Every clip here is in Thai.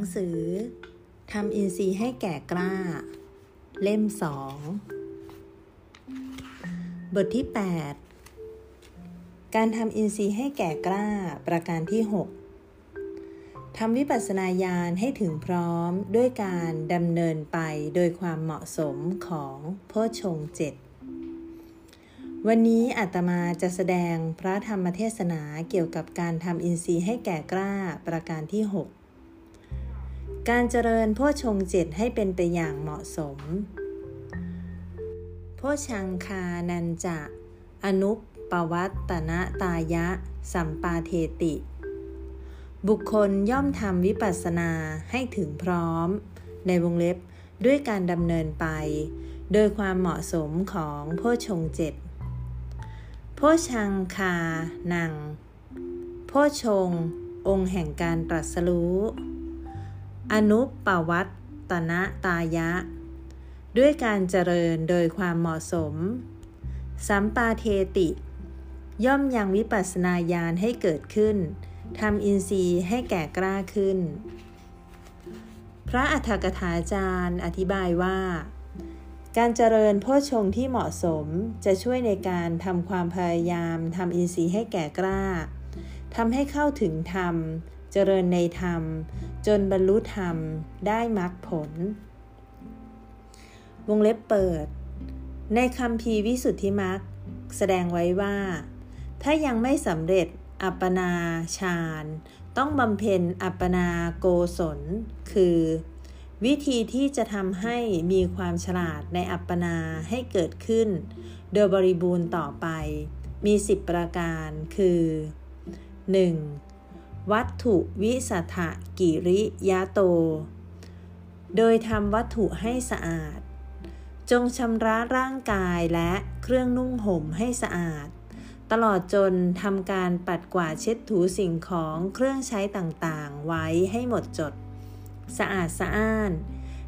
ังสือทำอินทรีย์ให้แก่กล้า เล่มสองบทที่ 8 การทำอินทรีย์ให้แก่กล้าประการที่ 6ทำวิปัสสนาญาณให้ถึงพร้อมด้วยการดำเนินไปโดยความเหมาะสมของโพชงเจ็ดวันนี้อาตมาจะแสดงพระธรรมเทศนาเกี่ยวกับการทำอินทรีย์ให้แก่กล้าประการที่ 6 การเจริญโพชงเจ็ดให้เป็นไปอย่างเหมาะสม โพชังคานันจะ อนุปปวัตตนะตายะ สัมปาเทติ บุคคลย่อมทำวิปัสสนาให้ถึงพร้อม ในวงเล็บด้วยการดำเนินไป โดยความเหมาะสมของโพชงเจ็ดโพชังคานัง โพชง องค์แห่งการตรัสรู้ อนุปวัตตนะตายะ ด้วยการเจริญโดยความเหมาะสม สัมปาเทติ ย่อมยังวิปัสสนาญาณให้เกิดขึ้นทำอินทรีย์ให้แก่กล้าขึ้น พระอัฏฐกถาจารย์อธิบายว่า การเจริญโพชงที่เหมาะสมจะช่วยในการทำความพยายามทำอินทรีย์ให้แก่กล้าทำให้เข้าถึงธรรม เจริญในธรรม จนบรรลุธรรมได้มรรคผล วงเล็บเปิด ในคำพีวิสุทธิมรรคแสดงไว้ว่า ถ้ายังไม่สำเร็จอัปปนาฌานต้องบำเพ็ญอัปปนาโกศล คือ วิธีที่จะทำให้มีความฉลาดในอัปปนาให้เกิดขึ้น โดยบริบูรณ์ต่อไป มีสิบประการคือ 1. วัตถุวิสัทะกิริยาโต โดยทำวัตถุให้สะอาด จงชำระร่างกายและเครื่องนุ่งห่มให้สะอาด ตลอดจนทำการปัดกวาดเช็ดถูสิ่งของเครื่องใช้ต่างๆ ไว้ให้หมดจด สะอาดสะอ้าน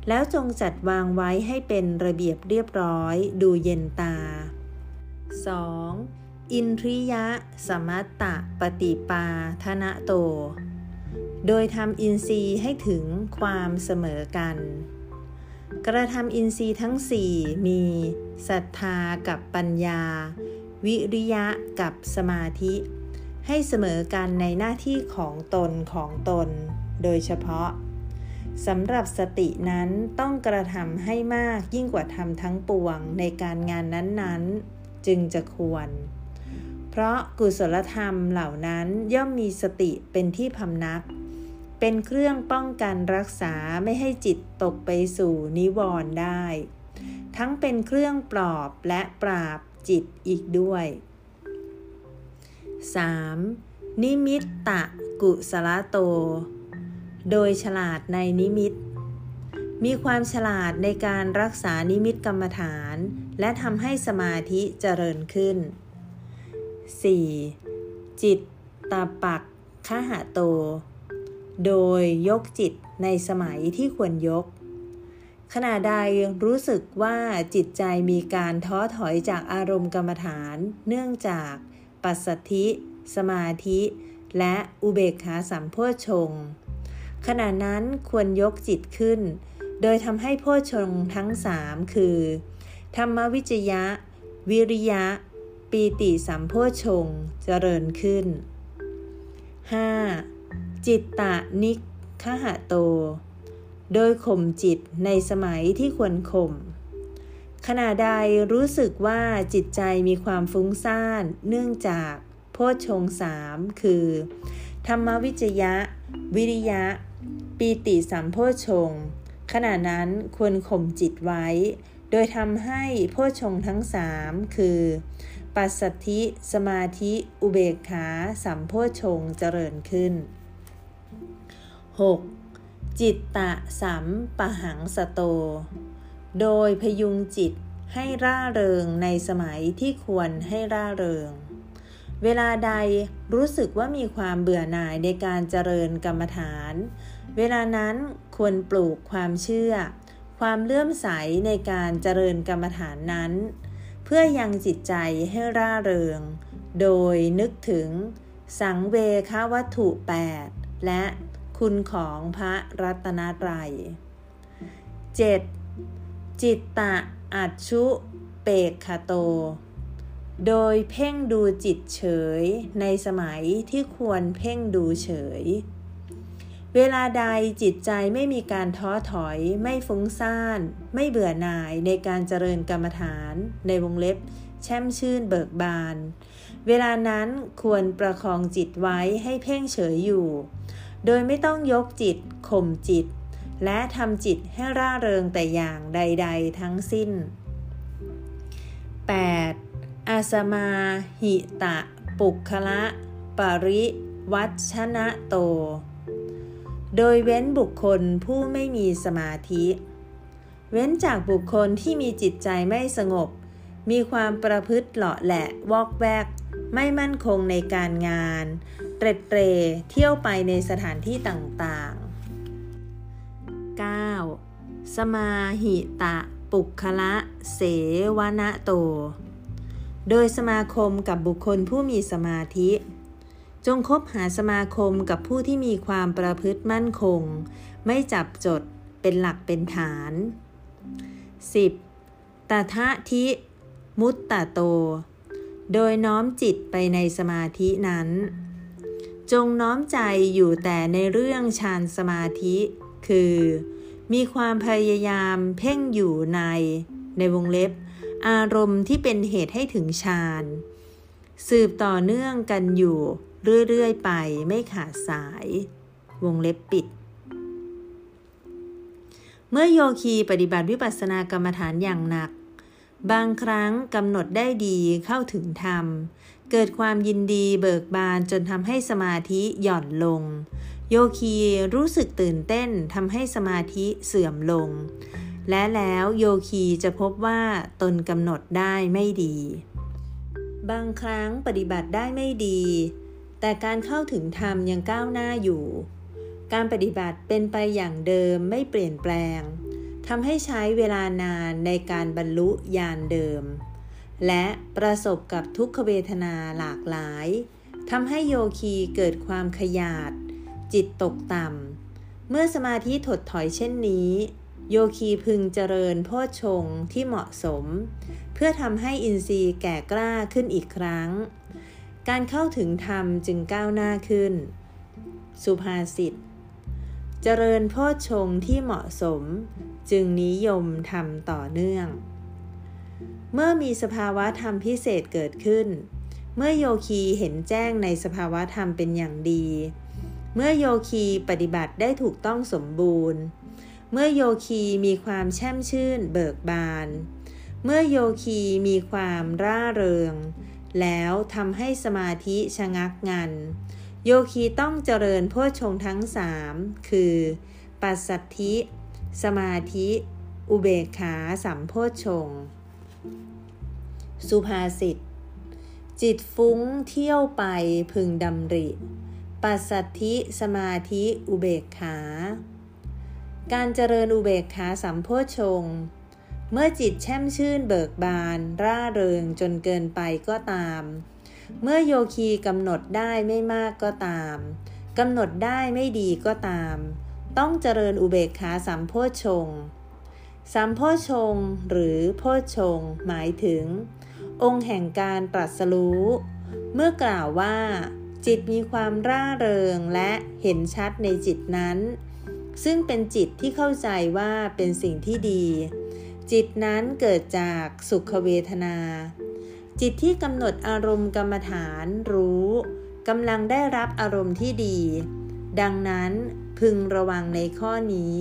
แล้วจงจัดวางไว้ให้เป็นระเบียบเรียบร้อย ดูเย็นตา 2. อินทริยะ สมัตตะปฏิปาธนะโต โดยทำอินทรีย์ให้ถึงความเสมอกัน กระทำอินทรีย์ทั้งสี่มีศรัทธากับปัญญา วิริยะกับสมาธิ ให้เสมอกันในหน้าที่ของตนของตน โดยเฉพาะสำหรับสตินั้นต้องกระทำให้มากยิ่งกว่าทำทั้งปวงในการงานนั้นๆ จึงจะควร เพราะกุศลธรรมเหล่านั้นย่อมมีสติเป็นที่พำนัก เป็นเครื่องป้องกันรักษาไม่ให้จิตตกไปสู่นิวรณ์ได้ ทั้งเป็นเครื่องปลอบและปราบจิตอีกด้วย 3. นิมิตตะกุสลโต โดยฉลาดในนิมิต มีความฉลาดในการรักษานิมิตกรรมฐาน และทำให้สมาธิเจริญขึ้น 4. จิตตาปักขหะโต โดยยกจิตในสมัยที่ควรยก ขณะใดรู้สึกว่าจิตใจมีการท้อถอยจากอารมณ์กรรมฐาน เนื่องจากปัสสธิ สมาธิ และอุเบกขาสัมโพชง ขณะนั้นควรยกจิตขึ้น โดยทำให้โพชงทั้งสามคือ ธรรมวิจยะ วิริยะ ปีติสัมโพชงเจริญขึ้น 5. จิตตะนิคหะโต โดยข่มจิตในสมัยที่ควรข่มขณะใดรู้สึกว่าจิตใจมีความฟุ้งซ่าน เนื่องจากโพชงสามคือ ธรรมวิจยะ วิริยะ ปีติสัมโพชงขณะนั้นควรข่มจิตไว้ โดยทำให้โพชงทั้งสามคือ ปัสสธิ สมาธิ อุเบกขา สัมโพชงเจริญขึ้น 6. จิตตะสัมปะหังสโต โดยพยุงจิตให้ร่าเริงในสมัยที่ควรให้ร่าเริง เวลาใดรู้สึกว่ามีความเบื่อหน่ายในการเจริญกรรมฐาน เวลานั้นควรปลูกความเชื่อ ความเลื่อมใสในการเจริญกรรมฐานนั้น เพื่อยังจิตใจให้ร่าเริง โดยนึกถึงสังเวควัตถุ 8 และคุณของพระรัตนตรัย 7. จิตตะอัจชุเปกขโต โดยเพ่งดูจิตเฉยในสมัยที่ควรเพ่งดูเฉย เวลาใดจิตใจไม่มีการท้อถอย ไม่ฟุ้งซ่าน ไม่เบื่อหน่ายในการเจริญกรรมฐานในวงเล็บ แช่มชื่นเบิกบาน เวลานั้นควรประคองจิตไว้ให้เพ่งเฉยอยู่ โดยไม่ต้องยกจิตข่มจิต และทำจิตให้ร่าเริงแต่อย่างใด ๆ ทั้งสิ้น 8. อาสมา หิตะ ปุคละ ปริวัชนะโต โดยเว้นบุคคลผู้ไม่มีสมาธิ เว้นจากบุคคลที่มีจิตใจไม่สงบ มีความประพฤติเหลาะแหละวอกแวก ไม่มั่นคงในการงาน เตร็ดเตรเที่ยวไปในสถานที่ต่างๆ 9. สมาหิตะ ปุคละเสวนะโต โดยสมาคมกับบุคคลผู้มีสมาธิ จงคบหาสมาคมกับผู้ที่มีความประพฤติมั่นคง ไม่จับจดเป็นหลักเป็นฐาน 10. ตถะทิมุตตะโต โดยน้อมจิตไปในสมาธินั้น จงน้อมใจอยู่แต่ในเรื่องฌานสมาธิ คือ มีความพยายามเพ่งอยู่ใน ในวงเล็บ อารมณ์ที่เป็นเหตุให้ถึงฌาน สืบต่อเนื่องกันอยู่ เรื่อยๆไปไม่ขาดสาย วงเล็บปิด เมื่อโยคีปฏิบัติวิปัสสนากรรมฐานอย่างหนัก บางครั้งกำหนดได้ดีเข้าถึงธรรม เกิดความยินดีเบิกบานจนทำให้สมาธิหย่อนลง โยคีรู้สึกตื่นเต้นทำให้สมาธิเสื่อมลง และแล้วโยคีจะพบว่าตนกำหนดได้ไม่ดี บางครั้งปฏิบัติได้ไม่ดี แต่การเข้าถึงธรรมยังก้าวหน้าอยู่ การปฏิบัติเป็นไปอย่างเดิมไม่เปลี่ยนแปลงทำให้ใช้เวลานานในการบรรลุญาณเดิม และประสบกับทุกขเวทนาหลากหลายทำให้โยคีเกิดความขยาด จิตตกต่ำ เมื่อสมาธิถดถอยเช่นนี้ โยคีพึงเจริญโพชฌงที่เหมาะสม เพื่อทำให้อินทรีย์แก่กล้าขึ้นอีกครั้ง การเข้าถึงธรรมจึงก้าวหน้าขึ้น สุภาษิต เจริญโพชฌงที่เหมาะสม จึงนิยมทำต่อเนื่อง เมื่อมีสภาวะธรรมพิเศษเกิดขึ้น เมื่อโยคีเห็นแจ้งในสภาวะธรรมเป็นอย่างดี เมื่อโยคีปฏิบัติได้ถูกต้องสมบูรณ์ เมื่อโยคีมีความแช่มชื่นเบิกบาน เมื่อโยคีมีความร่าเริง แล้วทำให้สมาธิชะงักงัน โยคีต้องเจริญโพชงทั้งสามคือ ปัสสัทธิ สมาธิ อุเบกขาสัมโพชงสุภาษิต จิตฟุ้งเที่ยวไปพึงดำริ ปัสสัทธิ สมาธิ อุเบกขา การเจริญอุเบกขาสัมโพชง เมื่อจิตแช่มชื่นเบิกบาน ร่าเริงจนเกินไปก็ตาม เมื่อโยคีกำหนดได้ไม่มากก็ตามกำหนดได้ไม่ดีก็ตาม ต้องเจริญอุเบกขาสัมโพชงสัมโพชงหรือโพชงหมายถึง องค์แห่งการตรัสรู้ เมื่อกล่าวว่า จิตมีความร่าเริงและเห็นชัดในจิตนั้น ซึ่งเป็นจิตที่เข้าใจว่าเป็นสิ่งที่ดี จิตนั้นเกิดจากสุขเวทนา จิตที่กำหนดอารมณ์กรรมฐานรู้กำลังได้รับอารมณ์ที่ดี ดังนั้นพึงระวังในข้อนี้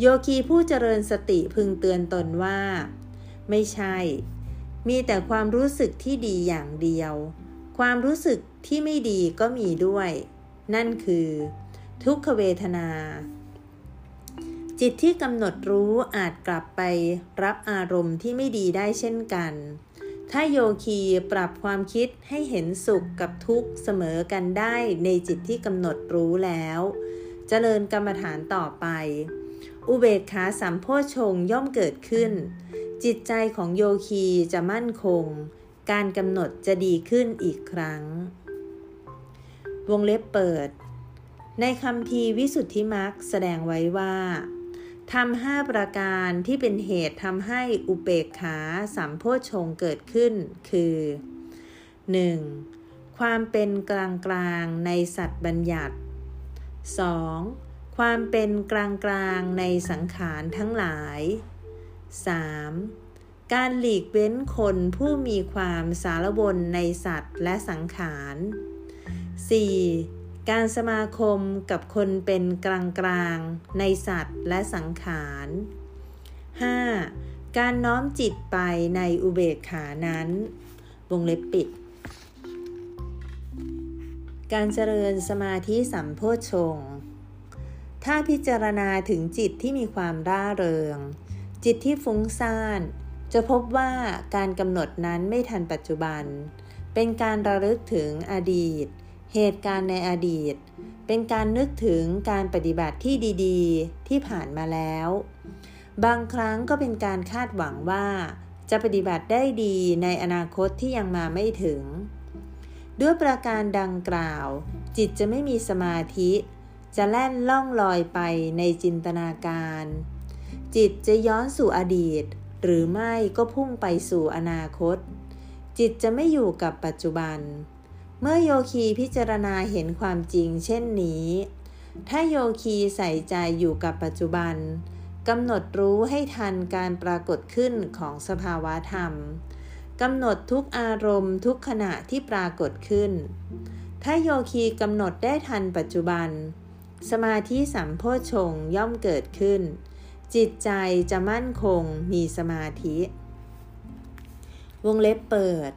โยคีผู้เจริญสติพึงเตือนตนว่า ไม่ใช่ มีแต่ความรู้สึกที่ดีอย่างเดียว ความรู้สึกที่ไม่ดีก็มีด้วย นั่นคือ ทุกขเวทนา จิตที่กำหนดรู้อาจกลับไปรับอารมณ์ที่ไม่ดีได้เช่นกัน ถ้าโยคีปรับความคิดให้เห็นสุขกับทุกข์เสมอกันได้ในจิตที่กำหนดรู้แล้วเจริญกรรมฐานต่อไป อุเบกขาสัมโพชงย่อมเกิดขึ้น จิตใจของโยคีจะมั่นคง การกำหนดจะดีขึ้นอีกครั้ง วงเล็บเปิดในคำพีวิสุทธิมักแสดงไว้ว่า ทำห้าประการที่เป็นเหตุทำให้อุเบกขาสัมโพชงเกิดขึ้น คือ 1. ความเป็นกลางกลางในสัตว์บัญญัติ 2. ความเป็นกลางกลางในสังขารทั้งหลาย 3. การหลีกเว้นคนผู้มีความสารวนในสัตว์และสังขาร 4. การสมาคมกับคนเป็นกลางกลางในสัตว์และสังขาร 5. การน้อมจิตไปในอุเบกขานั้น วงเล็บปิด การเจริญสมาธิสัมโพชงถ้าพิจารณาถึงจิตที่มีความร่าเริง จิตที่ฟุ้งซ่าน จะพบว่าการกำหนดนั้นไม่ทันปัจจุบัน เป็นการระลึกถึงอดีต เหตุการณ์ในอดีต เป็นการนึกถึงการปฏิบัติที่ดีๆ ที่ผ่านมาแล้ว บางครั้งก็เป็นการคาดหวังว่า จะปฏิบัติได้ดีในอนาคตที่ยังมาไม่ถึง ด้วยประการดังกล่าว จิตจะไม่มีสมาธิ จะแล่นล่องลอยไปในจินตนาการ จิตจะย้อนสู่อดีต หรือไม่ก็พุ่งไปสู่อนาคต จิตจะไม่อยู่กับปัจจุบัน เมื่อโยคีพิจารณาเห็นความจริงเช่นนี้ ถ้าโยคีใส่ใจอยู่กับปัจจุบันกำหนดรู้ให้ทันการปรากฏขึ้นของสภาวะธรรมกำหนดทุกอารมณ์ทุกขณะที่ปรากฏขึ้น ถ้าโยคีกำหนดได้ทันปัจจุบัน สมาธิสัมโพชงย่อมเกิดขึ้น จิตใจจะมั่นคงมีสมาธิ วงเล็บเปิด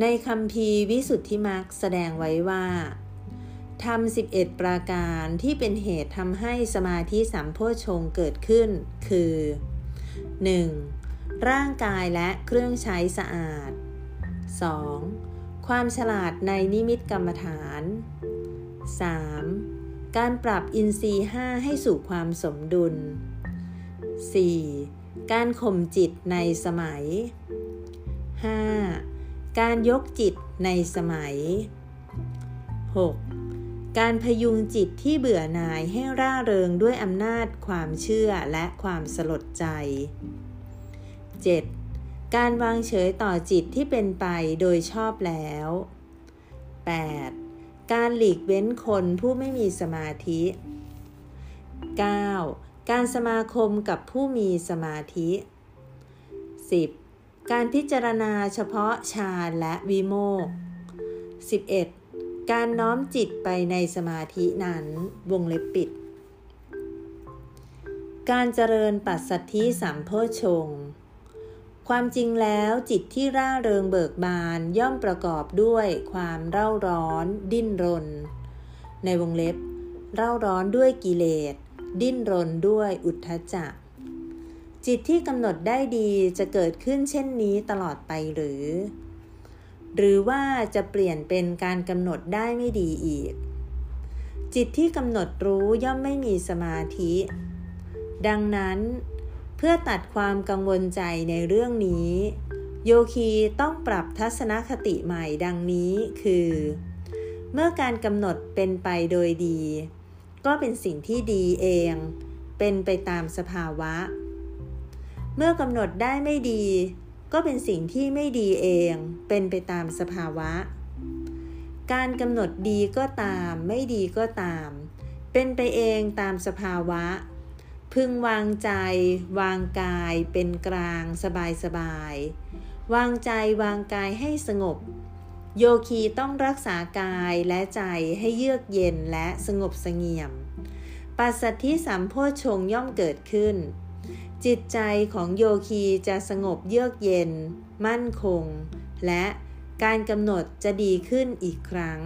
ในคำพีวิสุทธิมักแสดงไว้ว่าทำ11 ประการที่เป็นเหตุทำให้สมาธิสัมโพชงเกิดขึ้น คือ 1. ร่างกายและเครื่องใช้สะอาด 2. ความฉลาดในนิมิตกรรมฐาน 3. การปรับอินทรีย์ห้าให้สู่ความสมดุล 4. การข่มจิตในสมัย 5. การยกจิตในสมัย 6. การพยุงจิตที่เบื่อหน่ายให้ร่าเริงด้วยอำนาจความเชื่อและความสลดใจ 7. การวางเฉยต่อจิตที่เป็นไปโดยชอบแล้ว 8. การหลีกเว้นคนผู้ไม่มีสมาธิ 9. การสมาคมกับผู้มีสมาธิ 10. การพิจารณาเฉพาะฌานและวิโมก 11. การน้อมจิตไปในสมาธินั้นวงเล็บปิด การเจริญปัสสัทธิสัมโพชง ความจริงแล้วจิตที่ร่าเริงเบิกบานย่อมประกอบด้วยความเร่าร้อน ดิ้นรน ในวงเล็บ เร่าร้อนด้วยกิเลส ดิ้นรนด้วยอุทธจัก จิตที่กำหนดได้ดีจะเกิดขึ้นเช่นนี้ตลอดไปหรือ หรือว่าจะเปลี่ยนเป็นการกำหนดได้ไม่ดีอีก จิตที่กำหนดรู้ย่อมไม่มีสมาธิ ดังนั้นเพื่อตัดความกังวลใจในเรื่องนี้ โยคีต้องปรับทัศนคติใหม่ดังนี้คือ เมื่อการกำหนดเป็นไปโดยดี ก็เป็นสิ่งที่ดีเอง เป็นไปตามสภาวะ เมื่อกำหนดได้ไม่ดี ก็เป็นสิ่งที่ไม่ดีเอง เป็นไปตามสภาวะ การกำหนดดีก็ตาม ไม่ดีก็ตาม เป็นไปเองตามสภาวะ พึงวางใจ วางกาย เป็นกลางสบายสบาย วางใจวางกายให้สงบ โยคีต้องรักษากายและใจให้เยือกเย็นและสงบสงเงียม ปัสสัทธิสัมโพชงย่อมเกิดขึ้น จิตใจของโยคีจะสงบเยือกเย็น มั่นคง และการกำหนดจะดีขึ้นอีกครั้ง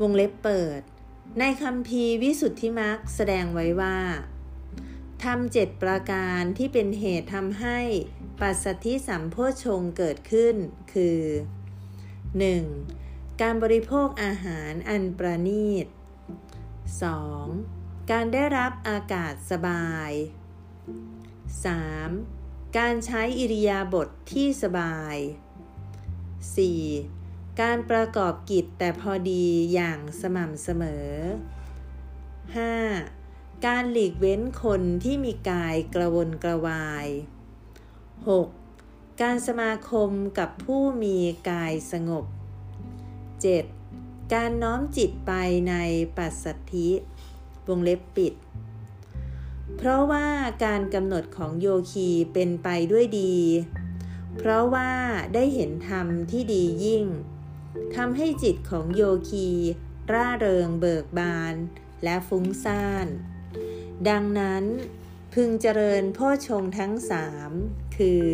วงเล็บเปิด ในคำพีวิสุทธิมักแสดงไว้ว่าทำเจ็ดประการที่เป็นเหตุทำให้ปัสสัทธิสัมโพชงเกิดขึ้น คือ 1. การบริโภคอาหารอันประณีต 2. การได้รับอากาศสบาย 3. การใช้อิริยาบถทที่สบาย 4. การประกอบกิจแต่พอดีอย่างสม่ำเสมอ 5. การหลีกเว้นคนที่มีกายกระวนกระวาย 6. การสมาคมกับผู้มีกายสงบ 7. การน้อมจิตไปในปัสสัทธิ วงเล็บปิด เพราะว่าการกำหนดของโยคีเป็นไปด้วยดี เพราะว่าได้เห็นธรรมที่ดียิ่งทำให้จิตของโยคี ร่าเริงเบิกบาน และฟุ้งซ่าน ดังนั้นพึงเจริญโพชงทั้งสามคือ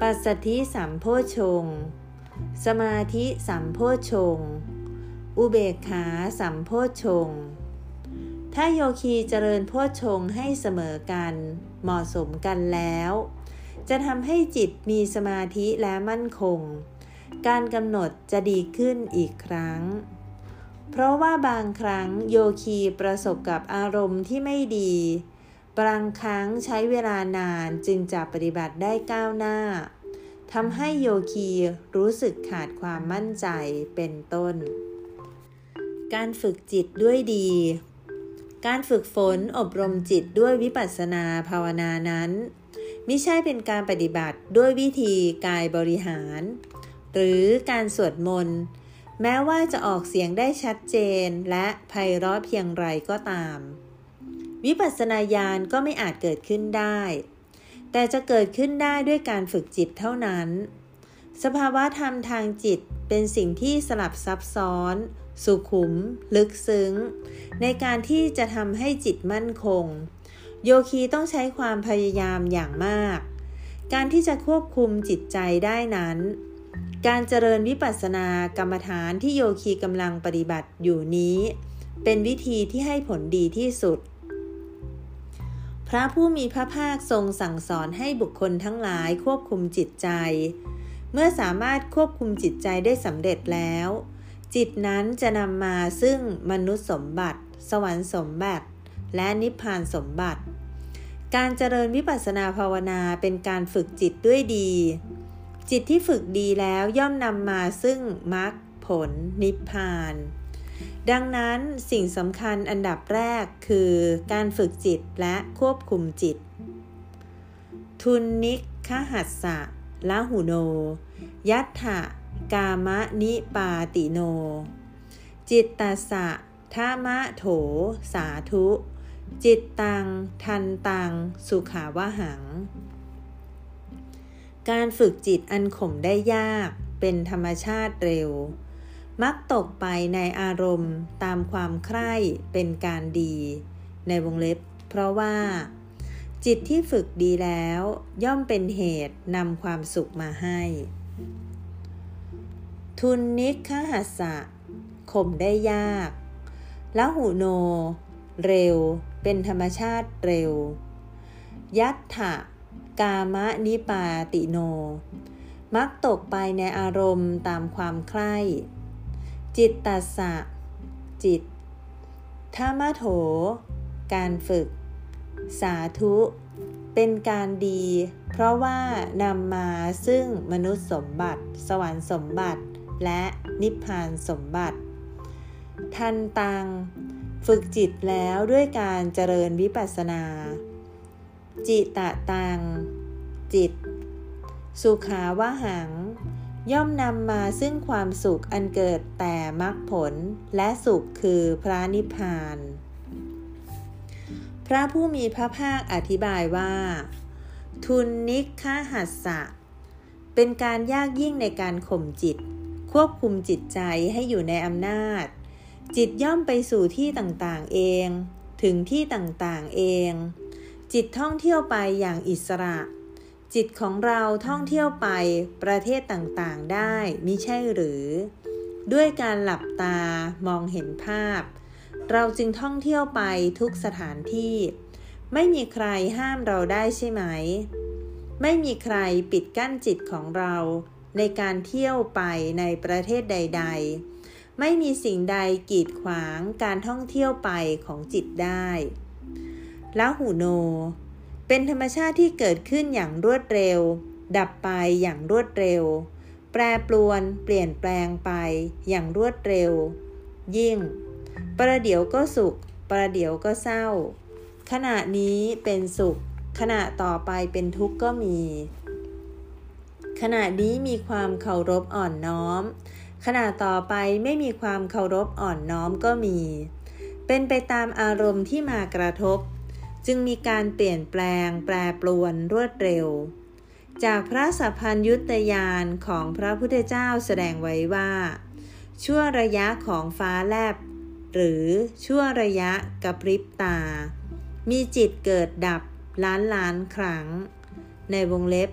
ปัสสธิสัมโพชง สมาธิสัมโพชง อุเบกขาสัมโพชง ถ้าโยคีเจริญโพชงให้เสมอกัน เหมาะสมกันแล้ว จะทำให้จิตมีสมาธิและมั่นคง การกำหนดจะดีขึ้นอีกครั้ง เพราะว่าบางครั้งโยคีประสบกับอารมณ์ที่ไม่ดี บางครั้งใช้เวลานานจึงจะปฏิบัติได้ก้าวหน้าทำให้โยคีรู้สึกขาดความมั่นใจเป็นต้น การฝึกจิตด้วยดี การฝึกฝนอบรมจิตด้วยวิปัสสนาภาวนานั้นไม่ใช่เป็นการปฏิบัติด้วยวิธีกายบริหาร หรือการสวดมนต์ แม้ว่าจะออกเสียงได้ชัดเจนและไพเราะเพียงไรก็ตาม วิปัสสนาญาณก็ไม่อาจเกิดขึ้นได้ แต่จะเกิดขึ้นได้ด้วยการฝึกจิตเท่านั้น สภาวะธรรมทางจิตเป็นสิ่งที่สลับซับซ้อน สุขุม ลึกซึ้ง ในการที่จะทำให้จิตมั่นคง โยคีต้องใช้ความพยายามอย่างมาก การที่จะควบคุมจิตใจได้นั้น การเจริญวิปัสสนากรรมฐานที่โยคีกำลังปฏิบัติอยู่นี้ เป็นวิธีที่ให้ผลดีที่สุด พระผู้มีพระภาคทรงสั่งสอนให้บุคคลทั้งหลายควบคุมจิตใจ เมื่อสามารถควบคุมจิตใจได้สำเร็จแล้ว จิตนั้นจะนำมาซึ่งมนุษย์สมบัติ สวรรค์สมบัติ และนิพพานสมบัติ การเจริญวิปัสสนาภาวนาเป็นการฝึกจิตด้วยดี จิตที่ฝึกดีแล้วย่อมนำมาซึ่งมรรคผลนิพพาน ดังนั้นสิ่งสำคัญอันดับแรกคือการฝึกจิตและควบคุมจิต ทุนนิคหัสสะละหุโน ยัตถะ กามะนิปาติโน จิตตสะทามะโถ สาธุ จิตตัง ทันตัง สุขาวหัง การฝึกจิตอันข่มได้ยากเป็นธรรมชาติเร็ว มักตกไปในอารมณ์ตามความใคร่เป็นการดี ในวงเล็บ เพราะว่า จิตที่ฝึกดีแล้ว ย่อมเป็นเหตุนำความสุขมาให้ ทุนนิคหัสะข่มได้ยากละหูโน เร็ว เป็นธรรมชาติเร็ว ยัตถะกามะนิปาติโน มักตกไปในอารมณ์ตามความใคร่จิตตสสะจิตธรรมโถ การฝึก สาธุ เป็นการดี เพราะว่านำมาซึ่งมนุษย์สมบัติ สวรรค์สมบัติ และนิพพานสมบัติ ทันตัง ฝึกจิตแล้วด้วยการเจริญวิปัสสนา จิตะตัง จิต สุขาวะหัง ย่อมนำมาซึ่งความสุขอันเกิดแต่มรรคผลและสุขคือพระนิพพาน พระผู้มีพระภาคอธิบายว่า ทุนนิคหัสสะเป็นการยากยิ่งในการข่มจิต ควบคุมจิตใจให้อยู่ในอำนาจ จิตย่อมไปสู่ที่ต่างๆเอง ถึงที่ต่างๆเอง จิตท่องเที่ยวไปอย่างอิสระ จิตของเราท่องเที่ยวไปประเทศต่างๆได้มิใช่หรือ ด้วยการหลับตามองเห็นภาพ เราจึงท่องเที่ยวไปทุกสถานที่ ไม่มีใครห้ามเราได้ใช่ไหม ไม่มีใครปิดกั้นจิตของเรา ในการเที่ยวไปในประเทศใด ๆ ไม่มีสิ่งใดกีดขวางการท่องเที่ยวไปของจิตได้ละหูโน เป็นธรรมชาติที่เกิดขึ้นอย่างรวดเร็ว ดับไปอย่างรวดเร็ว แปรปรวนเปลี่ยนแปลงไปอย่างรวดเร็ว ยิ่ง ประเดี๋ยวก็สุข ประเดี๋ยวก็เศร้า ขณะนี้เป็นสุข ขณะต่อไปเป็นทุกข์ก็มี ขณะนี้มีความเคารพอ่อนน้อม ขณะต่อไปไม่มีความเคารพอ่อนน้อมก็มี เป็นไปตามอารมณ์ที่มากระทบ จึงมีการเปลี่ยนแปลง แปรปรวนรวดเร็ว จากพระสัพพัญยุตยานของพระพุทธเจ้าแสดงไว้ว่า ชั่วระยะของฟ้าแลบ หรือชั่วระยะกระพริบตา มีจิตเกิดดับล้านล้านครั้ง ในวงเล็บ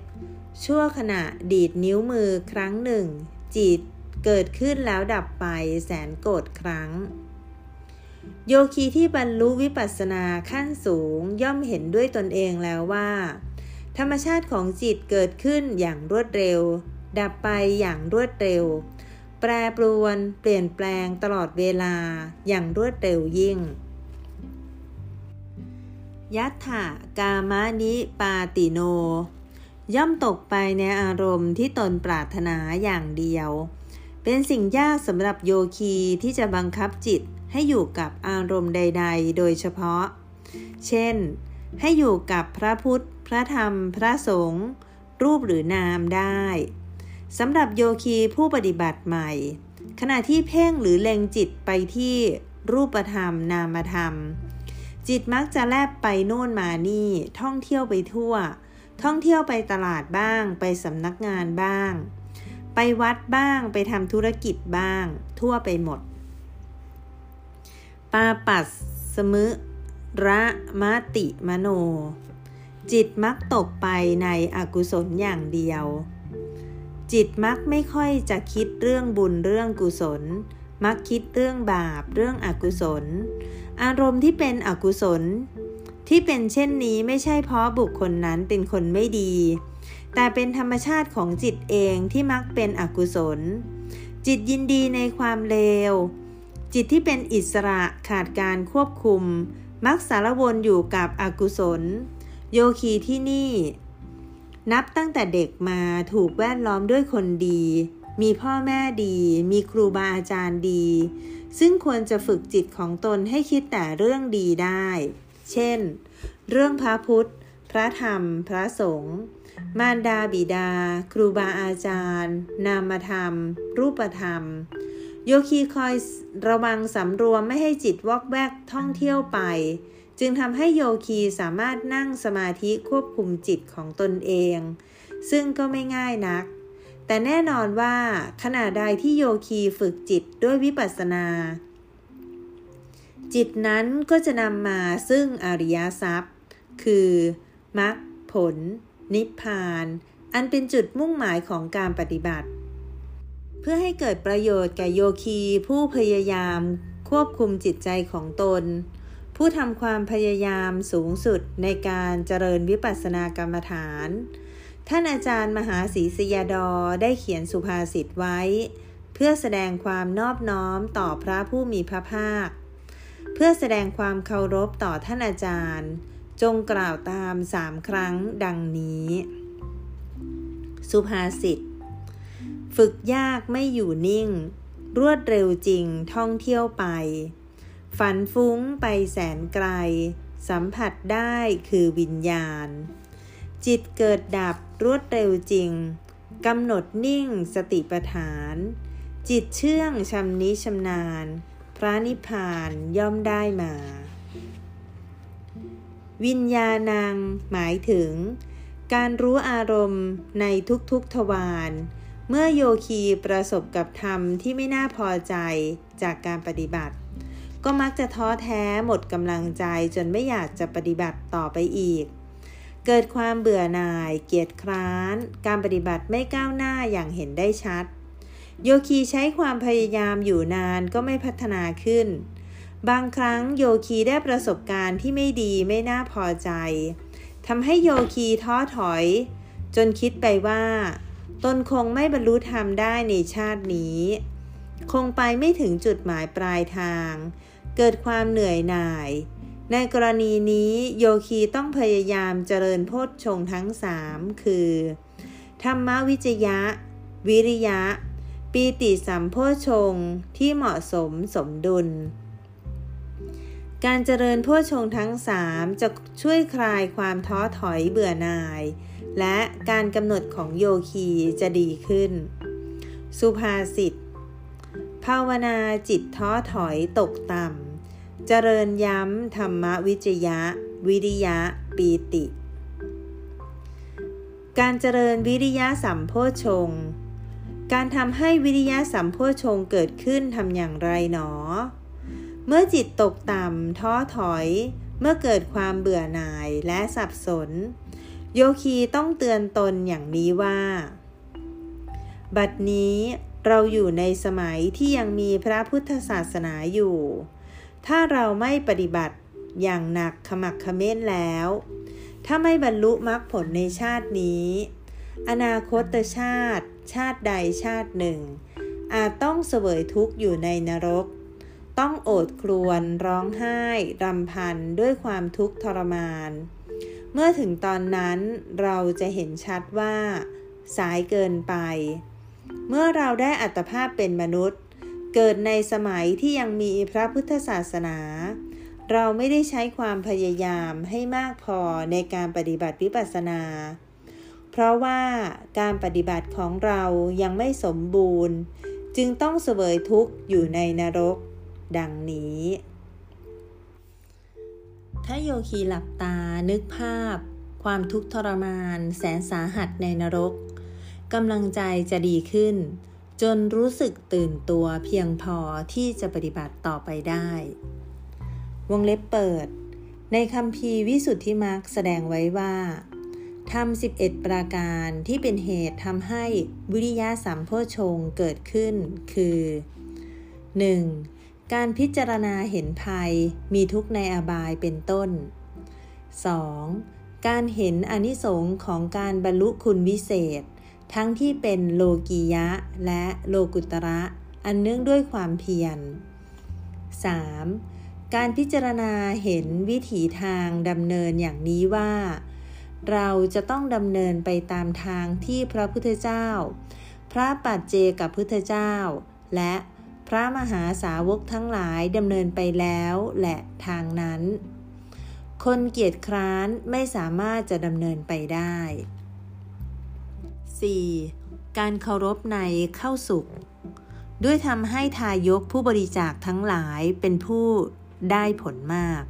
ชั่วขณะดีดนิ้วมือครั้งหนึ่ง จิตเกิดขึ้นแล้วดับไปแสนโกรธครั้ง โยคีที่บรรลุวิปัสสนาขั้นสูงย่อมเห็นด้วยตนเองแล้วว่า ธรรมชาติของจิตเกิดขึ้นอย่างรวดเร็ว ดับไปอย่างรวดเร็ว แปรปรวนเปลี่ยนแปลงตลอดเวลาอย่างรวดเร็วยิ่งยัตถากามานิปาติโน ย่อมตกไปในอารมณ์ที่ตนปรารถนาอย่างเดียว เป็นสิ่งยากสำหรับโยคีที่จะบังคับจิตให้อยู่กับอารมณ์ใด ๆ โดยเฉพาะ เช่น ให้อยู่กับพระพุทธ พระธรรม พระสงฆ์รูปหรือนามได้สำหรับโยคีผู้ปฏิบัติใหม่ ขณะที่เพ่งหรือเล็งจิตไปที่รูปธรรมนามธรรม จิตมักจะแลบไปโน่นมานี่ท่องเที่ยวไปทั่ว ท่องเที่ยวไปตลาดบ้าง ไปสำนักงานบ้าง ไปวัดบ้างไปทำธุรกิจบ้าง ทั่วไปหมด ปาปัสสมึระมติมโน จิตมักตกไปในอกุศลอย่างเดียว จิตมักไม่ค่อยจะคิดเรื่องบุญเรื่องกุศล มักคิดเรื่องบาปเรื่องอกุศล อารมณ์ที่เป็นอกุศล ที่เป็นเช่นนี้ไม่ใช่เพราะบุคคลนั้นเป็นคนไม่ดี แต่เป็นธรรมชาติของจิตเองที่มักเป็นอกุศล จิตยินดีในความเลว จิตที่เป็นอิสระขาดการควบคุม มักสารวนอยู่กับอกุศล โยคีที่นี่ นับตั้งแต่เด็กมาถูกแวดล้อมด้วยคนดี มีพ่อแม่ดี มีครูบาอาจารย์ดี ซึ่งควรจะฝึกจิตของตนให้คิดแต่เรื่องดีได้ เช่น เรื่องพระพุทธ พระธรรม พระสงฆ์ มารดาบิดา ครูบาอาจารย์ นามธรรม รูปธรรม โยคีคอยระวังสำรวมไม่ให้จิตวอกแวกท่องเที่ยวไป จึงทำให้โยคีสามารถนั่งสมาธิควบคุมจิตของตนเอง ซึ่งก็ไม่ง่ายนักแต่แน่นอนว่าขณะใดที่โยคีฝึกจิตด้วยวิปัสสนา จิตนั้นก็จะนำมาซึ่งอริยทรัพย์ คือมรรคผล นิพพาน อันเป็นจุดมุ่งหมายของการปฏิบัติ เพื่อให้เกิดประโยชน์แก่โยคีผู้พยายามควบคุมจิตใจของตน ผู้ทำความพยายามสูงสุดในการเจริญวิปัสสนากรรมฐาน ท่านอาจารย์มหาศรีสยาดอได้เขียนสุภาษิตไว้ เพื่อแสดงความนอบน้อมต่อพระผู้มีพระภาค เพื่อแสดงความเคารพต่อท่านอาจารย์ จงกล่าวตามสามครั้งดังนี้ สุภาษิต ฝึกยากไม่อยู่นิ่ง รวดเร็วจริงท่องเที่ยวไป ฝันฟุ้งไปแสนไกล สัมผัสได้คือวิญญาณ จิตเกิดดับรวดเร็วจริงกำหนดนิ่งสติปัฏฐาน จิตเชื่องชำนิชำนาญ พระนิพพานย่อมได้มา วิญญาณัง หมายถึง การรู้อารมณ์ในทุกๆทวารเมื่อโยคีประสบกับธรรมที่ไม่น่าพอใจจากการปฏิบัติ ก็มักจะท้อแท้หมดกำลังใจจนไม่อยากจะปฏิบัติต่อไปอีก เกิดความเบื่อหน่าย เกียจคร้าน การปฏิบัติไม่ก้าวหน้าอย่างเห็นได้ชัด โยคีใช้ความพยายามอยู่นานก็ไม่พัฒนาขึ้น บางครั้งโยคีได้ประสบการณ์ที่ไม่ดีไม่น่าพอใจทำให้โยคีท้อถอย จนคิดไปว่า ตนคงไม่บรรลุธรรมได้ในชาตินี้ คงไปไม่ถึงจุดหมายปลายทาง เกิดความเหนื่อยหน่าย ในกรณีนี้โยคีต้องพยายามเจริญโพชฌงทั้งสามคือ ธรรมวิจยะ วิริยะ ปีติสัมโพชงที่เหมาะสมสมดุล การเจริญโพชงทั้งสามจะช่วยคลายความท้อถอยเบื่อหน่าย และการกำหนดของโยคีจะดีขึ้น สุภาษิต ภาวนาจิตท้อถอยตกต่ำ เจริญย้ำธรรมวิจยะ วิริยะ ปีติ การเจริญวิริยะสัมโพชง การทำให้วิริยะสัมโพชงเกิดขึ้นทำอย่างไรหนอ เมื่อจิตตกต่ำท้อถอย เมื่อเกิดความเบื่อหน่ายและสับสน โยคีต้องเตือนตนอย่างนี้ว่า บัดนี้เราอยู่ในสมัยที่ยังมีพระพุทธศาสนาอยู่ ถ้าเราไม่ปฏิบัติอย่างหนักขมักขม้นแล้ว ถ้าไม่บรรลุมรรคผลในชาตินี้ อนาคตชาติ ชาติใดชาติหนึ่ง อาจต้องเสวยทุกข์อยู่ในนรก ต้องโอดครวญร้องไห้รำพันด้วยความทุกข์ทรมาน เมื่อถึงตอนนั้นเราจะเห็นชัดว่า สายเกินไป เมื่อเราได้อัตภาพเป็นมนุษย์ เกิดในสมัยที่ยังมีพระพุทธศาสนาเราไม่ได้ใช้ความพยายามให้มากพอในการปฏิบัติวิปัสสนา เพราะว่าการปฏิบัติของเรายังไม่สมบูรณ์ จึงต้องเสวยทุกข์อยู่ในนรก ดังนี้ ถ้าโยคีหลับตานึกภาพ ความทุกข์ทรมาน แสนสาหัสในนรกกำลังใจจะดีขึ้น จนรู้สึกตื่นตัวเพียงพอที่จะปฏิบัติต่อไปได้ วงเล็บเปิด ในคำพีวิสุทธิมรรคแสดงไว้ว่า ทำ11 ประการที่เป็นเหตุทำให้วิริยะสัมโพชงเกิดขึ้น คือ 1. การพิจารณาเห็นภัยมีทุกในอบายเป็นต้น 2. การเห็นอนิสงค์ของการบรรลุคุณวิเศษ ทั้งที่เป็นโลกียะและโลกุตระ อันเนื่องด้วยความเพียร 3. การพิจารณาเห็นวิถีทางดำเนินอย่างนี้ว่า เราจะต้องดำเนินไปตามทางที่พระพุทธเจ้า พระปัจเจกับพุทธเจ้า และพระมหาสาวกทั้งหลายดำเนินไปแล้วและทางนั้น คนเกียจคร้านไม่สามารถจะดำเนินไปได้ 4. การเคารพในเข้าสุข ด้วยทำให้ทายกผู้บริจาคทั้งหลายเป็นผู้ได้ผลมาก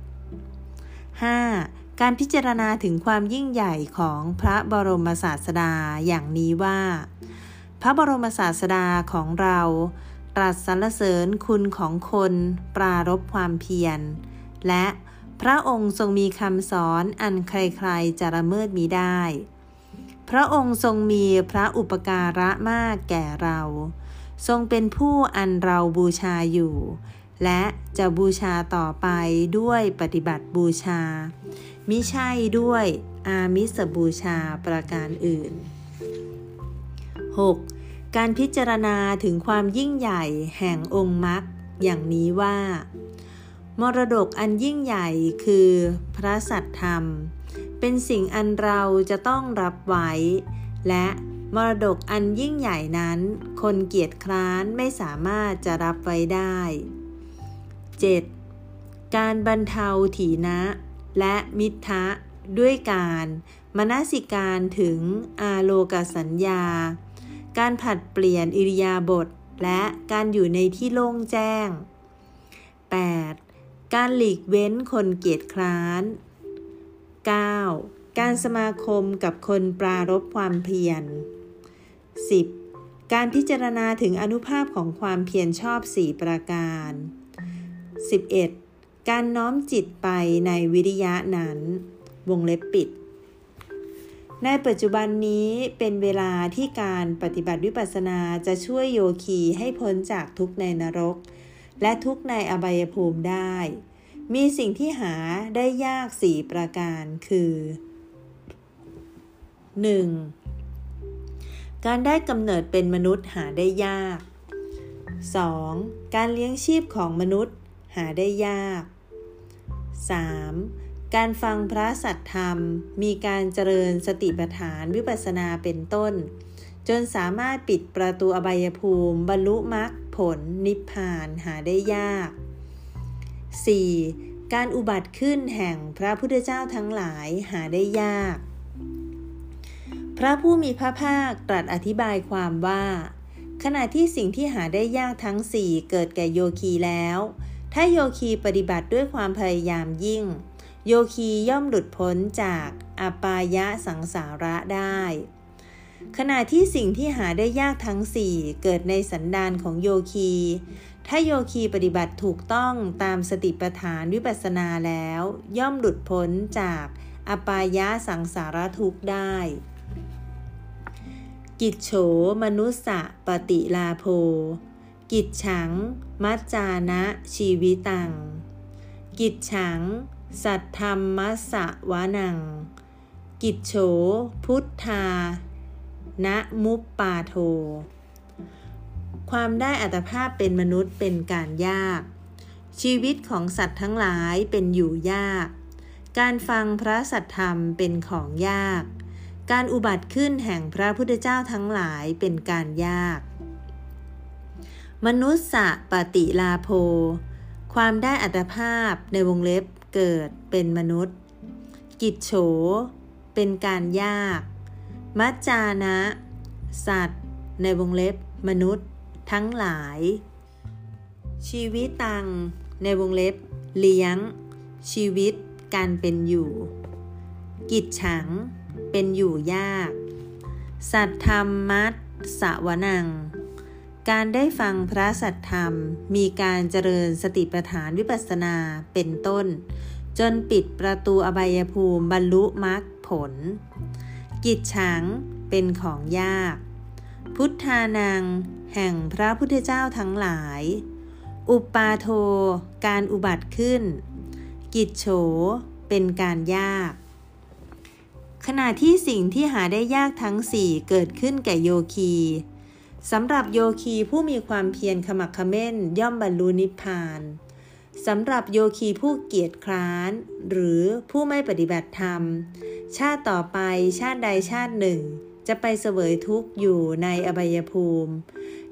5. การพิจารณาถึงความยิ่งใหญ่ของพระบรมศาสดาอย่างนี้ว่า พระบรมศาสดาของเราตรัสสรรเสริญคุณของคนปรารบความเพียร และพระองค์ทรงมีคำสอนอันใครๆจะละเมิดมีได้ พระองค์ทรงมีพระอุปการะมากแก่เรา ทรงเป็นผู้อันเราบูชาอยู่ และจะบูชาต่อไปด้วยปฏิบัติบูชา มิใช่ด้วยอามิสบูชาประการอื่น 6. การพิจารณาถึงความยิ่งใหญ่แห่งองค์มรรคอย่างนี้ว่า มรดกอันยิ่งใหญ่คือพระสัตธรรม เป็นสิ่งอันเราจะต้องรับไว้ และมรดกอันยิ่งใหญ่นั้น คนเกียจคร้านไม่สามารถจะรับไว้ได้ 7. การบรรเทาถีนะ และมิทะด้วยการมนสิการถึงอาโลกสัญญา การผัดเปลี่ยนอิริยาบถและการอยู่ในที่โล่งแจ้ง 8. การหลีกเว้นคนเกียจคร้าน 9. การสมาคมกับคนปรารบความเพียร 10. การพิจารณาถึงอนุภาพของความเพียรชอบสี่ประการ 11. การน้อมจิตไปในวิริยะนั้น วงเล็บปิด ในปัจจุบันนี้เป็นเวลาที่การปฏิบัติวิปัสสนาจะช่วยโยคีให้พ้นจากทุกในนรก และทุกในอบายภูมิได้ มีสิ่งที่หาได้ยากสี่ประการคือ 1. การได้กำเนิดเป็นมนุษย์หาได้ยาก 2. การเลี้ยงชีพของมนุษย์หาได้ยาก 3. การฟังพระสัตธรรม มีการเจริญสติปัฏฐานวิปัสสนาเป็นต้น จนสามารถปิดประตูอบายภูมิ บรรลุมรรคผลนิพพานหาได้ยาก 4. การอุบัติขึ้นแห่งพระพุทธเจ้าทั้งหลายหาได้ยาก พระผู้มีพระภาคตรัสอธิบายความว่า ขณะที่สิ่งที่หาได้ยากทั้งสี่เกิดแก่โยคีแล้ว ถ้าโยคีปฏิบัติด้วยความพยายามยิ่ง โยคีย่อมหลุดพ้นจากอปายะสังสาระได้ ขณะที่สิ่งที่หาได้ยากทั้งสี่เกิดในสันดานของโยคี ถ้าโยคีปฏิบัติถูกต้องตามสติปัฏฐานวิปัสสนาแล้ว ย่อมหลุดพ้นจากอปายะสังสารทุกข์ได้ กิจโฉมนุสสะปฏิลาโภ กิจฉัง มัจจานะชีวิตัง กิจฉัง สัทธรรมมัสสะวานัง กิจโฉ พุทธา นะมุปปาโท ความได้อัตภาพเป็นมนุษย์เป็นการยาก ชีวิตของสัตว์ทั้งหลายเป็นอยู่ยาก การฟังพระสัทธรรมเป็นของยาก การอุบัติขึ้นแห่งพระพุทธเจ้าทั้งหลายเป็นการยาก มนุษย์สะปฏิลาโภ ความได้อัตภาพในวงเล็บเกิดเป็นมนุษย์ กิจโฉ เป็นการยาก มัจจานะ สัตว์ ในวงเล็บ มนุษย์ ทั้งหลาย ชีวิตตัง ในวงเล็บ เลี้ยง ชีวิต การเป็นอยู่ กิจฉัง เป็นอยู่ยาก สัตธรรมมัตสวนัง การได้ฟังพระสัตธรรม มีการเจริญสติปัฏฐานวิปัสสนาเป็นต้น จนปิดประตูอบายภูมิบรรลุมรรคผล กิจฉังเป็นของยาก พุทธานัง แห่งพระพุทธเจ้าทั้งหลาย อุปาโท การอุบัติขึ้น กิจโฉเป็นการยาก ขณะที่สิ่งที่หาได้ยากทั้งสี่เกิดขึ้นแก่โยคี สำหรับโยคีผู้มีความเพียรขมักขม้นย่อมบรรลุนิพพานสำหรับโยคีผู้เกียจคร้าน หรือผู้ไม่ปฏิบัติธรรม ชาติต่อไปชาติใดชาติหนึ่ง จะไปเสวยทุกข์อยู่ในอบายภูมิ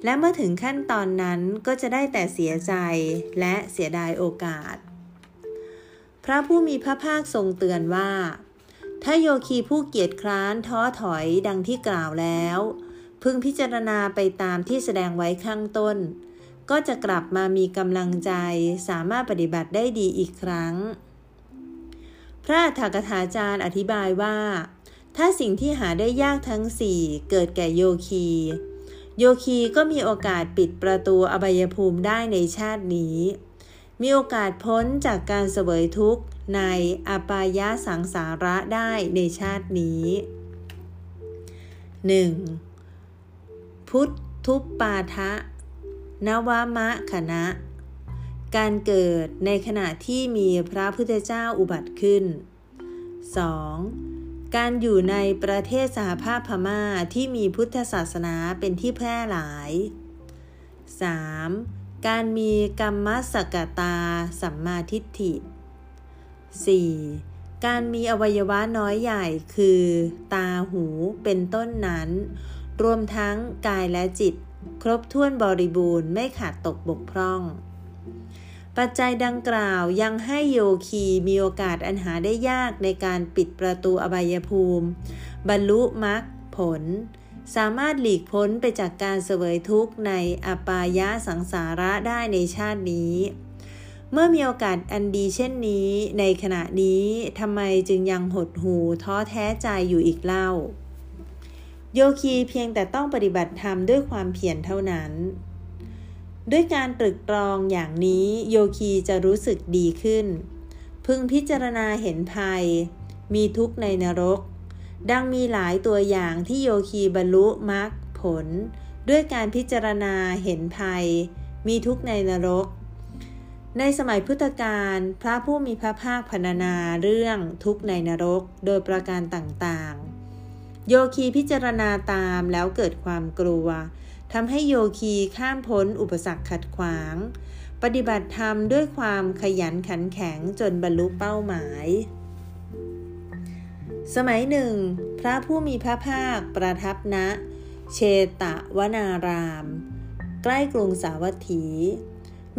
และเมื่อถึงขั้นตอนนั้นก็จะได้แต่เสียใจและเสียดายโอกาส พระผู้มีพระภาคทรงเตือนว่า ถ้าโยคีผู้เกียจคร้านท้อถอยดังที่กล่าวแล้ว พึงพิจารณาไปตามที่แสดงไว้ข้างต้น ก็จะกลับมามีกำลังใจสามารถปฏิบัติได้ดีอีกครั้ง พระธากถาจารย์อธิบายว่า ถ้าสิ่งที่หาได้ยากทั้งสี่เกิดแก่โยคี โยคีก็มีโอกาสปิดประตูอบายภูมิได้ในชาตินี้ มีโอกาสพ้นจากการเสวยทุกข์ในอปายะสังสาระได้ในชาตินี้ 1. พุทธุปปาทะ นวามะคณะ การเกิดในขณะที่มีพระพุทธเจ้าอุบัติขึ้น 2. การอยู่ในประเทศสหภาพพม่าที่มีพุทธศาสนาเป็นที่แพร่หลาย 3. การมีกรรมสกตาสัมมาทิฏฐิ 4. การมีอวัยวะน้อยใหญ่คือ ตาหูเป็นต้นนั้น รวมทั้งกายและจิต ครบถ้วนบริบูรณ์ไม่ขาดตกบกพร่อง ปัจจัยดังกล่าวยังให้โยคีมีโอกาสอันหาได้ยากในการปิดประตูอบายภูมิ บรรลุมรรคผล สามารถหลีกพ้นไปจากการเสวยทุกข์ในอปายะสังสาระได้ในชาตินี้เมื่อมีโอกาสอันดีเช่นนี้ในขณะนี้ทำไมจึงยังหดหูท้อแท้ใจอยู่อีกเล่า โยคีเพียงแต่ต้องปฏิบัติธรรมด้วยความเพียรเท่านั้น ด้วยการตรึกตรองอย่างนี้โยคีจะรู้สึกดีขึ้น พึงพิจารณาเห็นภัย มีทุกข์ในนรก ดังมีหลายตัวอย่างที่โยคีบรรลุมรรคผล ด้วยการพิจารณาเห็นภัย มีทุกข์ในนรก ในสมัยพุทธกาลพระผู้มีพระภาคพรรณนาเรื่องทุกข์ในนรกโดยประการต่างๆ โยคีพิจารณาตามแล้วเกิดความกลัวทำให้โยคีข้ามพ้นอุปสรรคขัดขวาง ปฏิบัติธรรมด้วยความขยันขันแข็งจนบรรลุเป้าหมาย สมัยหนึ่ง พระผู้มีพระภาคประทับณนะเชตะวนาราม ใกล้กรุงสาวัตถี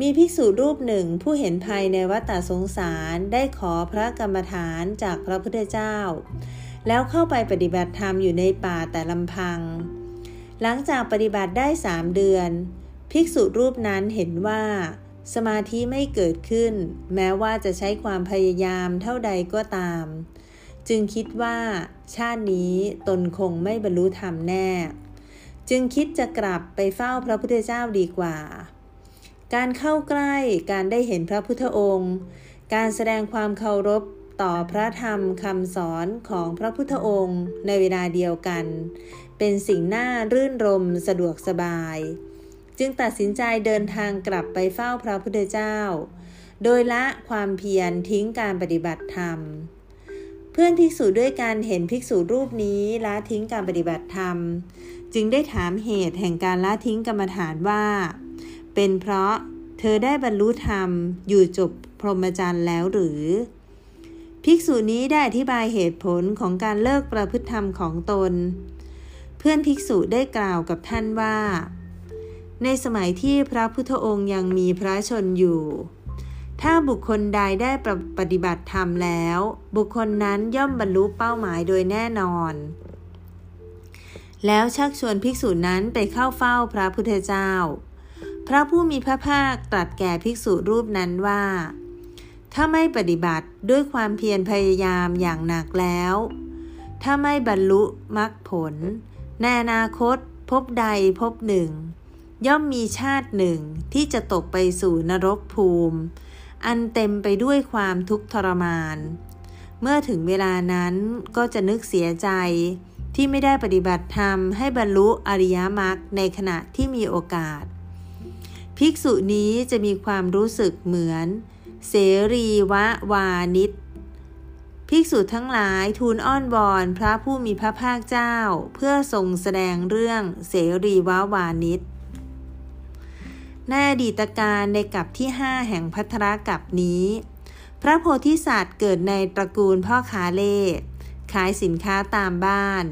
มีภิกษุรูปหนึ่งผู้เห็นภัยในวัฏสงสารได้ขอพระกรรมฐานจากพระพุทธเจ้า แล้วเข้าไปปฏิบัติธรรมอยู่ในป่าแต่ลำพัง หลังจากปฏิบัติได้สามเดือน ภิกษุรูปนั้นเห็นว่า สมาธิไม่เกิดขึ้น แม้ว่าจะใช้ความพยายามเท่าใดก็ตาม จึงคิดว่า ชาตินี้ตนคงไม่บรรลุธรรมแน่ จึงคิดจะกลับไปเฝ้าพระพุทธเจ้าดีกว่า การเข้าใกล้การได้เห็นพระพุทธองค์ การแสดงความเคารพ ต่อพระธรรมคำสอนของพระพุทธองค์ในเวลาเดียวกัน เป็นสิ่งน่ารื่นรมสะดวกสบาย จึงตัดสินใจเดินทางกลับไปเฝ้าพระพุทธเจ้า โดยละความเพียรทิ้งการปฏิบัติธรรม เพื่อนภิกษุด้วยการเห็นภิกษุรูปนี้ละทิ้งการปฏิบัติธรรม จึงได้ถามเหตุแห่งการละทิ้งกรรมฐานว่า เป็นเพราะเธอได้บรรลุธรรมอยู่จบพรหมจรรย์แล้วหรือ ภิกษุนี้ได้อธิบายเหตุผลของการเลิกประพฤติธรรมของตน เพื่อนภิกษุได้กล่าวกับท่านว่า ในสมัยที่พระพุทธองค์ยังมีพระชนอยู่ ถ้าบุคคลใดได้ปฏิบัติธรรมแล้ว บุคคลนั้นย่อมบรรลุเป้าหมายโดยแน่นอน แล้วชักชวนภิกษุนั้นไปเข้าเฝ้าพระพุทธเจ้า พระผู้มีพระภาคตรัสแก่ภิกษุรูปนั้นว่า ถ้าไม่ปฏิบัติด้วยความเพียรพยายามอย่างหนักแล้ว ถ้าไม่บรรลุมรรคผล ในอนาคตพบใดพบหนึ่ง ย่อมมีชาติหนึ่งที่จะตกไปสู่นรกภูมิ อันเต็มไปด้วยความทุกข์ทรมาน เมื่อถึงเวลานั้นก็จะนึกเสียใจที่ไม่ได้ปฏิบัติธรรมให้บรรลุอริยมรรคในขณะที่มีโอกาส ภิกษุนี้จะมีความรู้สึกเหมือน เสรีวะวานิชภิกษุทั้งหลายทูลอ้อนวอนพระผู้มีพระภาคเจ้า เพื่อทรงแสดงเรื่องเสรีวะวานิชในอดีตการในกับที่ห้าแห่งพัทรกับนี้ พระโพธิสัตว์เกิดในตระกูลพ่อค้าเล่ขายสินค้าตามบ้าน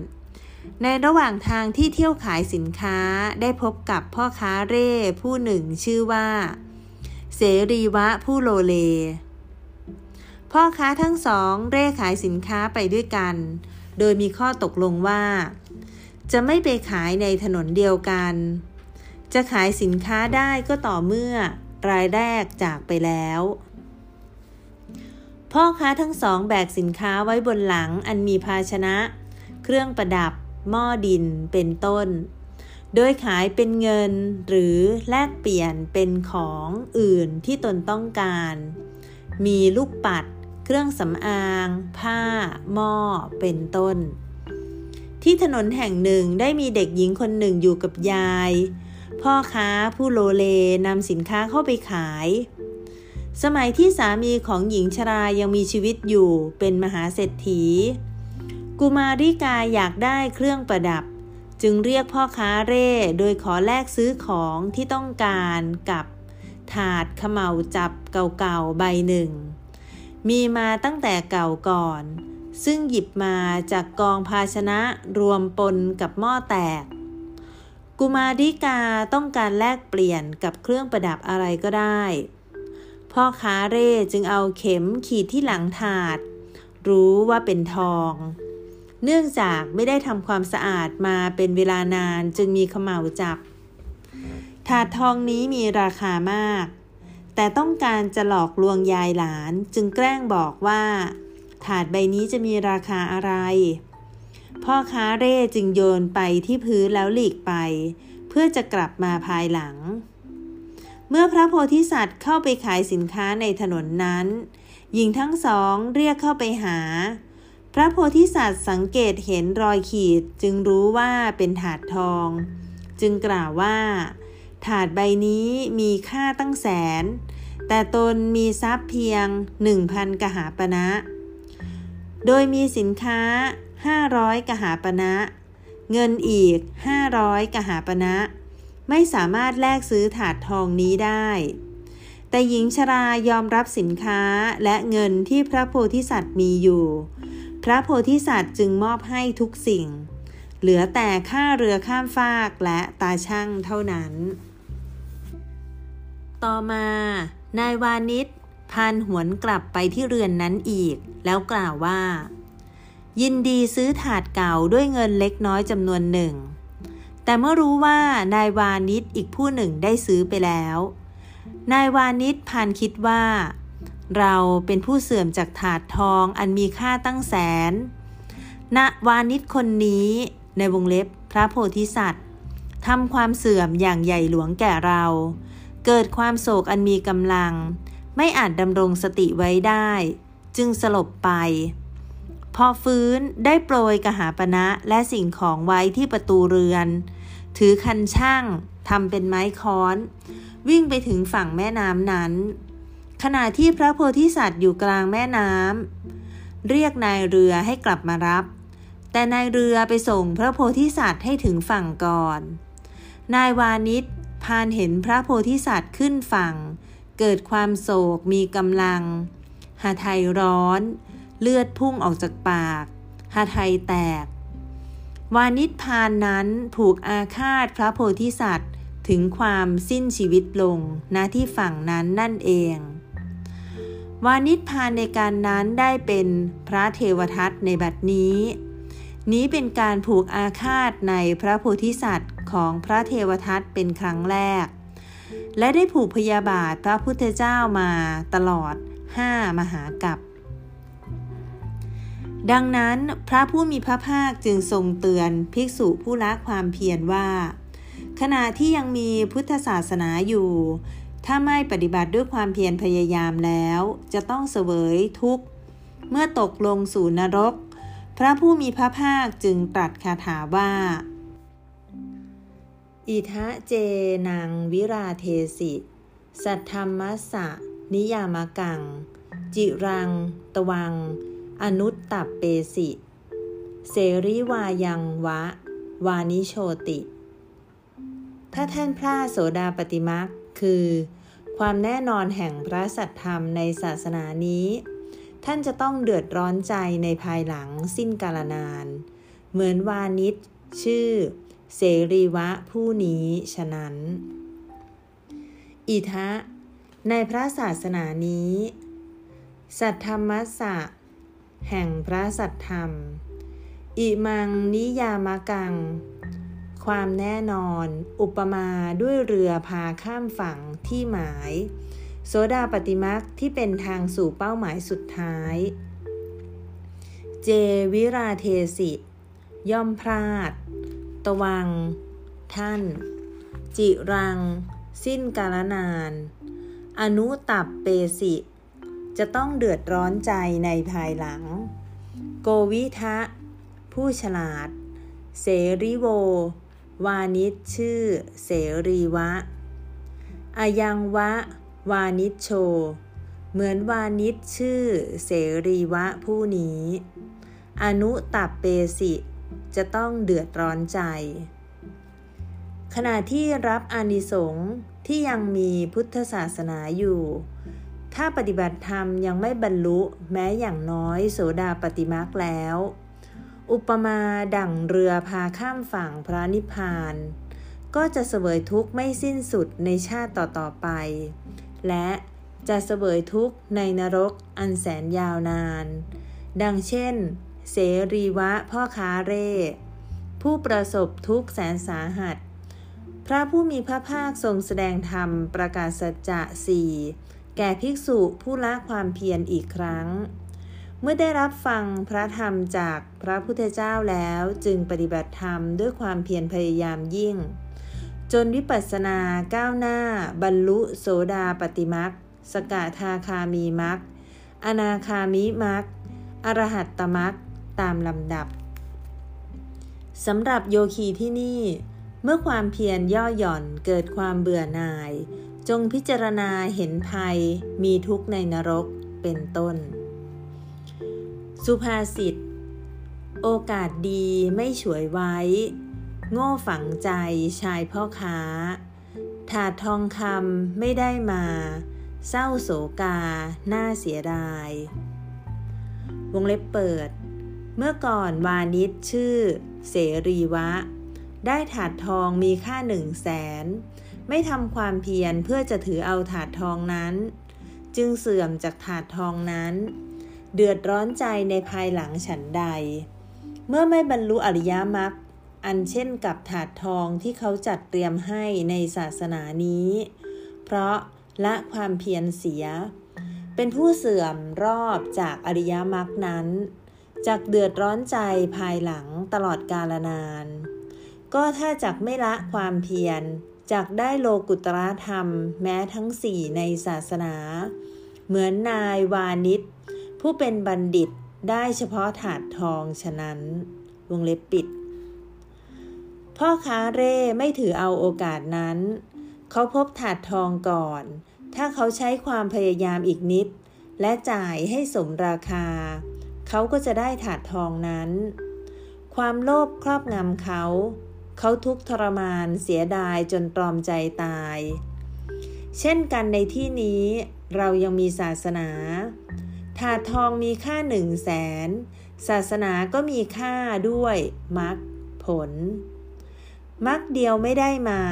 ในระหว่างทางที่เที่ยวขายสินค้าได้พบกับพ่อค้าเร่ผู้หนึ่งชื่อว่า เสรีวะผู้โลเล พ่อค้าทั้งสองเร่ขายสินค้าไปด้วยกัน โดยมีข้อตกลงว่า จะไม่ไปขายในถนนเดียวกัน จะขายสินค้าได้ก็ต่อเมื่อรายแรกจากไปแล้ว พ่อค้าทั้งสองแบกสินค้าไว้บนหลังอันมีภาชนะ เครื่องประดับ หม้อดินเป็นต้น โดยขายเป็นเงินหรือแลกเปลี่ยนเป็นของอื่นที่ตนต้องการ มีลูกปัด เครื่องสำอาง ผ้า หม้อ เป็นต้น ที่ถนนแห่งหนึ่งได้มีเด็กหญิงคนหนึ่งอยู่กับยาย พ่อค้าผู้โลเลนำสินค้าเข้าไปขาย สมัยที่สามีของหญิงชรายังมีชีวิตอยู่เป็นมหาเศรษฐี กุมาริกาอยากได้เครื่องประดับ จึงเรียกพ่อค้าเร่โดยขอแลกซื้อของที่ต้องการกับถาดขมเหลาจับเก่าๆใบหนึ่ง มีมาตั้งแต่เก่าก่อน ซึ่งหยิบมาจากกองภาชนะรวมปนกับหม้อแตก กุมาริกาต้องการแลกเปลี่ยนกับเครื่องประดับอะไรก็ได้ พ่อค้าเร่จึงเอาเข็มขีดที่หลังถาด รู้ว่าเป็นทอง เนื่องจากไม่ได้ทำความสะอาดมาเป็นเวลานานจึงมีขมเหลาจับ ถาดทองนี้มีราคามาก แต่ต้องการจะหลอกลวงยายหลานจึงแกล้งบอกว่า ถาดใบนี้จะมีราคาอะไร พ่อค้าเร่จึงโยนไปที่พื้นแล้วหลีกไป เพื่อจะกลับมาภายหลัง เมื่อพระโพธิสัตว์เข้าไปขายสินค้าในถนนนั้น หญิงทั้งสองเรียกเข้าไปหา พระโพธิสัตว์สังเกตเห็นรอยขีดจึงรู้ว่าเป็นถาดทอง จึงกล่าวว่า ถาดใบนี้มีค่าตั้งแสน แต่ตนมีทรัพย์เพียงหนึ่งพันกหาปณะนะ โดยมีสินค้า500กหาปณะเงินอีก500กหาปณะไม่สามารถแลกซื้อถาดทองนี้ได้ แต่หญิงชรายอมรับสินค้าและเงินที่พระโพธิสัตว์มีอยู่ พระโพธิสัตว์จึงมอบให้ทุกสิ่ง เหลือแต่ค่าเรือข้ามฟากและตาช่างเท่านั้น ต่อมา นายวานิชพานหวนกลับไปที่เรือนนั้นอีก แล้วกล่าวว่า ยินดีซื้อถาดเก่าด้วยเงินเล็กน้อยจำนวนหนึ่ง แต่เมื่อรู้ว่านายวานิชอีกผู้หนึ่งได้ซื้อไปแล้ว นายวานิชพานคิดว่า เราเป็นผู้เสื่อมจากถาดทองอันมีค่าตั้งแสน ณ วานิชคนนี้ในวงเล็บพระโพธิสัตว์ทำความเสื่อมอย่างใหญ่หลวงแก่เรา เกิดความโศกอันมีกำลัง ไม่อาจดำรงสติไว้ได้ จึงสลบไป พอฟื้นได้โปรยกหาปณะและสิ่งของไว้ที่ประตูเรือน ถือคันช่างทำเป็นไม้ค้อน วิ่งไปถึงฝั่งแม่น้ำนั้น ขณะที่พระโพธิสัตว์อยู่กลางแม่น้ำเรียกนายเรือให้กลับมารับ แต่นายเรือไปส่งพระโพธิสัตว์ให้ถึงฝั่งก่อน นายวานิชพานเห็นพระโพธิสัตว์ขึ้นฝั่ง เกิดความโศกมีกำลัง หาไทยร้อน เลือดพุ่งออกจากปาก หาไทยแตก วานิชพานนั้นผูกอาฆาตพระโพธิสัตว์ถึงความสิ้นชีวิตลงณที่ฝั่งนั้นนั่นเอง วานิชพานในการนั้นได้เป็นพระเทวทัตในบัดนี้ นี้เป็นการผูกอาฆาตในพระโพธิสัตว์ของพระเทวทัตเป็นครั้งแรก และได้ผูกพยาบาทพระพุทธเจ้ามาตลอดห้ามหากัปดังนั้นพระผู้มีพระภาคจึงทรงเตือนภิกษุผู้ละความเพียรว่า ขณะที่ยังมีพุทธศาสนาอยู่ ถ้าไม่ปฏิบัติด้วยความเพียรพยายามแล้ว จะต้องเสวยทุกข์ เมื่อตกลงสู่นรก พระผู้มีพระภาคจึงตรัสคาถาว่า อิทะเจนางวิราเทสิ สัทธรรมสะ นิยามกัง จิรัง ตวัง อนุตตับเปสิ เสริวายังวะ วานิโชติ ถ้าท่านพระโสดาปฏิมัก คือ ความแน่นอนแห่งพระสัทธรรมในศาสนานี้ ท่านจะต้องเดือดร้อนใจในภายหลังสิ้นกาลนาน เหมือนวานิชชื่อ เสรีวะผู้นี้ฉะนั้น อิทะ ในพระศาสนานี้ สัทธรรมสสะแห่งพระสัทธรรม อิมังนิยามกัง ความแน่นอน อุปมาด้วยเรือพาข้ามฝั่งที่หมาย โสดาปฏิมักที่เป็นทางสู่เป้าหมายสุดท้าย เจวิราเทสิ ย่อมพลาด ตวัง ท่าน จิรัง สิ้นกาลนาน อนุตับเปสิ จะต้องเดือดร้อนใจในภายหลัง โกวิทะ ผู้ฉลาดเสริโว วานิชชื่อ เสรีวะ อายังวะ วานิชโช เหมือนวานิชชื่อ เสรีวะผู้นี้ อนุตับเปสิ จะต้องเดือดร้อนใจ ขณะที่รับอานิสงส์ที่ยังมีพุทธศาสนาอยู่ ถ้าปฏิบัติธรรมยังไม่บรรลุแม้อย่างน้อยโสดาปฏิมักแล้ว อุปมาดั่งเรือพาข้ามฝั่งพระนิพพาน ก็จะเสวยทุกข์ไม่สิ้นสุดในชาติต่อๆไป และจะเสวยทุกข์ในนรกอันแสนยาวนาน ดังเช่น เสรีวะพ่อค้าเร่ ผู้ประสบทุกข์แสนสาหัส พระผู้มีพระภาคทรงแสดงธรรมประกาศสัจจะสี่แก่ภิกษุผู้ละความเพียรอีกครั้ง เมื่อได้รับฟังพระธรรมจากพระพุทธเจ้าแล้วจึงปฏิบัติธรรมด้วยความเพียรพยายามยิ่ง จนวิปัสสนาก้าวหน้า บรรลุโสดาปติมักสกทาคามีมักอนาคามิมักอรหัตตมักตามลำดับสำหรับโยคีที่นี่ เมื่อความเพียรย่อหย่อนเกิดความเบื่อหน่าย จงพิจารณาเห็นภัยมีทุกข์ในนรกเป็นต้น สุภาษิต โอกาสดีไม่ฉวยไว้ โง่ฝังใจชายพ่อค้า ถาดทองคำไม่ได้มา เศร้าโศกา หน่าเสียดาย วงเล็บเปิด เมื่อก่อนวานิชชื่อ เสรีวะ ได้ถาดทองมีค่าหนึ่งแสน ไม่ทำความเพียรเพื่อจะถือเอาถาดทองนั้น จึงเสื่อมจากถาดทองนั้น เดือดร้อนใจในภายหลังฉันใด เมื่อไม่บรรลุอริยมรรคอันเช่นกับถาดทองที่เขาจัดเตรียมให้ในศาสนานี้ เพราะละความเพียรเสีย เป็นผู้เสื่อมรอบจากอริยมรรคนั้นจากเดือดร้อนใจภายหลังตลอดกาลนาน ก็ถ้าจากไม่ละความเพียรจากได้โลกุตระธรรมแม้ทั้งสี่ในศาสนา เหมือนนายวานิช ผู้เป็นบัณฑิตได้เฉพาะถาดทองฉะนั้น วงเล็บปิด พ่อค้าเร่ไม่ถือเอาโอกาสนั้น เขาพบถาดทองก่อน ถ้าเขาใช้ความพยายามอีกนิด และจ่ายให้สมราคา เขาก็จะได้ถาดทองนั้น ความโลภครอบงำเขา เขาทุกทรมานเสียดายจนตรอมใจตาย เช่นกันในที่นี้เรายังมีศาสนา ถาดทองมีค่าหนึ่งแสน ศาสนาก็มีค่าด้วยมรรคผลมักเดียวไม่ได้มา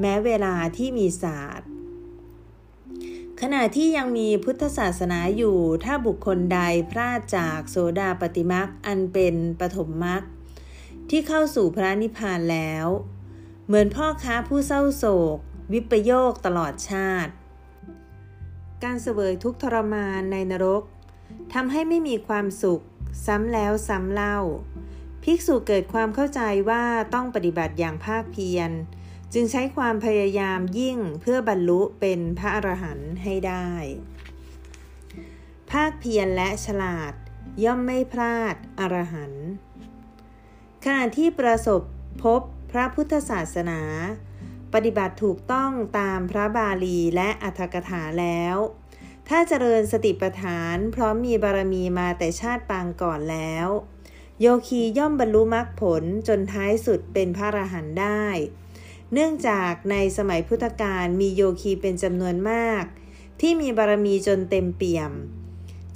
แม้เวลาที่มีศาสตร์ ขณะที่ยังมีพุทธศาสนาอยู่ ถ้าบุคคลใดพลาดจากโสดาปฏิมักอันเป็นปฐมมักที่เข้าสู่พระนิพพานแล้ว เหมือนพ่อค้าผู้เศร้าโศก วิปโยคตลอดชาติ การเสวยทุกทรมานในนรก ทำให้ไม่มีความสุข ซ้ำแล้วซ้ำเล่า ภิกษุเกิดความเข้าใจว่าต้องปฏิบัติอย่างภาคเพียร จึงใช้ความพยายามยิ่งเพื่อบรรลุเป็นพระอรหันต์ให้ได้ ภาคเพียรและฉลาดย่อมไม่พลาดอรหันต์ขณะที่ประสบพบพระพุทธศาสนา ปฏิบัติถูกต้องตามพระบาลีและอัธกถาแล้ว ถ้าเจริญสติปัฏฐาน พร้อมมีบารมีมาแต่ชาติปางก่อนแล้ว โยคีย่อมบรรลุมรรคผลจนท้ายสุดเป็นพระอรหันต์ได้ เนื่องจากในสมัยพุทธกาลมีโยคีเป็นจำนวนมาก ที่มีบารมีจนเต็มเปี่ยม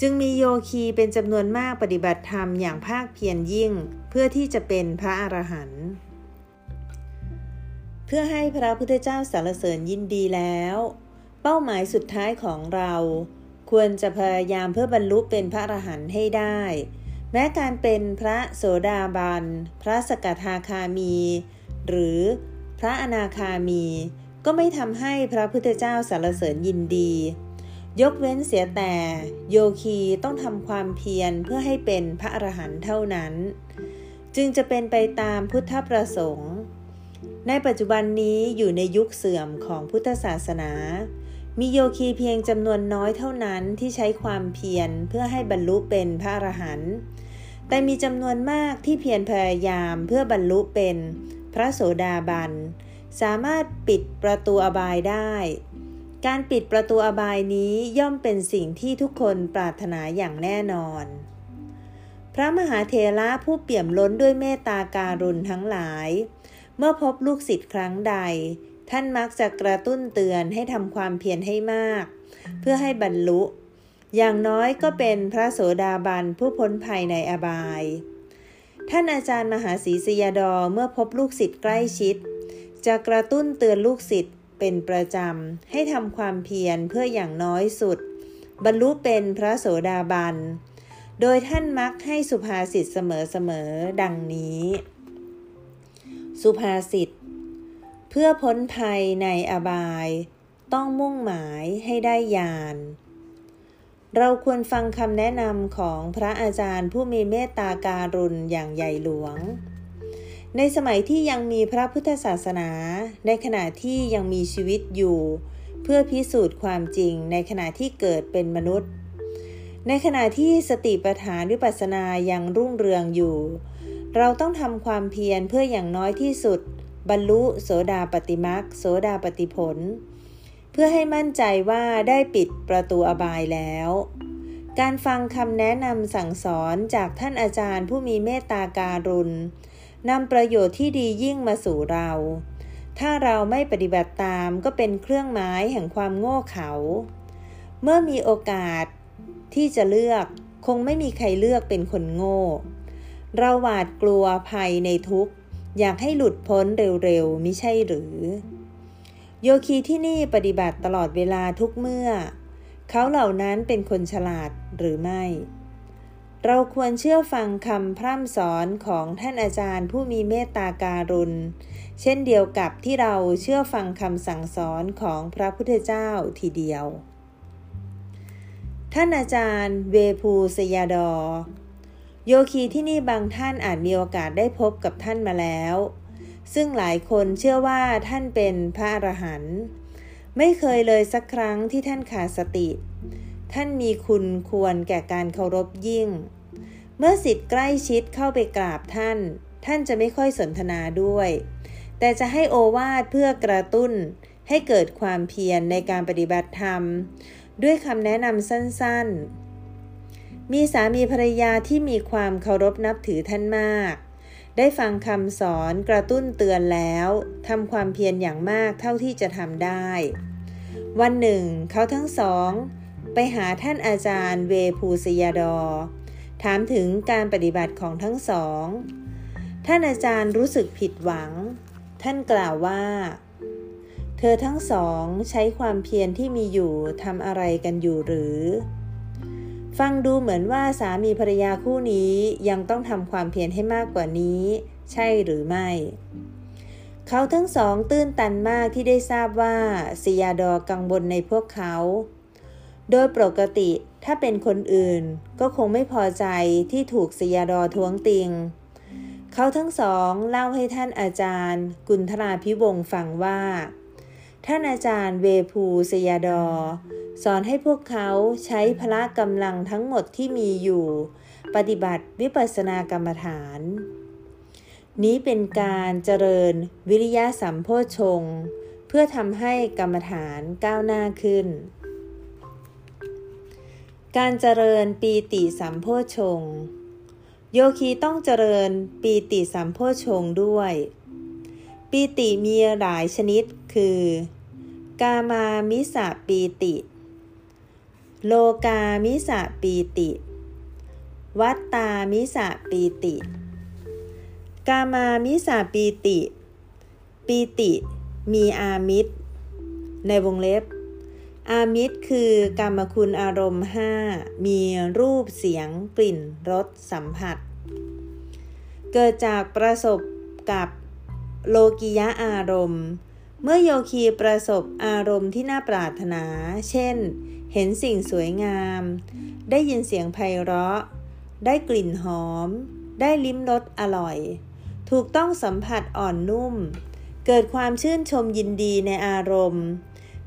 จึงมีโยคีเป็นจำนวนมากปฏิบัติธรรมอย่างภาคเพียรยิ่ง เพื่อที่จะเป็นพระอรหันต์เพื่อให้พระพุทธเจ้าสารเสริญยินดีแล้ว เป้าหมายสุดท้ายของเรา ควรจะพยายามเพื่อบรรลุเป็นพระอรหันต์ให้ได้ แม้การเป็นพระโสดาบัน พระสกทาคามี หรือพระอนาคามี ก็ไม่ทำให้พระพุทธเจ้าสารเสริญยินดี ยกเว้นเสียแต่โยคีต้องทำความเพียรเพื่อให้เป็นพระอรหันต์เท่านั้น จึงจะเป็นไปตามพุทธประสงค์ในปัจจุบันนี้อยู่ในยุคเสื่อมของพุทธศาสนา มีโยคีเพียงจำนวนน้อยเท่านั้นที่ใช้ความเพียรเพื่อให้บรรลุเป็นพระอรหันต์แต่มีจำนวนมากที่เพียรพยายามเพื่อบรรลุเป็นพระโสดาบัน สามารถปิดประตูอบายได้ การปิดประตูอบายนี้ย่อมเป็นสิ่งที่ทุกคนปรารถนาอย่างแน่นอน พระมหาเทระผู้เปี่ยมล้นด้วยเมตตาการุณทั้งหลาย เมื่อพบลูกศิษย์ครั้งใด ท่านมักจะกระตุ้นเตือนให้ทำความเพียรให้มาก เพื่อให้บรรลุ อย่างน้อยก็เป็นพระโสดาบันผู้พ้นภัยในอบาย ท่านอาจารย์มหาศรีสยาดอเมื่อพบลูกศิษย์ใกล้ชิด จะกระตุ้นเตือนลูกศิษย์เป็นประจำ ให้ทำความเพียรเพื่ออย่างน้อยสุด บรรลุเป็นพระโสดาบัน โดยท่านมักให้สุภาษิตเสมอๆดังนี้ สุภาษิต พื่อพ้นภัยในอบาย ต้องมุ่งหมายให้ได้ญาณ เราควรฟังคำแนะนำของพระอาจารย์ผู้มีเมตตาการุณอย่างใหญ่หลวง ในสมัยที่ยังมีพระพุทธศาสนา ในขณะที่ยังมีชีวิตอยู่ เพื่อพิสูจน์ความจริงในขณะที่เกิดเป็นมนุษย์ ในขณะที่สติปัฏฐานวิปัสสนายังรุ่งเรืองอยู่ เราต้องทำความเพียรเพื่ออย่างน้อยที่สุด บรรลุโสดาปติมักโสดาปติผล เพื่อให้มั่นใจว่าได้ปิดประตูอบายแล้ว การฟังคำแนะนำสั่งสอนจากท่านอาจารย์ผู้มีเมตตาการุณนำประโยชน์ที่ดียิ่งมาสู่เรา ถ้าเราไม่ปฏิบัติตามก็เป็นเครื่องหมายแห่งความโง่เขลาเมื่อมีโอกาสที่จะเลือกคงไม่มีใครเลือกเป็นคนโง่ เราหวาดกลัวภัยในทุกข์ อยากให้หลุดพ้นเร็วๆมิใช่หรือ โยคีที่นี่ปฏิบัติตลอดเวลาทุกเมื่อ เขาเหล่านั้นเป็นคนฉลาดหรือไม่ เราควรเชื่อฟังคำพร่ำสอนของท่านอาจารย์ผู้มีเมตตาการุณ เช่นเดียวกับที่เราเชื่อฟังคำสั่งสอนของพระพุทธเจ้าทีเดียว ท่านอาจารย์เวภูสยาดอ โยคีที่นี่บางท่านอาจมีโอกาสได้พบกับท่านมาแล้ว ซึ่งหลายคนเชื่อว่าท่านเป็นพระอรหันต์ไม่เคยเลยสักครั้งที่ท่านขาดสติ ท่านมีคุณควรแก่การเคารพยิ่ง เมื่อสิทธิ์ใกล้ชิดเข้าไปกราบท่าน ท่านจะไม่ค่อยสนทนาด้วย แต่จะให้โอวาทเพื่อกระตุ้นให้เกิดความเพียรในการปฏิบัติธรรม ด้วยคำแนะนำสั้นๆ มีสามีภรรยาที่มีความเคารพนับถือท่านมาก ได้ฟังคำสอนกระตุ้นเตือนแล้วทำความเพียรอย่างมากเท่าที่จะทำได้ วันหนึ่ง เขาทั้งสอง ไปหาท่านอาจารย์เวภูสยาดอ ถามถึงการปฏิบัติของทั้งสอง ท่านอาจารย์รู้สึกผิดหวัง ท่านกล่าวว่า เธอทั้งสองใช้ความเพียรที่มีอยู่ทำอะไรกันอยู่หรือ ฟังดูเหมือนว่าสามีภรรยาคู่นี้ยังต้องทำความเพียรให้มากกว่านี้ ใช่หรือไม่ เขาทั้งสองตื้นตันมากที่ได้ทราบว่าสยาดอกังวลในพวกเขา โดยปกติถ้าเป็นคนอื่นก็คงไม่พอใจที่ถูกสยาดอท้วงติง เขาทั้งสองเล่าให้ท่านอาจารย์ กุณธราพิวงฟังว่า ท่านอาจารย์เวภูสยาดอ สอนให้พวกเขาใช้พละกำลังทั้งหมดที่มีอยู่ ปฏิบัติวิปัสสนากรรมฐาน นี้เป็นการเจริญวิริยะสัมโพชง เพื่อทำให้กรรมฐานก้าวหน้าขึ้น การเจริญปีติสัมโพชง โยคีต้องเจริญปีติสัมโพชงด้วย ปีติมีหลายชนิดคือ กามามิสะปีติ โลกามิสะปีติ วัตตามิสะปีติ กามามิสะปีติ ปีติมีอามิตร ในวงเล็บ อามิตรคือกรรมคุณอารมณ์ห้ามีรูปเสียงกลิ่นรสสัมผัส เกิดจากประสบกับโลกิยะอารมณ์ เมื่อโยคีประสบอารมณ์ที่น่าปรารถนา เช่น เห็นสิ่งสวยงาม ได้ยินเสียงไพเราะ ได้กลิ่นหอม ได้ลิ้มรสอร่อย ถูกต้องสัมผัสอ่อนนุ่ม เกิดความชื่นชมยินดีในอารมณ์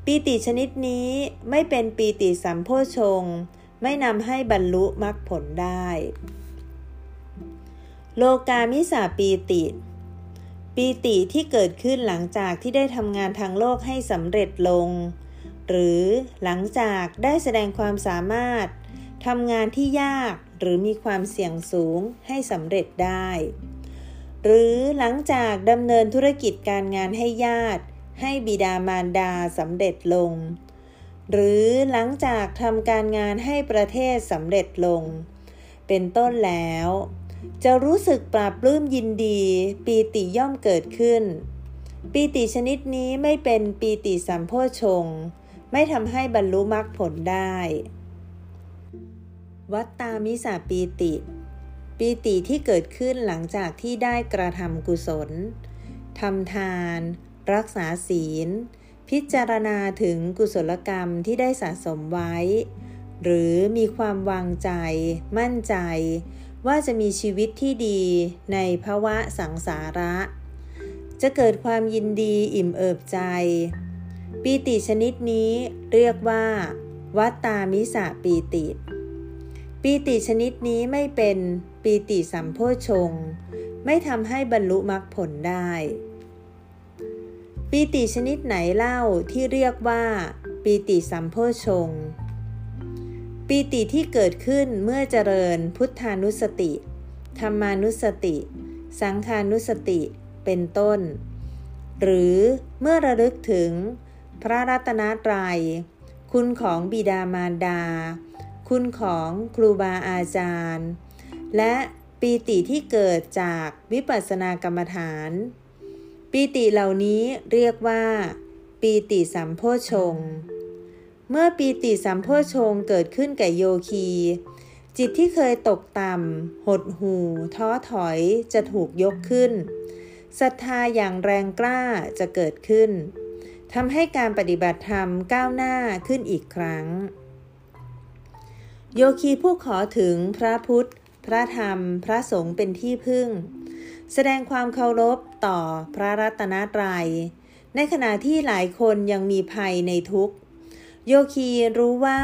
ปีติชนิดนี้ไม่เป็นปีติสัมโพชง ไม่นำให้บรรลุมรรคผลได้ โลกามิสาปีติปีติที่เกิดขึ้นหลังจากที่ได้ทำงานทางโลกให้สำเร็จลง หรือหลังจากได้แสดงความสามารถทำงานที่ยากหรือมีความเสี่ยงสูงให้สำเร็จได้ หรือหลังจากดำเนินธุรกิจการงานให้ญาติ ให้บิดามารดาสำเร็จลง หรือหลังจากทำการงานให้ประเทศสำเร็จลง เป็นต้นแล้ว จะรู้สึกปราบปลื้มยินดี ปีติย่อมเกิดขึ้น ปีติชนิดนี้ไม่เป็นปีติสัมโพชง ไม่ทำให้บรรลุมรรคผลได้ วัตตามิสาปีติ ปีติที่เกิดขึ้นหลังจากที่ได้กระทำกุศลทำทาน รักษาศีล พิจารณาถึงกุศลกรรมที่ได้สะสมไว้ หรือมีความวางใจ มั่นใจ ว่าจะมีชีวิตที่ดีในภาวะสังสาระ จะเกิดความยินดีอิ่มเอิบใจ ปีติชนิดนี้เรียกว่า วัตตามิสะปีติ ปีติชนิดนี้ไม่เป็นปีติสัมโพชง ไม่ทำให้บรรลุมรรคผลได้ ปีติชนิดไหนเล่าที่เรียกว่า ปีติสัมโพชง ปีติที่เกิดขึ้นเมื่อเจริญพุทธานุสติ ธรรมานุสติ สังขานุสติ เป็นต้น หรือเมื่อระลึกถึง พระรัตนตรัย คุณของบิดามารดา คุณของครูบาอาจารย์ และปีติที่เกิดจากวิปัสสนากรรมฐาน ปีติเหล่านี้เรียกว่า ปีติสัมโพชง เมื่อปีติสัมโพชงเกิดขึ้นแก่โยคี จิตที่เคยตกต่ำหดหูท้อถอยจะถูกยกขึ้นศรัทธาอย่างแรงกล้าจะเกิดขึ้น ทำให้การปฏิบัติธรรมก้าวหน้าขึ้นอีกครั้ง โยคีผู้ขอถึงพระพุทธ พระธรรม พระสงฆ์เป็นที่พึ่ง แสดงความเคารพต่อพระรัตนตรยัย ในขณะที่หลายคนยังมีภัยในทุกข์ โยคีรู้ว่า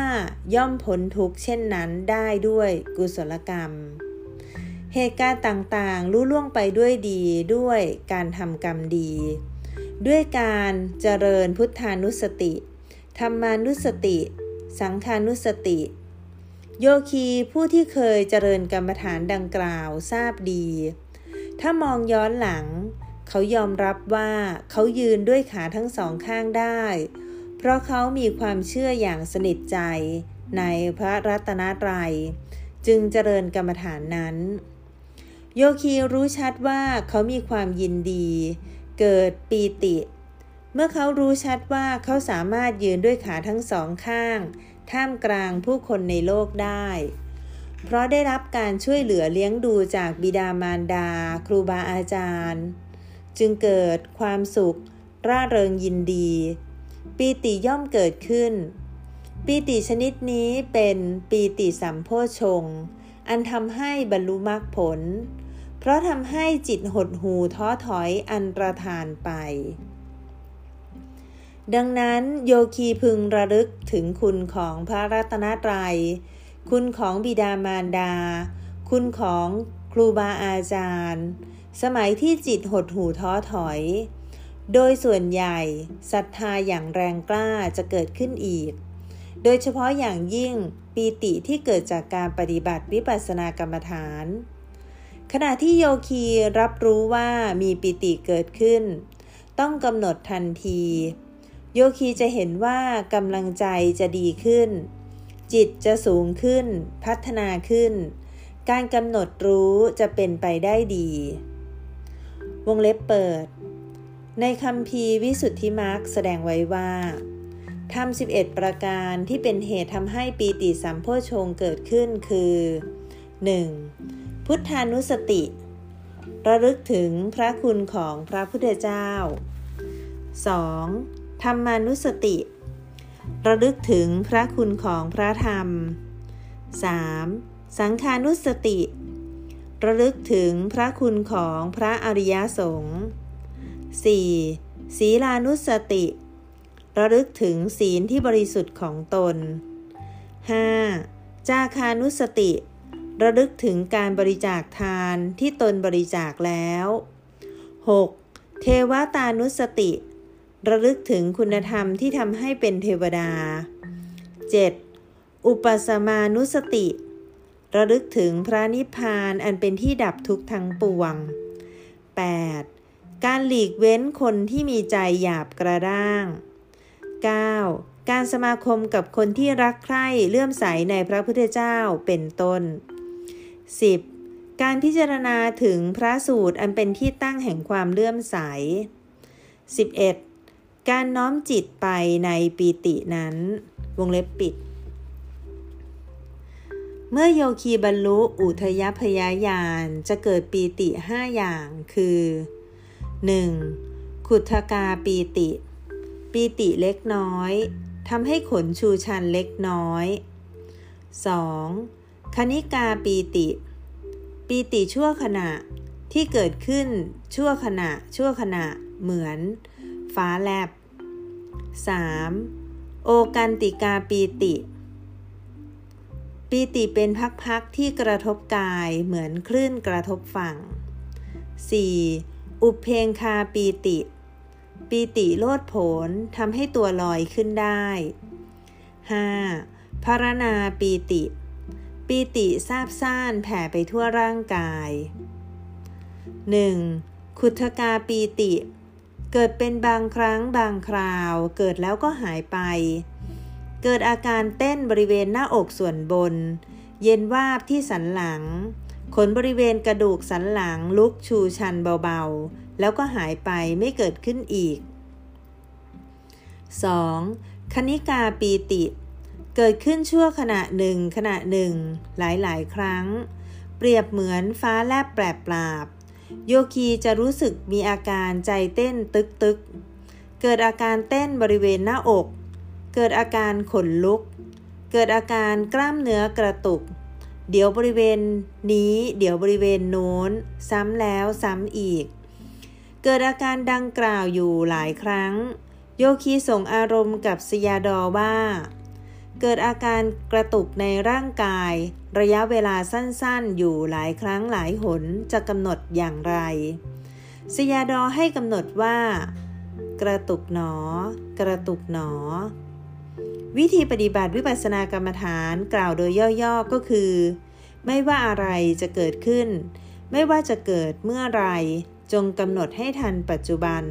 ย่อมพ้นทุกข์เช่นนั้นได้ด้วยกุศลกรรม เหตุการณ์ต่างๆรู้ล่วงไปด้วยดีด้วยการทำกรรมดี ด้วยการเจริญพุทธานุสติ ธรรมานุสติ สังขานุสติ โยคีผู้ที่เคยเจริญกรรมฐานดังกล่าวทราบดี ถ้ามองย้อนหลัง เขายอมรับว่าเขายืนด้วยขาทั้งสองข้างได้ เพราะเขามีความเชื่ออย่างสนิทใจในพระรัตนตรัย จึงเจริญกรรมฐานนั้น โยคีรู้ชัดว่าเขามีความยินดี เกิดปีติ เมื่อเขารู้ชัดว่าเขาสามารถยืนด้วยขาทั้งสองข้าง ท่ามกลางผู้คนในโลกได้ เพราะได้รับการช่วยเหลือเลี้ยงดูจากบิดามารดา ครูบาอาจารย์ จึงเกิดความสุข ร่าเริงยินดี ปีติย่อมเกิดขึ้น ปีติชนิดนี้เป็นปีติสัมโพชง อันทำให้บรรลุมรรคผล เพราะทำให้จิตหดหูท้อถอยอันตรธานไป ดังนั้นโยคีพึงระลึกถึงคุณของพระรัตนตรยัย คุณของบิดามารดา คุณของครูบาอาจารย์ สมัยที่จิตหดหูท้อถอย โดยส่วนใหญ่ศรัทธาอย่างแรงกล้าจะเกิดขึ้นอีก โดยเฉพาะอย่างยิ่งปีติที่เกิดจากการปฏิบัติวิปัสสนากรรมฐาน ขณะที่โยคีรับรู้ว่ามีปิติเกิดขึ้น ต้องกำหนดทันที โยคีจะเห็นว่ากำลังใจจะดีขึ้น จิตจะสูงขึ้น พัฒนาขึ้น การกำหนดรู้จะเป็นไปได้ดี วงเล็บเปิด ในคำพีวิสุทธิมาร์กแสดงไว้ว่าทำ11 ประการที่เป็นเหตุทำให้ปีติสัมโพชงเกิดขึ้นคือ 1. พุทธานุสติ ระลึกถึงพระคุณของพระพุทธเจ้า 2. ธรรมานุสติ ระลึกถึงพระคุณของพระธรรม 3. สังขานุสติ ระลึกถึงพระคุณของพระอริยสงฆ์ 4. ศีลานุสติ ระลึกถึงศีลที่บริสุทธิ์ของตน 5. จาคานุสติ ระลึกถึงการบริจาคทานที่ตนบริจาคแล้ว 6. เทวตานุสติ ระลึกถึงคุณธรรมที่ทำให้เป็นเทวดา 7. อุปสมานุสติ ระลึกถึงพระนิพพานอันเป็นที่ดับทุกข์ทั้งปวง 8. การหลีกเว้นคนที่มีใจหยาบกระด้าง 9. การสมาคมกับคนที่รักใคร่เลื่อมใสในพระพุทธเจ้าเป็นต้น 10. การพิจารณาถึงพระสูตรอันเป็นที่ตั้งแห่งความเลื่อมใส 11. การน้อมจิตไปในปีตินั้น วงเล็บปิด เมื่อโยคีบรรลุอุทยพยายานจะเกิดปีติห้าอย่างคือ 1. ขุทกาปีติ ปีติเล็กน้อยทำให้ขนชูชันเล็กน้อย 2. คณิกาปีติ ปีติชั่วขณะที่เกิดขึ้นชั่วขณะชั่วขณะเหมือน ฟ้าแลบ 3. โอกันติกาปีติ ปีติเป็นพักๆที่กระทบกายเหมือนคลื่นกระทบฝั่ง 4. อุเพงคาปีติ ปีติโลดผนทำให้ตัวลอยขึ้นได้ 5. พารณาปีติ ปีติซาบซ่านแผ่ไปทั่วร่างกาย 1. ขุทกาปีติ เกิดเป็นบางครั้งบางคราว เกิดแล้วก็หายไป เกิดอาการเต้นบริเวณหน้าอกส่วนบน เย็นวาบที่สันหลัง ขนบริเวณกระดูกสันหลังลุกชูชันเบาๆ แล้วก็หายไปไม่เกิดขึ้นอีก 2. คณิกาปีติเเกิดขึ้นชั่วขณะหนึ่งขณะหนึ่ง หลายๆครั้ง เปรียบเหมือนฟ้าแลบแปรปราบ โยคีจะรู้สึกมีอาการใจเต้นตึกตึกเกิดอาการเต้นบริเวณหน้าอก เกิดอาการขนลุก เกิดอาการกล้ามเนื้อกระตุก เดี๋ยวบริเวณนี้ เดี๋ยวบริเวณโน้น ซ้ำแล้วซ้ำอีก เกิดอาการดังกล่าวอยู่หลายครั้ง โยคีส่งอารมณ์กับสยาดอว่า เกิดอาการกระตุกในร่างกาย ระยะเวลาสั้นๆ อยู่หลายครั้งหลายหนจะกำหนดอย่างไรสยาดอให้กำหนดว่า กระตุกหนอ กระตุกหนอ วิธีปฏิบัติวิปัสสนากรรมฐานกล่าวโดยย่อๆก็คือ ไม่ว่าอะไรจะเกิดขึ้น ไม่ว่าจะเกิดเมื่อไรจงกำหนดให้ทันปัจจุบัน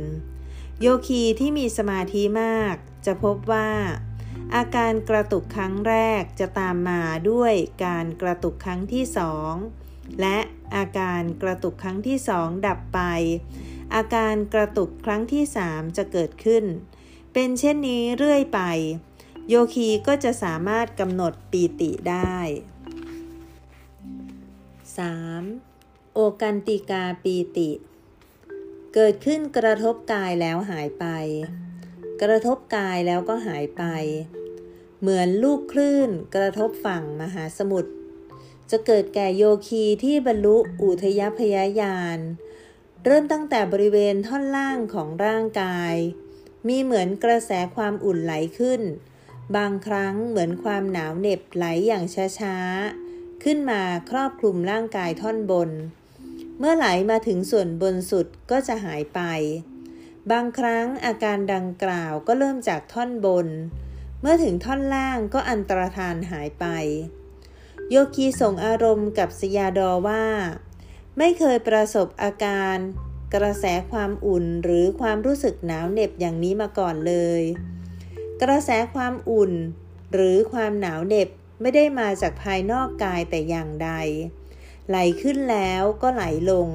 โยคีที่มีสมาธิมากจะพบว่า อาการกระตุกครั้งแรกจะตามมาด้วยการกระตุกครั้งที่สองและอาการกระตุกครั้งที่สองดับไป อาการกระตุกครั้งที่สามจะเกิดขึ้น เป็นเช่นนี้เรื่อยไป โยคีก็จะสามารถกำหนดปีติได้ 3. โอกันติกาปีติ เกิดขึ้นกระทบกายแล้วหายไป กระทบกายแล้วก็หายไป เหมือนลูกคลื่นกระทบฝั่งมหาสมุทรจะเกิดแก่โยคีที่บรรลุอุทยพยายาน เริ่มตั้งแต่บริเวณท่อนล่างของร่างกาย มีเหมือนกระแสความอุ่นไหลขึ้น บางครั้งเหมือนความหนาวเหน็บไหลอย่างช้าๆ ขึ้นมาครอบคลุมร่างกายท่อนบน เมื่อไหลมาถึงส่วนบนสุดก็จะหายไป บางครั้งอาการดังกล่าวก็เริ่มจากท่อนบน เมื่อถึงท่อนล่างก็อันตรธานหายไป โยคีส่งอารมณ์กับสยาดอว่า ไม่เคยประสบอาการ กระแสความอุ่นหรือความรู้สึกหนาวเหน็บอย่างนี้มาก่อนเลย กระแสความอุ่น หรือความหนาวเหน็บไม่ได้มาจากภายนอกกายแต่อย่างใด ไหลขึ้นแล้วก็ไหลลง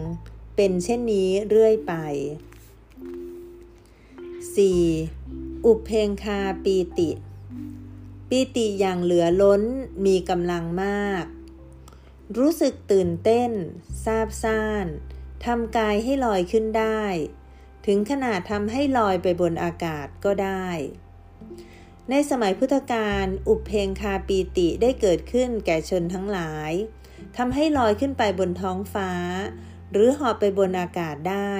เป็นเช่นนี้เรื่อยไป 4. อุเพงคาปีติ ปีติอย่างเหลือล้นมีกำลังมาก รู้สึกตื่นเต้น ซาบซ่านทำกายให้ลอยขึ้นได้ ถึงขนาดทำให้ลอยไปบนอากาศก็ได้ ในสมัยพุทธกาลอุเพงคาปีติได้เกิดขึ้นแก่ชนทั้งหลายทำให้ลอยขึ้นไปบนท้องฟ้า หรือหอบไปบนอากาศได้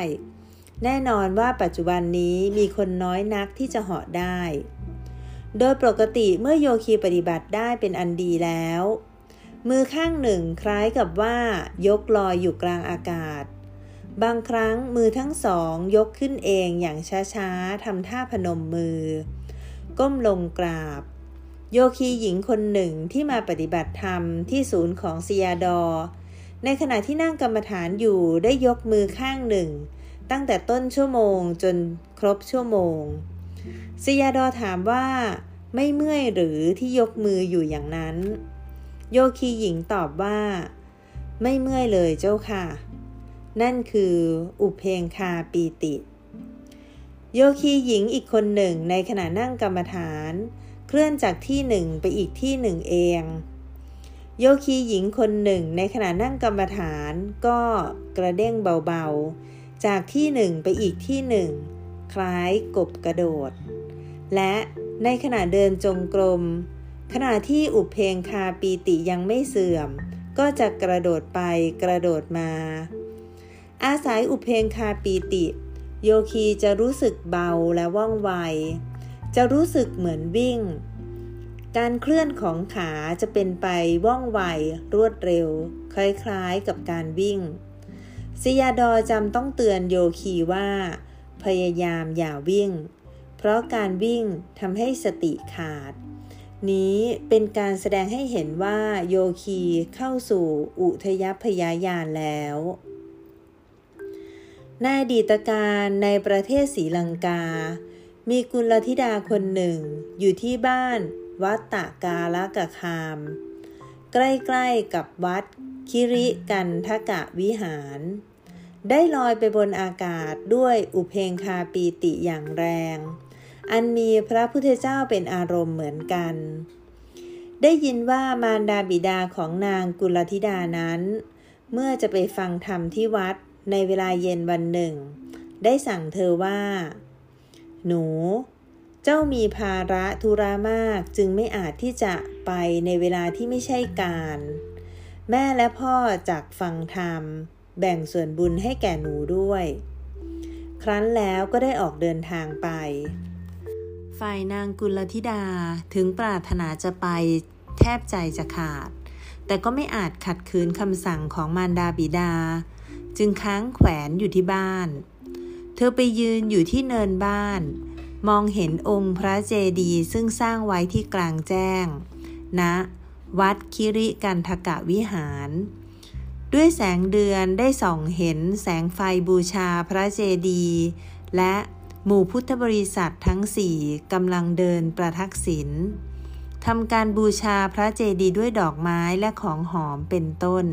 แน่นอนว่าปัจจุบันนี้มีคนน้อยนักที่จะเหาะได้ โดยปกติเมื่อโยคีปฏิบัติได้เป็นอันดีแล้ว มือข้างหนึ่งคล้ายกับว่า ยกลอยอยู่กลางอากาศ บางครั้งมือทั้งสองยกขึ้นเองอย่างช้าๆทำท่าพนมมือ ก้มลงกราบ โยคีหญิงคนหนึ่งที่มาปฏิบัติธรรมที่ศูนย์ของซียาดอ ในขณะที่นั่งกรรมฐานอยู่ได้ยกมือข้างหนึ่ง ตั้งแต่ต้นชั่วโมงจนครบชั่วโมงซียาดอถามว่า ไม่เมื่อยหรือที่ยกมืออยู่อย่างนั้น โยคีหญิงตอบว่า ไม่เมื่อยเลยเจ้าค่ะ นั่นคืออุเพงคาปีติ โยคีหญิงอีกคนหนึ่งในขณะนั่งกรรมฐาน เคลื่อนจากที่หนึ่งไปอีกที่หนึ่งเองโยคีหญิงคนหนึ่งในขณะนั่งกรรมฐานก็กระเด้งเบาๆ จากที่หนึ่งไปอีกที่หนึ่งคล้ายกบกระโดด และในขณะเดินจงกรม ขณะที่อุเพงคาปีติยังไม่เสื่อม ก็จะกระโดดไปกระโดดมา อาศัยอุเพงคาปีติ โยคีจะรู้สึกเบาและว่องไว จะรู้สึกเหมือนวิ่ง การเคลื่อนของขาจะเป็นไปว่องไวรวดเร็ว คล้ายๆกับการวิ่ง สิยาดอจำต้องเตือนโยคีว่า พยายามอย่าวิ่ง เพราะการวิ่งทำให้สติขาด นี้เป็นการแสดงให้เห็นว่าโยคีเข้าสู่อุทยพยายานแล้วในอดีตการในประเทศศรีลังกา มีกุลธิดาคนหนึ่งอยู่ที่บ้านวัดตะกาลกะคาม ใกล้ๆกับวัดคิริกันทกะวิหาร ได้ลอยไปบนอากาศด้วยอุเพงคาปีติอย่างแรง อันมีพระพุทธเจ้าเป็นอารมณ์เหมือนกัน ได้ยินว่ามารดาบิดาของนางกุลธิดานั้น เมื่อจะไปฟังธรรมที่วัดในเวลาเย็นวันหนึ่ง ได้สั่งเธอว่า หนู เจ้ามีภาระธุระมากจึงไม่อาจที่จะไปในเวลาที่ไม่ใช่การ แม่และพ่อจากฟังธรรม แบ่งส่วนบุญให้แก่หนูด้วย ครั้นแล้วก็ได้ออกเดินทางไป ฝ่ายนางกุลธิดาถึงปรารถนาจะไปแทบใจจะขาด แต่ก็ไม่อาจขัดขืนคำสั่งของมารดาบิดา จึงค้างแขวนอยู่ที่บ้าน เธอไปยืนอยู่ที่เนินบ้าน มองเห็นองค์พระเจดีย์ซึ่งสร้างไว้ที่กลางแจ้งณนะวัดคิริกันทกะวิหาร ด้วยแสงเดือนได้ส่องเห็นแสงไฟบูชาพระเจดีย์และหมู่พุทธบริษัททั้งสี่กำลังเดินประทักษิณทำการบูชาพระเจดีย์ด้วยดอกไม้และของหอมเป็นต้น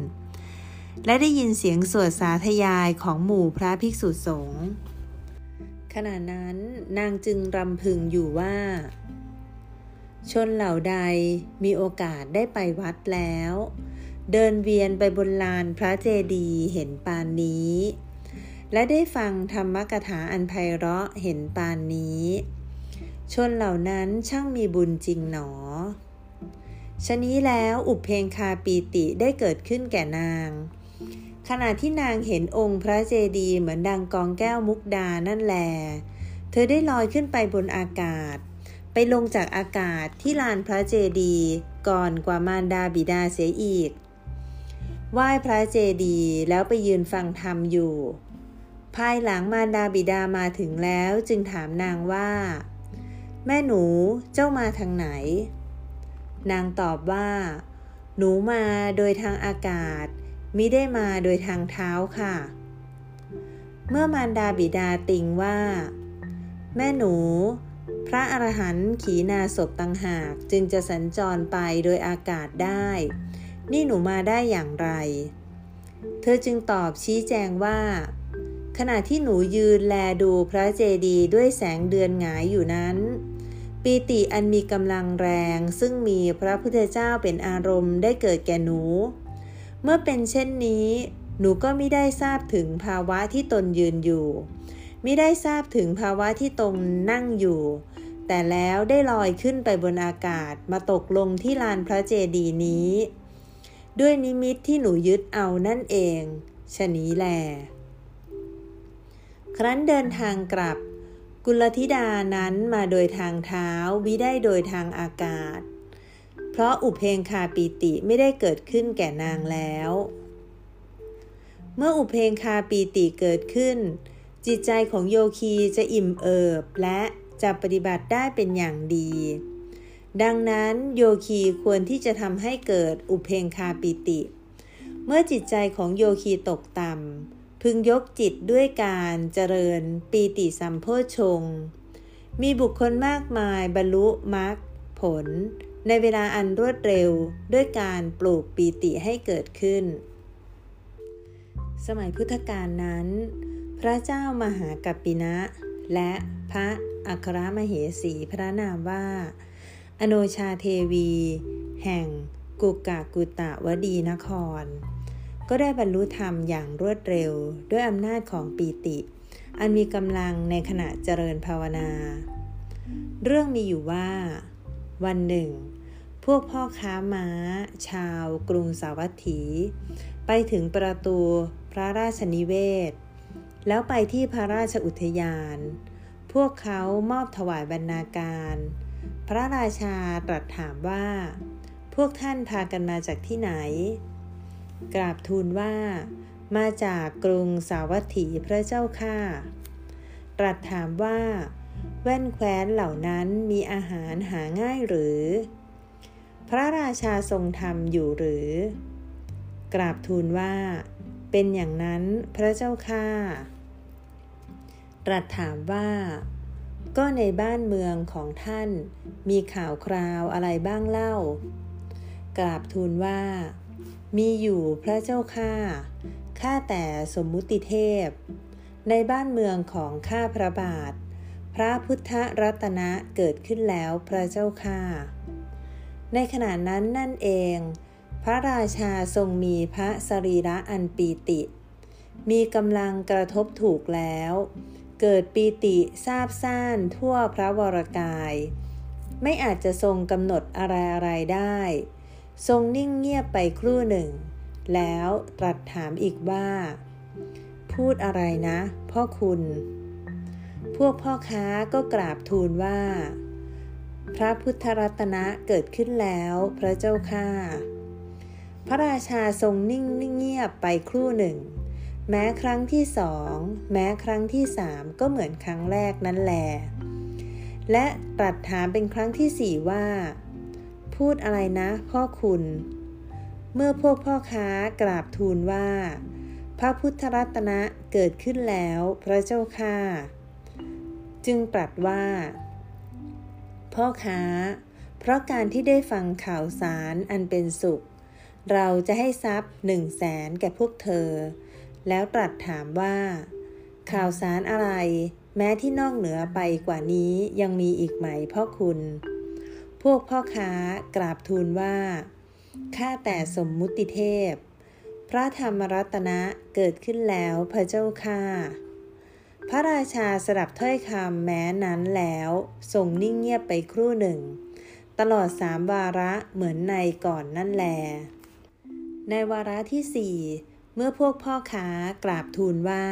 และได้ยินเสียงสวดสาธยายของหมู่พระภิกษุสงฆ์ ขณะนั้นนางจึงรำพึงอยู่ว่า ชนเหล่าใดมีโอกาสได้ไปวัดแล้ว เดินเวียนไปบนลานพระเจดีย์เห็นปานนี้ และได้ฟังธรรมกถาอันไพเราะเห็นปานนี้ ชนเหล่านั้นช่างมีบุญจริงหนอชนี้แล้วอุเพงคาปีติได้เกิดขึ้นแก่นาง ขณะที่นางเห็นองค์พระเจดีย์เหมือนดังกองแก้วมุกดานั่นแล เธอได้ลอยขึ้นไปบนอากาศ ไปลงจากอากาศที่ลานพระเจดีย์ก่อนกว่ามารดาบิดาเสียอีก ไหว้พระเจดีย์แล้วไปยืนฟังธรรมอยู่ ภายหลังมารดาบิดามาถึงแล้วจึงถามนางว่า แม่หนูเจ้ามาทางไหน นางตอบว่า หนูมาโดยทางอากาศ มิได้มาโดยทางเท้าค่ะ เมื่อมารดาบิดาติงว่า แม่หนู พระอรหันต์ขีนาศพตังหากจึงจะสัญจรไปโดยอากาศได้ นี่หนูมาได้อย่างไร เธอจึงตอบชี้แจงว่า ขณะที่หนูยืนแลดูพระเจดีย์ด้วยแสงเดือนหงายอยู่นั้นปีติอันมีกำลังแรงซึ่งมีพระพุทธเจ้าเป็นอารมณ์ได้เกิดแก่หนู เมื่อเป็นเช่นนี้ หนูก็ไม่ได้ทราบถึงภาวะที่ตนยืนอยู่ไม่ได้ทราบถึงภาวะที่ตนนั่งอยู่ แต่แล้วได้ลอยขึ้นไปบนอากาศมาตกลงที่ลานพระเจดีย์นี้ ด้วยนิมิตที่หนูยึดเอานั่นเองชะนี้แล ครั้นเดินทางกลับ กุลธิดานั้นมาโดยทางเท้าวิได้โดยทางอากาศ เพราะอุเพงคาปีติไม่ได้เกิดขึ้นแก่นางแล้ว เมื่ออุเพงคาปีติเกิดขึ้น จิตใจของโยคีจะอิ่มเอิบและจะปฏิบัติได้เป็นอย่างดี ดังนั้นโยคีควรที่จะทำให้เกิดอุเพงคาปีติ เมื่อจิตใจของโยคีตกต่ำพึงยกจิตด้วยการเจริญปีติสัมโพชง มีบุคคลมากมายบรรลุมรรคผล ในเวลาอันรวดเร็วด้วยการปลูกปีติให้เกิดขึ้น สมัยพุทธกาลนั้น พระเจ้ามหากัปปินะ และพระอัครมเหสีพระนามว่า อโนชาเทวี แห่งกุกกากุตะวดีนคร ก็ได้บรรลุธรรมอย่างรวดเร็วด้วยอำนาจของปีติ อันมีกำลังในขณะเจริญภาวนา เรื่องมีอยู่ว่า วันหนึ่ง พวกพ่อค้าม้า ชาวกรุงสาวัตถี ไปถึงประตูพระราชนิเวศ แล้วไปที่พระราชอุทยาน พวกเขามอบถวายบรรณาการ พระราชาตรัสถามว่า พวกท่านพากันมาจากที่ไหน กราบทูลว่า มาจากกรุงสาวัตถีพระเจ้าค่าตรัสถามว่า แว่นแคว้นเหล่านั้นมีอาหารหาง่ายหรือ พระราชาทรงธรรมอยู่หรือ กราบทูลว่า เป็นอย่างนั้นพระเจ้าค่าตรัสถามว่า ก็ในบ้านเมืองของท่านมีข่าวคราวอะไรบ้างเล่า กราบทูลว่า มีอยู่พระเจ้าข้าข้าแต่สมมุติเทพ ในบ้านเมืองของข้าพระบาท พระพุทธรัตนะเกิดขึ้นแล้วพระเจ้าข้า ในขณะนั้นนั่นเอง พระราชาทรงมีพระสรีระอันปีติ มีกำลังกระทบถูกแล้ว เกิดปีติทราบซ่านทั่วพระวรกาย ไม่อาจจะทรงกำหนดอะไรอะไรได้ ทรงนิ่งเงียบไปครู่หนึ่ง แล้วตรัสถามอีกว่า พูดอะไรนะ พ่อคุณ พวกพ่อค้าก็กราบทูลว่า พระพุทธรัตนะเกิดขึ้นแล้ว พระเจ้าข้าพระราชาทรงนิ่งเงียบไปครู่หนึ่ง แม้ครั้งที่สอง แม้ครั้งที่สามก็เหมือนครั้งแรกนั้นแหลและตรัสถามเป็นครั้งที่สี่ว่า พูดอะไรนะพ่อคุณ เมื่อพวกพ่อค้ากราบทูลว่า พระพุทธรัตนะเกิดขึ้นแล้ว พระเจ้าข้าจึงตรัสว่า พ่อค้า เพราะการที่ได้ฟังข่าวสารอันเป็นสุข เราจะให้ทรัพย์หนึ่งแสนแก่พวกเธอ แล้วตรัสถามว่า ข่าวสารอะไร แม้ที่นอกเหนือไปกว่านี้ยังมีอีกไหมพ่อคุณ พวกพ่อค้ากราบทูลว่าข้าแต่สมมุติเทพ พระธรรมรัตนะเกิดขึ้นแล้วพระเจ้าข้า พระราชาสดับถ้อยคำแม้นั้นแล้วทรงนิ่งเงียบไปครู่หนึ่ง ตลอดสามวาระเหมือนในก่อนนั่นแล ในวาระที่สี่เมื่อพวกพ่อค้ากราบทูลว่า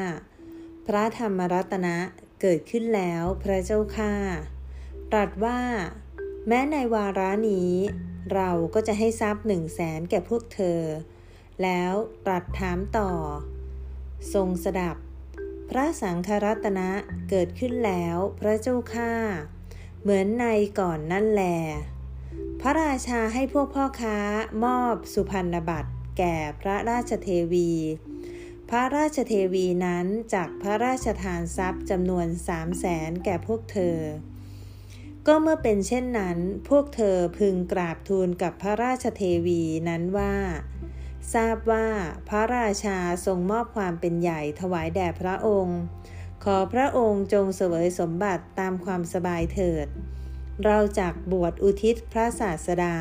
พระธรรมรัตนะเกิดขึ้นแล้วพระเจ้าข้าตรัสว่า แม้ในวาระนี้ เราก็จะให้ทรัพย์หนึ่งแสนแก่พวกเธอ แล้วตรัสถามต่อ ทรงสดับ ระสังฆรัตนะเกิดขึ้นแล้วพระเจ้าข้าเหมือนในก่อนนั่นแล พระราชาให้พวกพ่อค้ามอบสุพรรณบัตรแก่พระราชเทวี พระราชเทวีนั้นจากพระราชทานทรัพย์จำนวนสามแสนแก่พวกเธอ ก็เมื่อเป็นเช่นนั้น พวกเธอพึงกราบทูลกับพระราชเทวีนั้นว่า ทราบว่าพระราชาทรงมอบความเป็นใหญ่ถวายแด่พระองค์ ขอพระองค์จงเสวยสมบัติตามความสบายเถิด เราจากบวชอุทิศพระศาสดา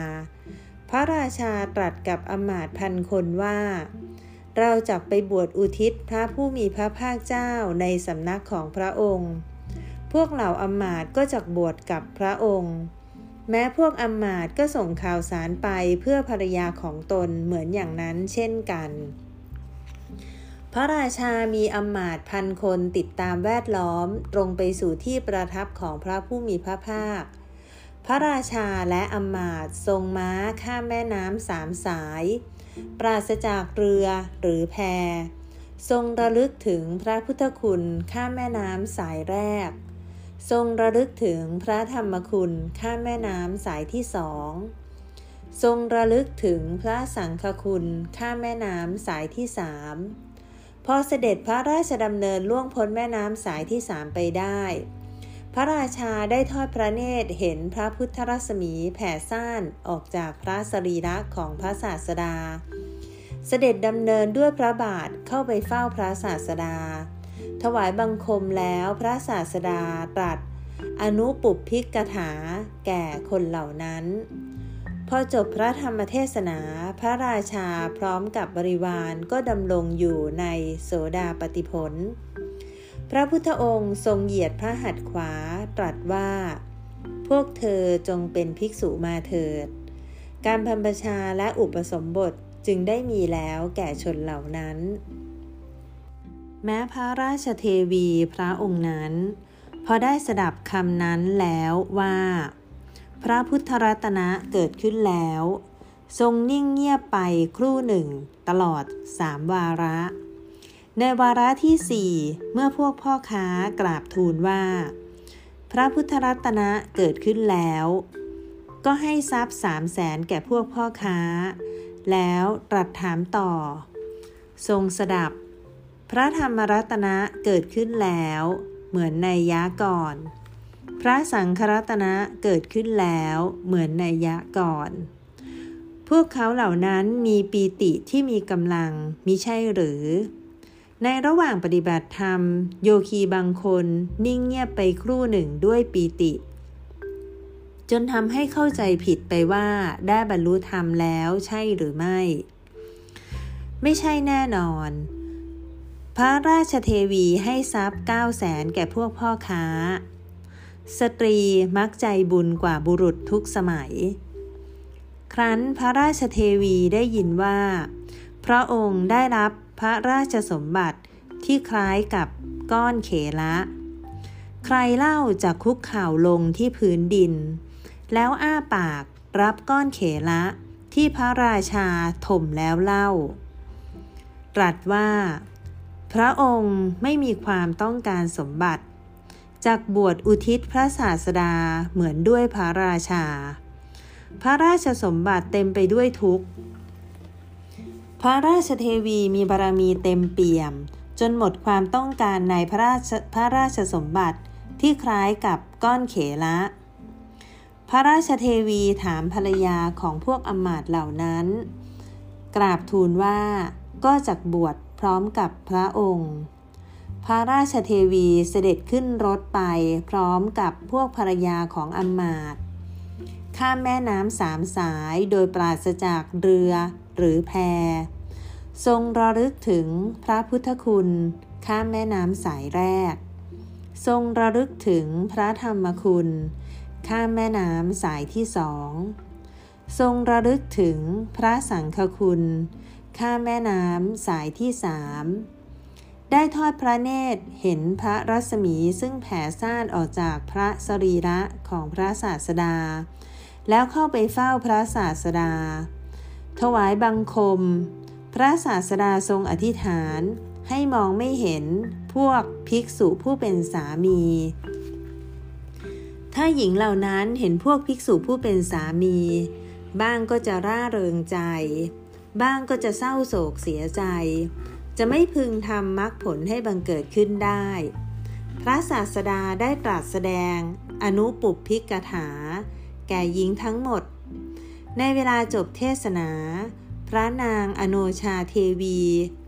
พระราชาตรัสกับอมาตพันคนว่า เราจักไปบวชอุทิศพระผู้มีพระภาคเจ้าในสำนักของพระองค์ พวกเหล่าอมาตก็จักบวชกับพระองค์ แม้พวกอมมาตก็ส่งข่าวสารไปเพื่อภรรยาของตนเหมือนอย่างนั้นเช่นกัน พระราชามีอมมาตพันคนติดตามแวดล้อมตรงไปสู่ที่ประทับของพระผู้มีพระภาค พระราชาและอมมาตทรงม้าข้ามแม่น้ำสามสาย ปราศจากเรือหรือแพทรงระลึกถึงพระพุทธคุณข้ามแม่น้ำสายแรก ทรงระลึกถึงพระธรรมคุณข้ามแม่น้ำสายที่สอง ทรงระลึกถึงพระสังฆคุณข้ามแม่น้ำสายที่สามพอเสด็จพระราชดำเนินล่วงพ้นแม่น้ำสายที่สามไปได้ พระราชาได้ทอดพระเนตรเห็นพระพุทธรัศมีแผ่ซ่านออกจากพระสรีระของพระศาสดา เสด็จดำเนินด้วยพระบาทเข้าไปเฝ้าพระศาสดา ถวายบังคมแล้วพระศาสดาตรัส อนุปุพิกถา แก่คนเหล่านั้น พอจบพระธรรมเทศนาพระราชาพร้อมกับบริวารก็ดำรงอยู่ในโสดาปติผล พระพุทธองค์ทรงเหยียดพระหัตถ์ขวาตรัสว่า พวกเธอจงเป็นภิกษุมาเถิด การพันประชาและอุปสมบทจึงได้มีแล้วแก่ชนเหล่านั้น แม้พระราชเทวีพระองค์นั้น พอได้สดับคำนั้นแล้วว่า พระพุทธรัตนะเกิดขึ้นแล้ว ทรงนิ่งเงียบไปครู่หนึ่ง ตลอดสามวาระ ในวาระที่สี่เมื่อพวกพ่อค้ากราบทูลว่า พระพุทธรัตนะเกิดขึ้นแล้ว ก็ให้ทรัพย์สามแสนแก่พวกพ่อค้า แล้วตรัสถามต่อ ทรงสดับ พระธรรมรัตนะเกิดขึ้นแล้ว เหมือนในยะก่อน พระสังฆรัตนะเกิดขึ้นแล้ว เหมือนในยะก่อน พวกเขาเหล่านั้นมีปีติที่มีกำลังมิใช่หรือ ในระหว่างปฏิบัติธรรม โยคีบางคนนิ่งเงียบไปครู่หนึ่งด้วยปีติ จนทำให้เข้าใจผิดไปว่าได้บรรลุธรรมแล้วใช่หรือไม่ ไม่ใช่แน่นอน พระราชเทวีให้ทรัพย์เก้าแสนแก่พวกพ่อค้า สตรีมักใจบุญกว่าบุรุษทุกสมัย ครั้นพระราชเทวีได้ยินว่า พระองค์ได้รับพระราชสมบัติที่คล้ายกับก้อนเขละ ใครเล่าจากคุกเข่าลงที่พื้นดิน แล้วอ้าปากรับก้อนเขละที่พระราชาถมแล้วเล่า ตรัสว่า พระองค์ไม่มีความต้องการสมบัติจากบวชอุทิศพระศาสดาเหมือนด้วยพระราชา พระราชสมบัติเต็มไปด้วยทุกข์ พระราชเทวีมีบารมีเต็มเปี่ยม จนหมดความต้องการในพระราชพระราชสมบัติที่คล้ายกับก้อนเขละ พระราชเทวีถามภรรยาของพวกอมาตเหล่านั้น กราบทูลว่าก็จักบวช พร้อมกับพระองค์ พระราชเทวีเสด็จขึ้นรถไปพร้อมกับพวกภรรยาของอมาตข้ามแม่น้ำสามสายโดยปราศจากเรือหรือแพทรงระลึกถึงพระพุทธคุณ ข้ามแม่น้ำสายแรก ทรงระลึกถึงพระธรรมคุณ ข้ามแม่น้ำสายที่สอง ทรงระลึกถึงพระสังฆคุณ ข้ามแม่น้ำสายที่สามได้ทอดพระเนตรเห็นพระรัศมีซึ่งแผ่ซ่านออกจากพระสรีระของพระศาสดา แล้วเข้าไปเฝ้าพระศาสดา ถวายบังคม พระศาสดาทรงอธิษฐานให้มองไม่เห็นพวกภิกษุผู้เป็นสามี ถ้าหญิงเหล่านั้นเห็นพวกภิกษุผู้เป็นสามี บ้างก็จะร่าเริงใจ บ้างก็จะเศร้าโศกเสียใจ จะไม่พึงทำมรรคผลให้บังเกิดขึ้นได้ พระศาสดาได้ตรัสแสดง อนุปุพพิกถา แก่หญิงทั้งหมด ในเวลาจบเทศนา พระนางอโนชาเทวี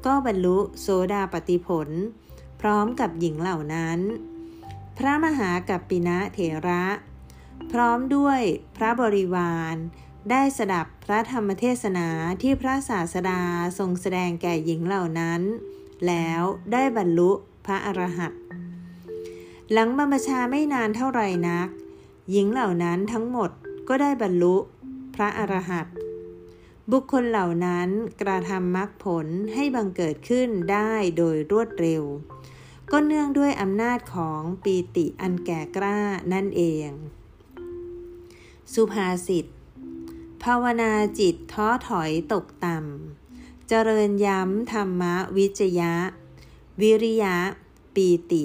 ก็บรรลุโสดาปติผล พร้อมกับหญิงเหล่านั้น พระมหากัปปินะเถระ พร้อมด้วยพระบริวาร ได้สดับพระธรรมเทศนาที่พระศาสดาทรงแสดงแก่หญิงเหล่านั้น แล้วได้บรรลุพระอรหันต์หลังบรรพชาไม่นานเท่าไหร่นัก หญิงเหล่านั้นทั้งหมดก็ได้บรรลุพระอรหันต์บุคคลเหล่านั้นกระทำมรรคผลให้บังเกิดขึ้นได้โดยรวดเร็ว ก็เนื่องด้วยอำนาจของปีติอันแก่กล้านั่นเอง สุภาษิต ภาวนาจิตท้อถอยตกต่ำ เจริญย้ำธรรมวิจยะ วิริยะ ปีติ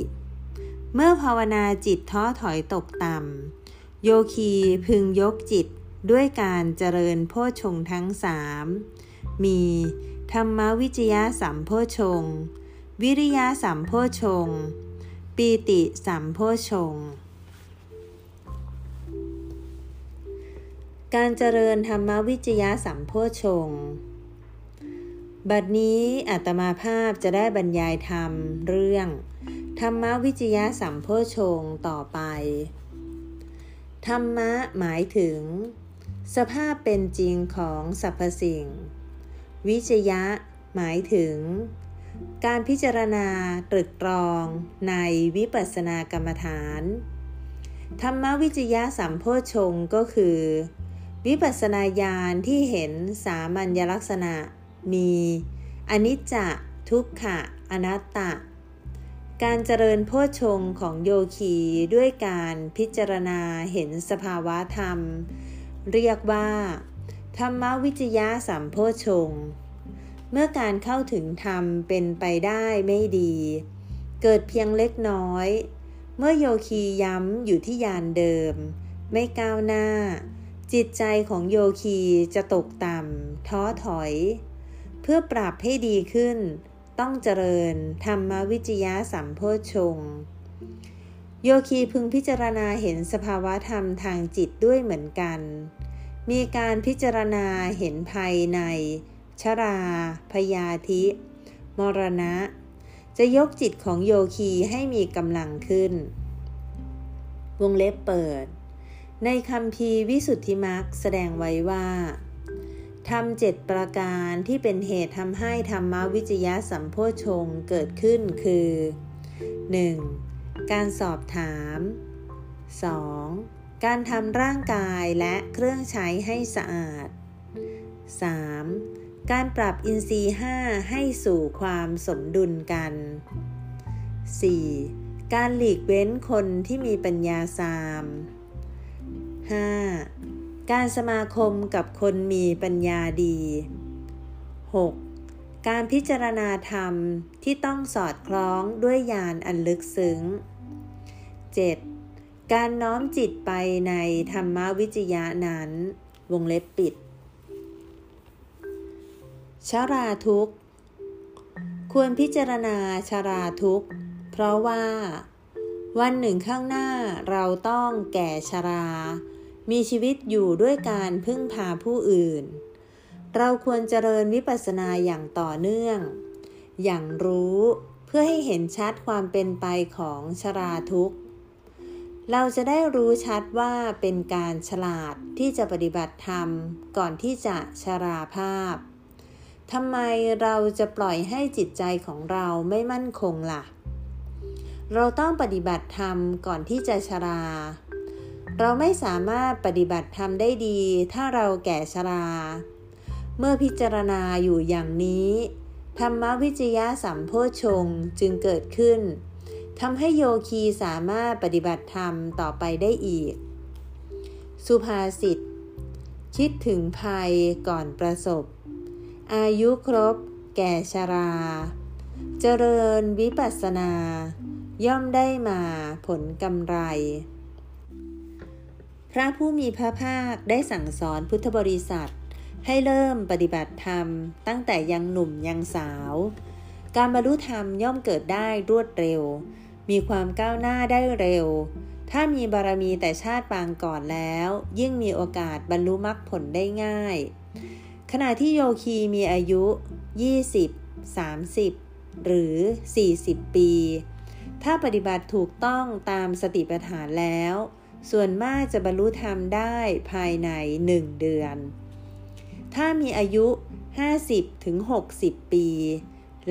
เมื่อภาวนาจิตท้อถอยตกต่ำ โยคีพึงยกจิตด้วยการเจริญโพชงทั้งสามมีธรรมวิจยะสัมโพชง วิริยะสัมโพชง ปีติสัมโพชง การเจริญธรรมวิจยะสัมโพชง บัดนี้อัตมาภาพจะได้บรรยายธรรมเรื่อง ธรรมวิจยะสัมโพชงต่อไป ธรรมะหมายถึง สภาพเป็นจริงของสรรพสิ่ง วิจยะหมายถึง การพิจารณาตรึกตรองในวิปัสสนากรรมฐาน ธรรมวิจยะสัมโพชงก็คือ วิปัสสนาญาณที่เห็นสามัญลักษณะมีอนิจจทุกขะอนัตตะ การเจริญโพชงของโยคีด้วยการพิจารณาเห็นสภาวะธรรม เรียกว่า ธรรมวิจยะสัมโพชง เมื่อการเข้าถึงธรรมเป็นไปได้ไม่ดี เกิดเพียงเล็กน้อย เมื่อโยคีย้ำอยู่ที่ยานเดิม ไม่ก้าวหน้า จิตใจของโยคีจะตกต่ำท้อถอย เพื่อปรับให้ดีขึ้น ต้องเจริญธรรมวิจยะสัมโพชง โยคีพึงพิจารณาเห็นสภาวะธรรมทางจิตด้วยเหมือนกัน มีการพิจารณาเห็นภัยใน ชรา พยาธิ มรณะ จะยกจิตของโยคีให้มีกำลังขึ้น วงเล็บเปิด ในคำพีวิสุทธิมักแสดงไว้ว่าทำเจ็ดประการที่เป็นเหตุทำให้ธรรมวิจยะสัมโพชงเกิดขึ้นคือ 1. การสอบถาม 2. การทำร่างกายและเครื่องใช้ให้สะอาด 3. การปรับอินทรีย์ห้าให้สู่ความสมดุลกัน 4. การหลีกเว้นคนที่มีปัญญาสาม 5. การสมาคมกับคนมีปัญญาดี 6. การพิจารณาธรรมที่ต้องสอดคล้องด้วยญาณอันลึกซึ้ง 7. การน้อมจิตไปในธรรมวิจยะนั้น วงเล็บปิด ชาราทุกควรพิจารณาชาราทุกเพราะว่า วันหนึ่งข้างหน้าเราต้องแก่ชรา มีชีวิตอยู่ด้วยการพึ่งพาผู้อื่น เราควรเจริญวิปัสสนาอย่างต่อเนื่อง อย่างรู้เพื่อให้เห็นชัดความเป็นไปของชราทุกข์ เราจะได้รู้ชัดว่าเป็นการฉลาดที่จะปฏิบัติธรรมก่อนที่จะชราภาพทำไมเราจะปล่อยให้จิตใจของเราไม่มั่นคงละ่ะ เราต้องปฏิบัติธรรมก่อนที่จะชรา เราไม่สามารถปฏิบัติธรรมได้ดี ถ้าเราแก่ชรา เมื่อพิจารณาอยู่อย่างนี้ ธรรมวิจยะสัมโพชงจึงเกิดขึ้นทำให้โยคีสามารถปฏิบัติธรรมต่อไปได้อีก สุภาษิต คิดถึงภัยก่อนประสบ อายุครบ แก่ชรา เจริญวิปัสสนา ย่อมได้มาผลกำไร พระผู้มีพระภาคได้สั่งสอนพุทธบริษัท ให้เริ่มปฏิบัติธรรม ตั้งแต่ยังหนุ่มยังสาว การบรรลุธรรมย่อมเกิดได้รวดเร็ว มีความก้าวหน้าได้เร็ว ถ้ามีบารมีแต่ชาติปางก่อนแล้ว ยิ่งมีโอกาสบรรลุมรรคผลได้ง่าย ขณะที่โยคีมีอายุ 20 30 หรือ 40 ปี ถ้าปฏิบัติถูกต้องตามสติปัฏฐานแล้ว ส่วนมากจะบรรลุธรรมได้ภายในหนึ่งเดือน ถ้ามีอายุ 50-60ถึงปี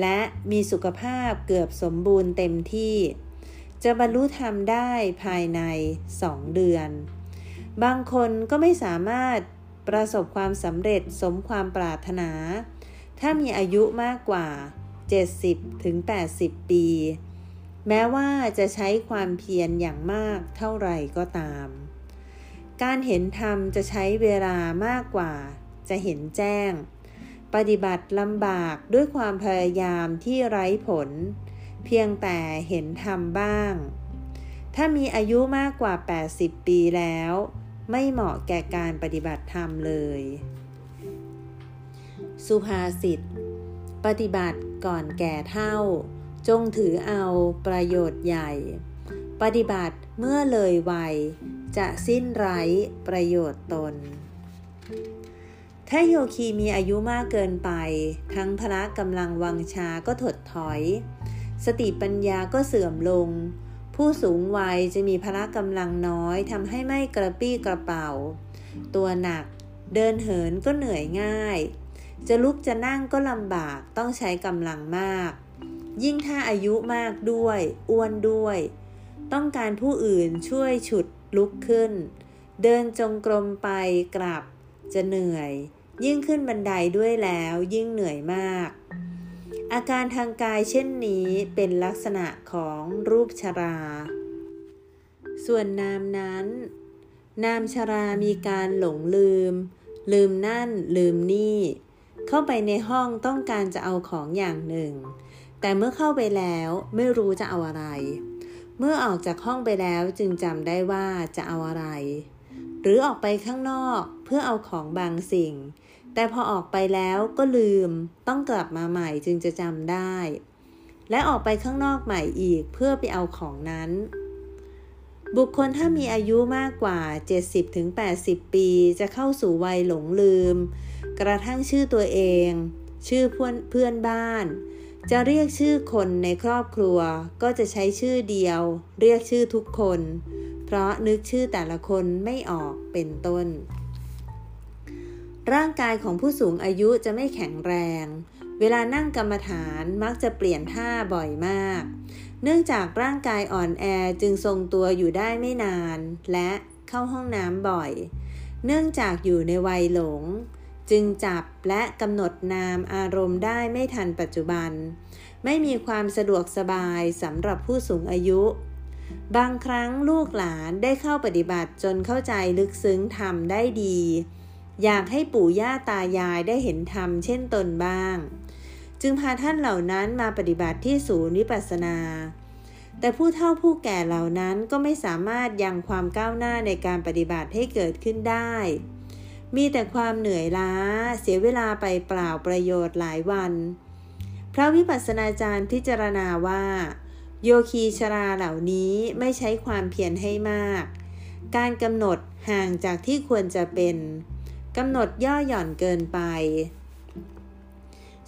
และมีสุขภาพเกือบสมบูรณ์เต็มที่ จะบรรลุธรรมได้ภายใน 2 เดือน บางคนก็ไม่สามารถประสบความสำเร็จสมความปรารถนา ถ้ามีอายุมากกว่า 70-80ถึงปี แม้ว่าจะใช้ความเพียรอย่างมากเท่าไรก็ตาม การเห็นธรรมจะใช้เวลามากกว่าจะเห็นแจ้ง ปฏิบัติลำบากด้วยความพยายามที่ไร้ผล เพียงแต่เห็นธรรมบ้าง ถ้ามีอายุมากกว่า 80 ปีแล้ว ไม่เหมาะแก่การปฏิบัติธรรมเลย สุภาษิต ปฏิบัติก่อนแก่เท่า จงถือเอาประโยชน์ใหญ่ ปฏิบัติเมื่อเลยวัย จะสิ้นไร้ประโยชน์ตน ถ้าโยคีมีอายุมากเกินไป ทั้งพละกำลังวังชาก็ถดถอย สติปัญญาก็เสื่อมลง ผู้สูงวัยจะมีพละกำลังน้อยทำให้ไม่กระปี้กระเป๋า ตัวหนักเดินเหินก็เหนื่อยง่าย จะลุกจะนั่งก็ลำบากต้องใช้กำลังมาก ยิ่งถ้าอายุมากด้วย อ้วนด้วย ต้องการผู้อื่นช่วยฉุดลุกขึ้น เดินจงกรมไปกลับ จะเหนื่อย ยิ่งขึ้นบันไดด้วยแล้วยิ่งเหนื่อยมาก อาการทางกายเช่นนี้เป็นลักษณะของรูปชรา ส่วนนามนั้น นามชรามีการหลงลืม ลืมนั่นลืมนี่ เข้าไปในห้องต้องการจะเอาของอย่างหนึ่ง แต่เมื่อเข้าไปแล้วไม่รู้จะเอาอะไร เมื่อออกจากห้องไปแล้วจึงจำได้ว่าจะเอาอะไร หรือออกไปข้างนอกเพื่อเอาของบางสิ่ง แต่พอออกไปแล้วก็ลืมต้องกลับมาใหม่จึงจะจำได้ และออกไปข้างนอกใหม่อีกเพื่อไปเอาของนั้น บุคคลถ้ามีอายุมากกว่า 70-80 ปีจะเข้าสู่วัยหลงลืม กระทั่งชื่อตัวเอง ชื่อเพื่อนเพื่อนบ้าน จะเรียกชื่อคนในครอบครัวก็จะใช้ชื่อเดียว เรียกชื่อทุกคน เพราะนึกชื่อแต่ละคนไม่ออกเป็นต้น ร่างกายของผู้สูงอายุจะไม่แข็งแรง เวลานั่งกรรมฐานมักจะเปลี่ยนท่าบ่อยมาก เนื่องจากร่างกายอ่อนแอจึงทรงตัวอยู่ได้ไม่นาน และเข้าห้องน้ำบ่อย เนื่องจากอยู่ในวัยหลง จึงจับและกำหนดนามอารมณ์ได้ไม่ทันปัจจุบัน ไม่มีความสะดวกสบายสำหรับผู้สูงอายุ บางครั้งลูกหลานได้เข้าปฏิบัติจนเข้าใจลึกซึ้งธรรมได้ดี อยากให้ปู่ย่าตายายได้เห็นธรรมเช่นตนบ้าง จึงพาท่านเหล่านั้นมาปฏิบัติที่ศูนย์วิปัสสนาแต่ผู้เฒ่าผู้แก่เหล่านั้นก็ไม่สามารถยังความก้าวหน้าในการปฏิบัติให้เกิดขึ้นได้ มีแต่ความเหนื่อยล้า เสียเวลาไปเปล่าประโยชน์หลายวัน พระวิปัสสนาจารย์พิจารณาว่า โยคีชราเหล่านี้ไม่ใช้ความเพียรให้มาก การกำหนดห่างจากที่ควรจะเป็นกำหนดย่อหย่อนเกินไป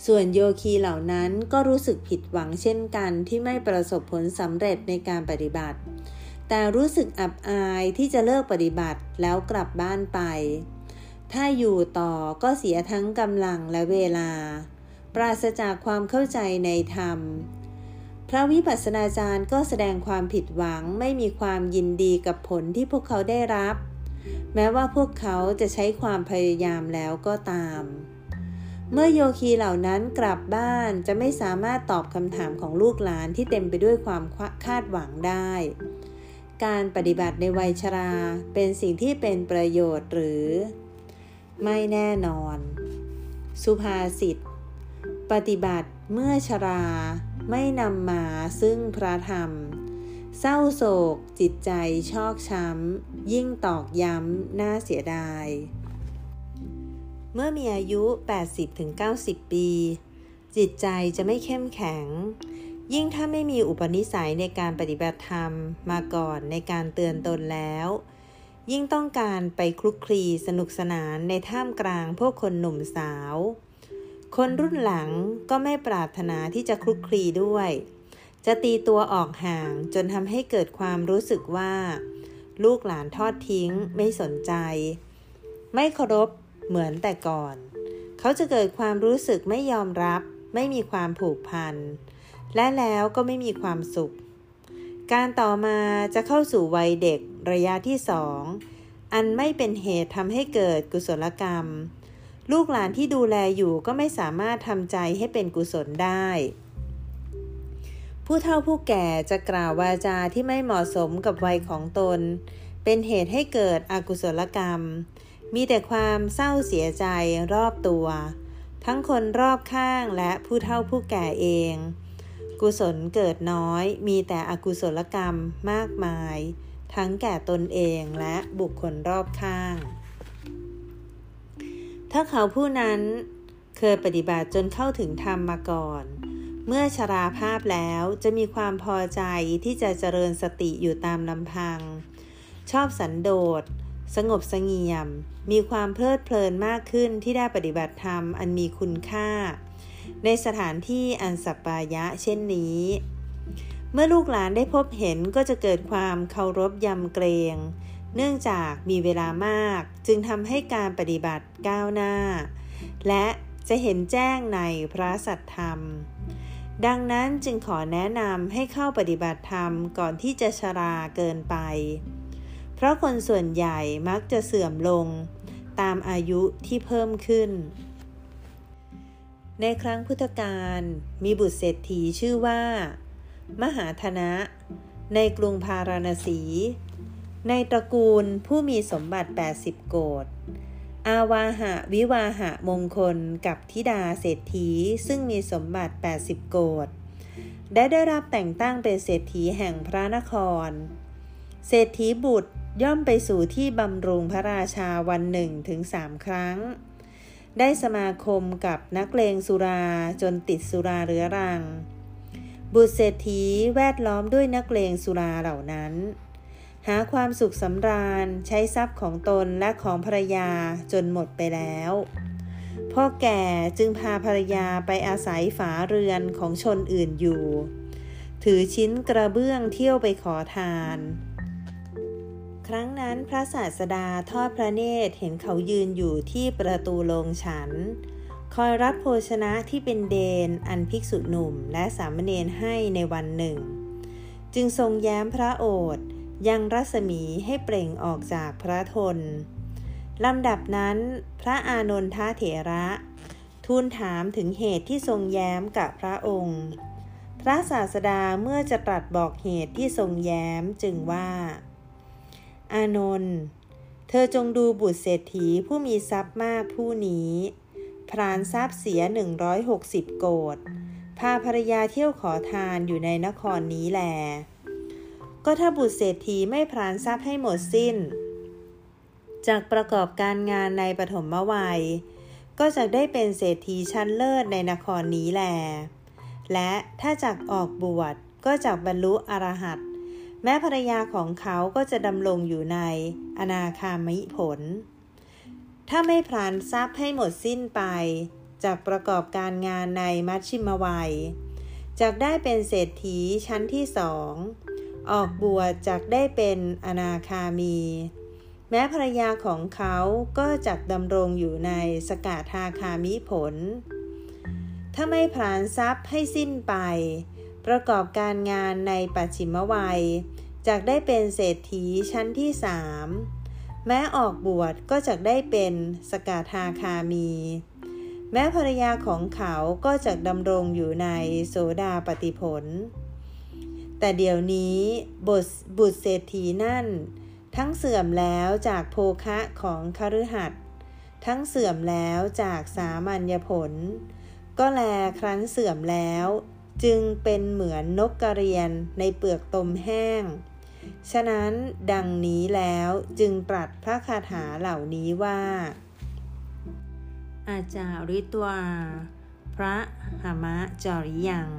ส่วนโยคีเหล่านั้นก็รู้สึกผิดหวังเช่นกันที่ไม่ประสบผลสำเร็จในการปฏิบัติ แต่รู้สึกอับอายที่จะเลิกปฏิบัติแล้วกลับบ้านไป ถ้าอยู่ต่อก็เสียทั้งกำลังและเวลา ปราศจากความเข้าใจในธรรม พระวิปัสสนาจารย์ก็แสดงความผิดหวังไม่มีความยินดีกับผลที่พวกเขาได้รับ แม้ว่าพวกเขาจะใช้ความพยายามแล้วก็ตาม เมื่อโยคีเหล่านั้นกลับบ้านจะไม่สามารถตอบคำถามของลูกหลานที่เต็มไปด้วยความคาดหวังได้การปฏิบัติในวัยชราเป็นสิ่งที่เป็นประโยชน์หรือ ไม่แน่นอน สุภาษิต ปฏิบัติเมื่อชราไม่นำมาซึ่งพระธรรม เศร้าโศกจิตใจชอกช้ำ ยิ่งตอกย้ำน่าเสียดาย เมื่อมีอายุ 80-90 ปี จิตใจจะไม่เข้มแข็ง ยิ่งถ้าไม่มีอุปนิสัยในการปฏิบัติธรรมมาก่อนในการเตือนตนแล้ว ยิ่งต้องการไปคลุกคลีสนุกสนานในท่ามกลางพวกคนหนุ่มสาว คนรุ่นหลังก็ไม่ปรารถนาที่จะคลุกคลีด้วย จะตีตัวออกห่างจนทำให้เกิดความรู้สึกว่า ลูกหลานทอดทิ้งไม่สนใจ ไม่เคารพเหมือนแต่ก่อน เขาจะเกิดความรู้สึกไม่ยอมรับ ไม่มีความผูกพัน และแล้วก็ไม่มีความสุข การต่อมาจะเข้าสู่วัยเด็กระยะที่สองอันไม่เป็นเหตุทำให้เกิดกุศลกรรม ลูกหลานที่ดูแลอยู่ก็ไม่สามารถทำใจให้เป็นกุศลได้ ผู้เฒ่าผู้แก่จะกล่าววาจาที่ไม่เหมาะสมกับวัยของตน เป็นเหตุให้เกิดอกุศลกรรม มีแต่ความเศร้าเสียใจรอบตัว ทั้งคนรอบข้างและผู้เฒ่าผู้แก่เอง กุศลเกิดน้อย มีแต่อกุศลกรรมมากมาย ทั้งแก่ตนเองและบุคคลรอบข้าง ถ้าเขาผู้นั้นเคยปฏิบัติจนเข้าถึงธรรมมาก่อน เมื่อชราภาพแล้วจะมีความพอใจที่จะเจริญสติอยู่ตามลำพัง ชอบสันโดษ สงบสงเงียม มีความเพลิดเพลินมากขึ้นที่ได้ปฏิบัติธรรมอันมีคุณค่า ในสถานที่อันสัปปายะเช่นนี้ เมื่อลูกหลานได้พบเห็นก็จะเกิดความเคารพยำเกรง เนื่องจากมีเวลามากจึงทำให้การปฏิบัติก้าวหน้า และจะเห็นแจ้งในพระสัทธรรม ดังนั้นจึงขอแนะนำให้เข้าปฏิบัติธรรมก่อนที่จะชราเกินไป เพราะคนส่วนใหญ่มักจะเสื่อมลง ตามอายุที่เพิ่มขึ้น ในครั้งพุทธกาลมีบุตรเศรษฐีชื่อว่า มหาธนะ ในกรุงพาราณสี ในตระกูลผู้มีสมบัติ 80 โกดอาวาหะวิวาหะมงคลกับธิดาเศรษฐีซึ่งมีสมบัติ 80 โกดได้ได้รับแต่งตั้งเป็นเศรษฐีแห่งพระนคร เศรษฐีบุตรย่อมไปสู่ที่บำรุงพระราชาวันหนึ่งถึงสามครั้ง ได้สมาคมกับนักเลงสุราจนติดสุราเรื้อรัง บุตรเศรษฐีแวดล้อมด้วยนักเลงสุราเหล่านั้น หาความสุขสำราญใช้ทรัพย์ของตนและของภรรยาจนหมดไปแล้ว พ่อแก่จึงพาภรรยาไปอาศัยฝาเรือนของชนอื่นอยู่ ถือชิ้นกระเบื้องเที่ยวไปขอทาน ครั้งนั้นพระศาสดาทอดพระเนตรเห็นเขายืนอยู่ที่ประตูโรงฉัน คอยรับโภชนะที่เป็นเดนอันภิกษุหนุ่มและสามเณรให้ในวันหนึ่ง จึงทรงแย้มพระโอษฐ์ยังรัศมีให้เปล่งออกจากพระทนลำดับนั้น พระอานนทเถระ ทูลถามถึงเหตุที่ทรงแย้มกับพระองค์ พระศาสดาเมื่อจะตรัสบอกเหตุที่ทรงแย้มจึงว่า อานนท์เธอจงดูบุตรเศรษฐีผู้มีทรัพย์มากผู้นี้ พรานทรัพย์เสีย 160 โกดพาภรรยาเที่ยวขอทานอยู่ในนครนี้แล ก็ถ้าบุตรเศรษฐีไม่พรานทรัพย์ให้หมดสิ้น จากประกอบการงานในปฐมวัย ก็จะได้เป็นเศรษฐีชั้นเลิศในนครนี้แล และถ้าจากออกบวชก็จากบรรลุอรหัต แม้ภรรยาของเขาก็จะดำรงอยู่ในอนาคามิผล ถ้าไม่พรานทรัพย์ให้หมดสิ้นไปจากประกอบการงานในมัชชิมวัยจากได้เป็นเศรษฐีชั้นที่สองออกบวชจากได้เป็นอนาคามี แม้ภรรยาของเขาก็จักดำรงอยู่ในสกาธาคามิผล ถ้าไม่ผลานทรัพย์ให้สิ้นไป ประกอบการงานในปัจฉิมวัยจักได้เป็นเศรษฐีชั้นที่สามแม้ออกบวชก็จักได้เป็นสกาธาคามี แม้ภรรยาของเขาก็จักดำรงอยู่ในโสดาปฏิผล แต่เดี๋ยวนี้บทบุตรเศรษฐีนั่น ทั้งเสื่อมแล้วจากโภคะของคฤหัสทั้งเสื่อมแล้วจากสามัญญผล ก็แลครั้นเสื่อมแล้ว จึงเป็นเหมือนนกกระเรียนในเปลือกตมแห้ง ฉะนั้นดังนี้แล้วจึงตรัสพระคาถาเหล่านี้ว่า อาจาริตวา พระหมะจริยัง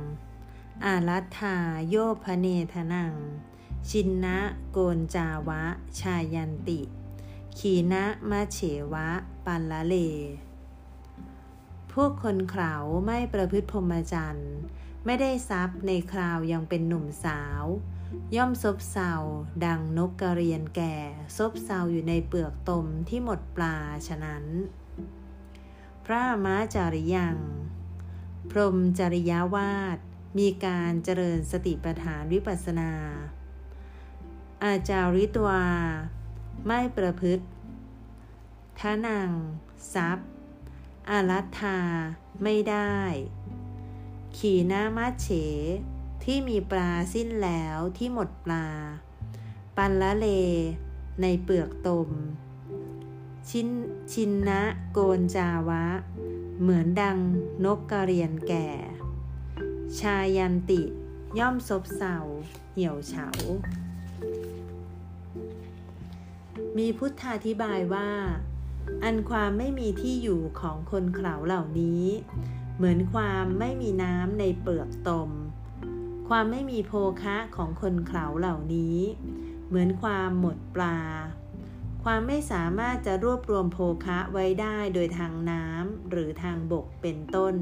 อารัธาโยพเนทนัง ชินนะโกนจาวะ ชายันติ ขีนะมะเฉวะ ปันละเล พวกคนเขาไม่ประพฤติพรหมจรรย์ ไม่ได้ทรัพย์ในคราวยังเป็นหนุ่มสาว ย่อมซบเซาดังนกกระเรียนแก่ซบเซาอยู่ในเปลือกตมที่หมดปลาฉะนั้น พระม้าจาริยัง พรมจริยาวาดมีการเจริญสติปัฏฐานวิปัสนา อาจาริตวา ไม่ประพฤติทานังทรัพย์อารัธาไม่ได้ ขี่หน้ามัดเฉ ที่มีปลาสิ้นแล้วที่หมดปลา ปันละเล ในเปลือกตม ชินชินนะโกนจาวะ เหมือนดังนกกระเรียนแก่ ชายันติย่อมซบเซาเหี่ยวเฉา มีพุทธาธิบายว่า อันความไม่มีที่อยู่ของคนเขาเหล่านี้ เหมือนความไม่มีน้ำในเปลือกตม ความไม่มีโภคะของคนเขาเหล่านี้ เหมือนความหมดปลา ความไม่สามารถจะรวบรวมโภคะไว้ได้โดยทางน้ำหรือทางบกเป็นต้น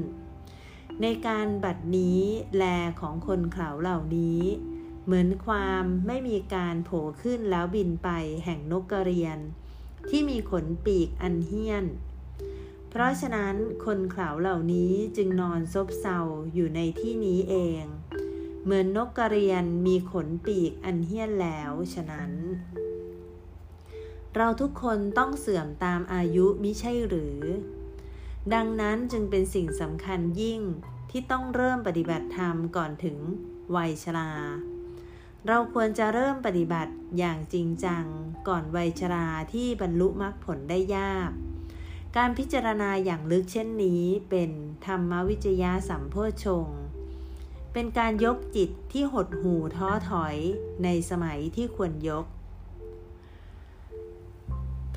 ในการบัดนี้แลของคนเขาเหล่านี้ เหมือนความไม่มีการโผล่ขึ้นแล้วบินไปแห่งนกกระเรียน ที่มีขนปีกอันเฮี้ยน เพราะฉะนั้นคนข่าวเหล่านี้จึงนอนซบเซาอยู่ในที่นี้เอง เหมือนนกกระเรียนมีขนปีกอันเฮี้ยนแล้วฉะนั้น เราทุกคนต้องเสื่อมตามอายุมิใช่หรือ ดังนั้นจึงเป็นสิ่งสำคัญยิ่งที่ต้องเริ่มปฏิบัติธรรมก่อนถึงวัยชรา เราควรจะเริ่มปฏิบัติอย่างจริงจังก่อนวัยชราที่บรรลุมรรคผลได้ยาก การพิจารณาอย่างลึกเช่นนี้เป็นธรรมวิจยาสัมโพชง เป็นการยกจิตที่หดหูท้อถอยในสมัยที่ควรยก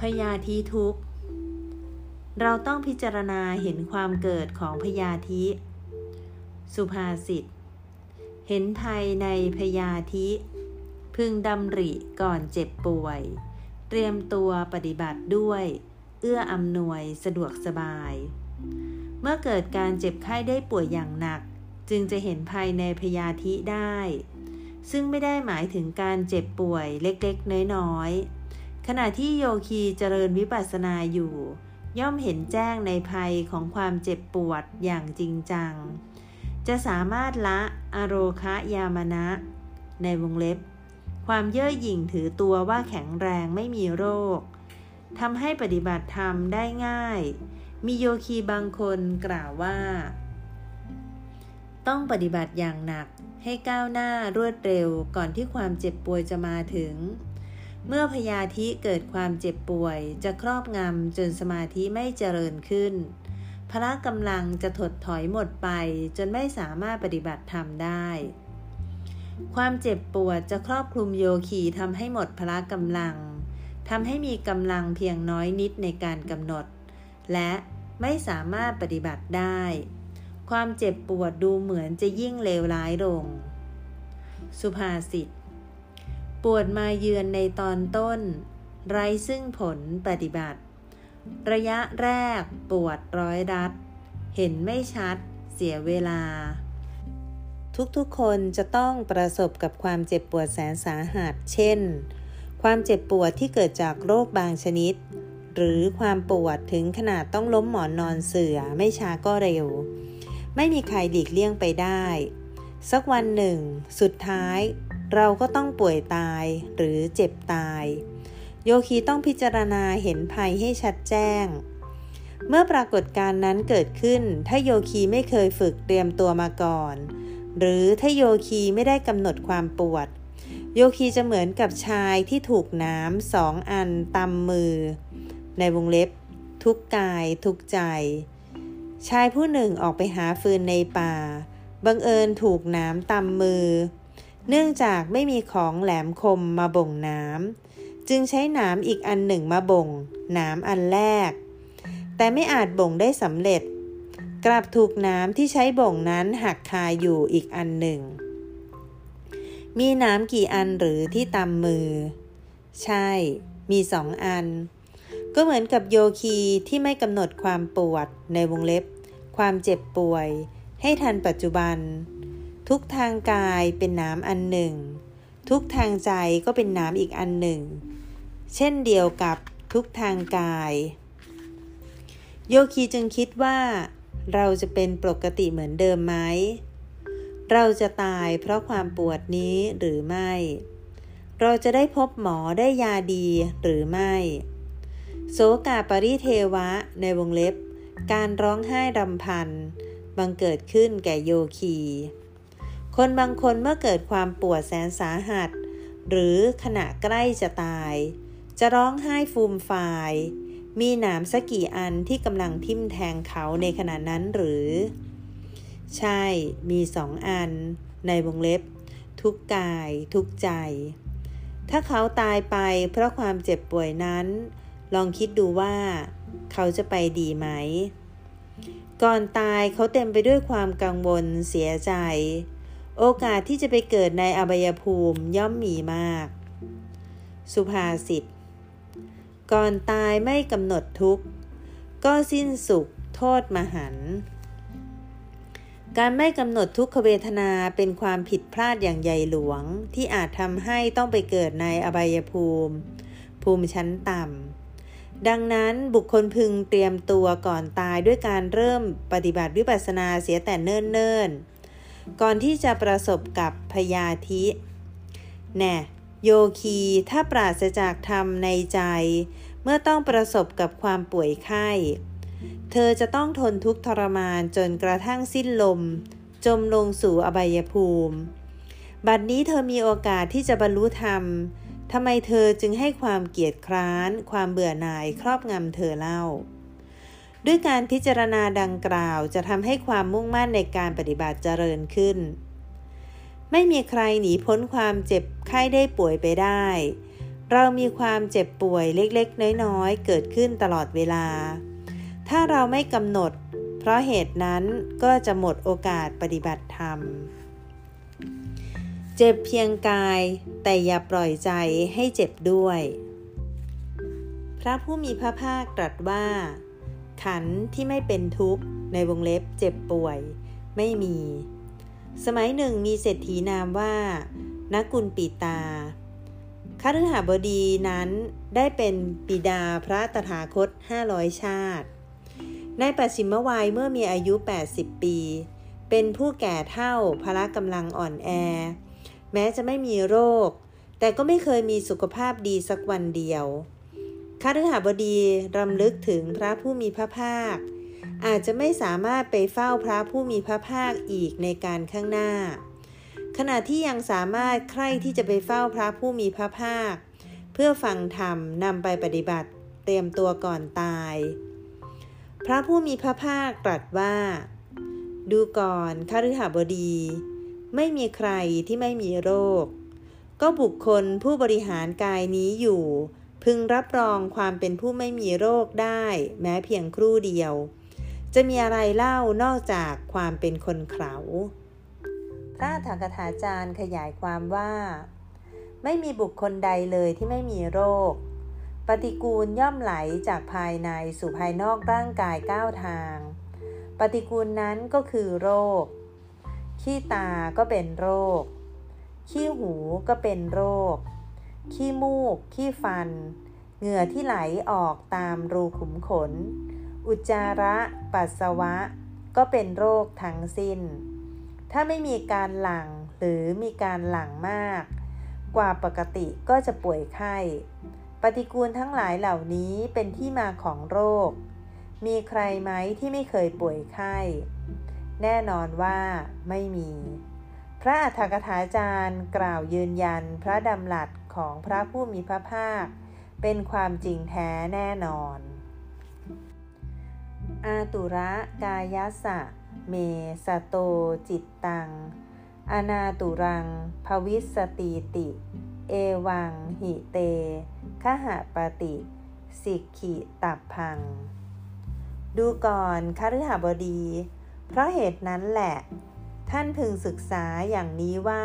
พยาธิทุกเราต้องพิจารณาเห็นความเกิดของพยาธิ สุภาษิต เห็นไทยในพยาธิ พึงดำริก่อนเจ็บป่วย เตรียมตัวปฏิบัติด้วย เอื้ออำนวยสะดวกสบาย เมื่อเกิดการเจ็บไข้ได้ป่วยอย่างหนัก จึงจะเห็นภายในพยาธิได้ ซึ่งไม่ได้หมายถึงการเจ็บป่วยเล็กๆ น้อยๆ ขณะที่โยคีเจริญวิปัสสนาอยู่ ย่อมเห็นแจ้งในภัยของความเจ็บปวดอย่างจริงจัง จะสามารถละอโรคะยามณะในวงเล็บ ความเย่อหยิ่งถือตัวว่าแข็งแรงไม่มีโรค ทำให้ปฏิบัติธรรมได้ง่าย มีโยคีบางคนกล่าวว่า ต้องปฏิบัติอย่างหนักให้ก้าวหน้ารวดเร็วก่อนที่ความเจ็บป่วยจะมาถึง เมื่อพยาธิเกิดความเจ็บป่วยจะครอบงำจนสมาธิไม่เจริญขึ้น พละกำลังจะถดถอยหมดไปจนไม่สามารถปฏิบัติธรรมได้ความเจ็บปวดจะครอบคลุมโยคีทำให้หมดพละกำลัง ทำให้มีกำลังเพียงน้อยนิดในการกำหนด และไม่สามารถปฏิบัติได้ ความเจ็บปวดดูเหมือนจะยิ่งเลวร้ายลง สุภาษิต ปวดมาเยือนในตอนต้น ไร้ซึ่งผลปฏิบัติ ระยะแรกปวดร้อยรัด เห็นไม่ชัด เสียเวลา ทุกๆคนจะต้องประสบกับความเจ็บปวดแสนสาหัส เช่น ความเจ็บปวดที่เกิดจากโรคบางชนิด หรือความปวดถึงขนาดต้องล้มหมอนนอนเสือไม่ช้าก็เร็ว ไม่มีใครหลีกเลี่ยงไปได้ สักวันหนึ่ง สุดท้าย เราก็ต้องป่วยตายหรือเจ็บตาย โยคีต้องพิจารณาเห็นภัยให้ชัดแจ้ง เมื่อปรากฏการณ์นั้นเกิดขึ้น ถ้าโยคีไม่เคยฝึกเตรียมตัวมาก่อน หรือถ้าโยคีไม่ได้กำหนดความปวด โยคีจะเหมือนกับชายที่ถูกน้ำสองอันตำมือ ในวงเล็บ ทุกกายทุกใจ ชายผู้หนึ่งออกไปหาฟืนในป่า บังเอิญถูกน้ำตำมือ เนื่องจากไม่มีของแหลมคมมาบ่งน้ำจึงใช้น้ำอีกอันหนึ่งมาบ่งน้ำอันแรก แต่ไม่อาจบ่งได้สำเร็จ กลับถูกน้ำที่ใช้บ่งนั้นหักคาอยู่อีกอันหนึ่ง มีน้ำกี่อันหรือที่ตำมือ ใช่ มีสองอัน ก็เหมือนกับโยคีที่ไม่กำหนดความปวดในวงเล็บ ความเจ็บป่วย ให้ทันปัจจุบัน ทุกทางกายเป็นน้ำอันหนึ่ง ทุกทางใจก็เป็นน้ำอีกอันหนึ่ง เช่นเดียวกับทุกทางกาย โยคีจึงคิดว่า เราจะเป็นปกติเหมือนเดิมไหม เราจะตายเพราะความปวดนี้หรือไม่ เราจะได้พบหมอได้ยาดีหรือไม่ โสกาปริเทวะในวงเล็บ การร้องไห้รำพันบังเกิดขึ้นแก่โยคี คนบางคนเมื่อเกิดความปวดแสนสาหัส หรือขณะใกล้จะตาย จะร้องไห้ฟูมฟาย มีหนามสักกี่อันที่กำลังทิ่มแทงเขาในขณะนั้นหรือ ใช่มีสองอัน ในวงเล็บ ทุกกาย ทุกใจ ถ้าเขาตายไปเพราะความเจ็บป่วยนั้น ลองคิดดูว่า เขาจะไปดีไหม ก่อนตายเขาเต็มไปด้วยความกังวลเสียใจ โอกาสที่จะไปเกิดในอบายภูมิย่อมมีมาก สุภาษิต ก่อนตายไม่กำหนดทุกข์ ก็สิ้นสุขโทษมหัน การไม่กำหนดทุกขเวทนาเป็นความผิดพลาดอย่างใหญ่หลวง ที่อาจทำให้ต้องไปเกิดในอบายภูมิ ภูมิชั้นต่ำ ดังนั้นบุคคลพึงเตรียมตัวก่อนตายด้วยการเริ่มปฏิบัติวิปัสสนาเสียแต่เนิ่นๆ ก่อนที่จะประสบกับพยาธิแน่โยคีถ้าปราศจากธรรมในใจ เมื่อต้องประสบกับความป่วยไข้ เธอจะต้องทนทุกข์ทรมานจนกระทั่งสิ้นลม จมลงสู่อบายภูมิ บัดนี้เธอมีโอกาสที่จะบรรลุธรรมทำไมเธอจึงให้ความเกียดคร้าน ความเบื่อหน่ายครอบงำเธอเล่า ด้วยการพิจารณาดังกล่าวจะทำให้ความมุ่งมั่นในการปฏิบัติเจริญขึ้น ไม่มีใครหนีพ้นความเจ็บไข้ได้ป่วยไปได้ เรามีความเจ็บป่วยเล็กๆ น้อยๆ เกิดขึ้นตลอดเวลา ถ้าเราไม่กำหนด เพราะเหตุนั้นก็จะหมดโอกาสปฏิบัติธรรม เจ็บเพียงกายแต่อย่าปล่อยใจให้เจ็บด้วย พระผู้มีพระภาคตรัสว่า ขันที่ไม่เป็นทุกข์ในวงเล็บเจ็บป่วย ไม่มี สมัยหนึ่งมีเศรษฐีนามว่านักกุลปีตาคฤหบดีนั้นได้เป็นปิดาพระตถาคต 500 ชาติ ในปัจฉิมวัยเมื่อมีอายุ 80 ปี เป็นผู้แก่เท่าพละกำลังอ่อนแอ แม้จะไม่มีโรค แต่ก็ไม่เคยมีสุขภาพดีสักวันเดียวคฤหบดีรำลึกถึงพระผู้มีพระภาค อาจจะไม่สามารถไปเฝ้าพระผู้มีพระภาคอีกในการข้างหน้า ขณะที่ยังสามารถใคร่ที่จะไปเฝ้าพระผู้มีพระภาค เพื่อฟังธรรมนำไปปฏิบัติ เตรียมตัวก่อนตาย พระผู้มีพระภาคตรัสว่า ดูก่อนคฤหบดี ไม่มีใครที่ไม่มีโรค ก็บุคคลผู้บริหารกายนี้อยู่ พึงรับรองความเป็นผู้ไม่มีโรคได้ แม้เพียงครู่เดียว จะมีอะไรเล่านอกจากความเป็นคนเขาพระถักถาจารย์ขยายความว่า ไม่มีบุคคลใดเลยที่ไม่มีโรค ปฏิกูลย่อมไหลจากภายในสู่ภายนอกร่างกายก้าวทาง ปฏิกูลนั้นก็คือโรค ขี้ตาก็เป็นโรค ขี้หูก็เป็นโรค ขี้มูก ขี้ฟัน เหงื่อที่ไหลออกตามรูขุมขน อุจจาระ ปัสสาวะ ก็เป็นโรคทั้งสิ้น ถ้าไม่มีการหลังหรือมีการหลังมาก กว่าปกติก็จะป่วยไข้ ปฏิกูลทั้งหลายเหล่านี้เป็นที่มาของโรค มีใครไหมที่ไม่เคยป่วยไข้ แน่นอนว่าไม่มี พระอัฏฐกถาจารย์กล่าวยืนยันพระดำรัสของพระผู้มีพระภาค เป็นความจริงแท้แน่นอน อาตุระกายัสสะ เม สะโตจิตตัง อนาตุรัง ภวิสสตีติ เอวังหิเต ขหะปติสิกขิตับพัง ดูก่อนคฤหบดี เพราะเหตุนั้นแหละ ท่านพึงศึกษาอย่างนี้ว่า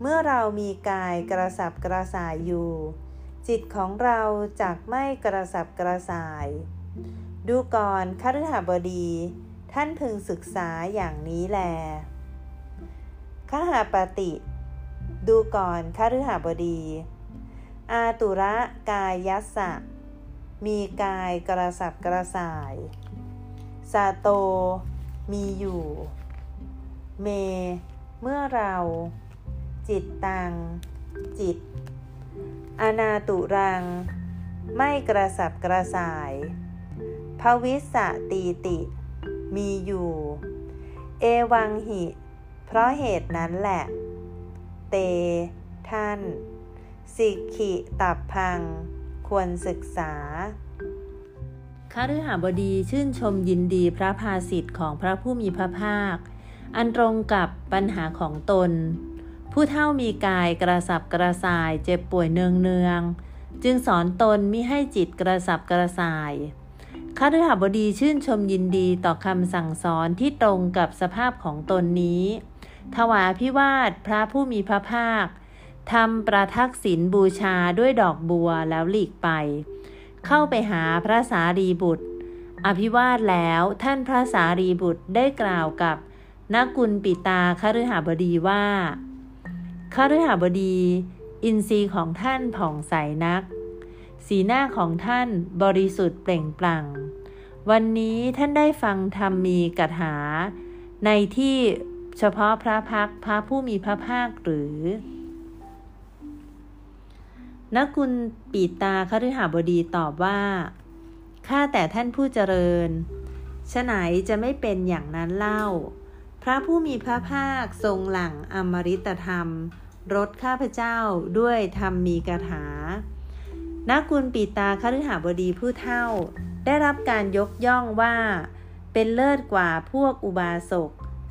เมื่อเรามีกายกระสับกระส่ายอยู่ จิตของเราจักไม่กระสับกระส่าย ดูก่อนคฤหบดี ท่านพึงศึกษาอย่างนี้แลขหาปฏิดูก่อนคฤหบดี อาตุระกายยัสสะ มีกายกระสับกระส่ายซาโต มีอยู่ เม เมื่อเรา จิตตัง จิต อนาตุรัง ไม่กระสับกระส่าย ภวิสตีติ มีอยู่ เอวังหิ เพราะเหตุนั้นแหละ เต ท่าน สิกขิตับพัง ควรศึกษาคฤหบดีชื่นชมยินดีพระภาสิทธิ์ของพระผู้มีพระภาค อันตรงกับปัญหาของตน ผู้เท่ามีกายกระสับกระส่ายเจ็บป่วยเนืองเนืองจึงสอนตนมิให้จิตกระสับกระส่ายคฤหบดีชื่นชมยินดีต่อคำสั่งสอนที่ตรงกับสภาพของตนนี้ ถวายพิวาทพระผู้มีพระภาค ทำประทักษิณบูชาด้วยดอกบัวแล้วหลีกไป เข้าไปหาพระสารีบุตร อภิวาทแล้วท่านพระสารีบุตรได้กล่าวกับนักกุลปิตาคฤหบดีว่าคฤหบดี อินทรีย์ของท่านผ่องใสนัก สีหน้าของท่านบริสุทธิ์เปล่งปลั่ง วันนี้ท่านได้ฟังธรรมมีกถา ในที่เฉพาะพระพักพระผู้มีพระภาคหรือ นักกุลปีตาคฤหบดีตอบว่า ข้าแต่ท่านผู้เจริญฉไหนจะไม่เป็นอย่างนั้นเล่า พระผู้มีพระภาคทรงหลั่งอมริตธรรม รถข้าพเจ้าด้วยธรรมมีกถานักกุลปีตาคฤหบดีผู้เท่า ได้รับการยกย่องว่า เป็นเลิศกว่าพวกอุบาสก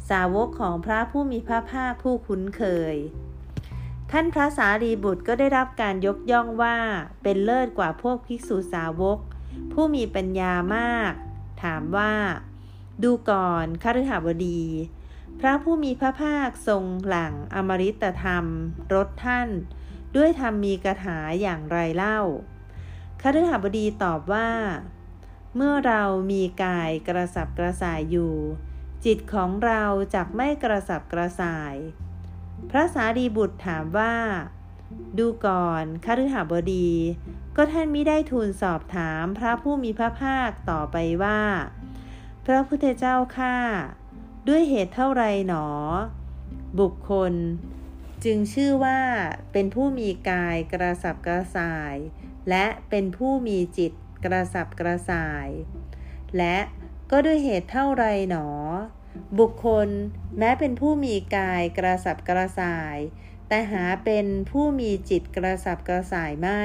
สาวกของพระผู้มีพระภาคผู้คุ้นเคย ท่านพระสารีบุตรก็ได้รับการยกย่องว่าเป็นเลิศกว่าพวกภิกษุสาวก ผู้มีปัญญามาก ถามว่า ดูก่อนคฤหบดี พระผู้มีพระภาคทรงหลังอมริตธรรมรถท่าน ด้วยธรรมมีกถาอย่างไรเล่าคฤหบดีตอบว่า เมื่อเรามีกายกระสับกระส่ายอยู่ จิตของเราจักไม่กระสับกระส่าย พระสารีบุตรถามว่า ดูก่อนคฤหบดี ก็ท่านมิได้ทูลสอบถามพระผู้มีพระภาคต่อไปว่า พระพุทธเจ้าข้าด้วยเหตุเท่าไรหนอ บุคคล จึงชื่อว่าเป็นผู้มีกายกระสับกระส่าย และเป็นผู้มีจิตกระสับกระส่าย และก็ด้วยเหตุเท่าไรหนอ บุคคลแม้เป็นผู้มีกายกระสับกระส่าย แต่หาเป็นผู้มีจิตกระสับกระส่ายไม่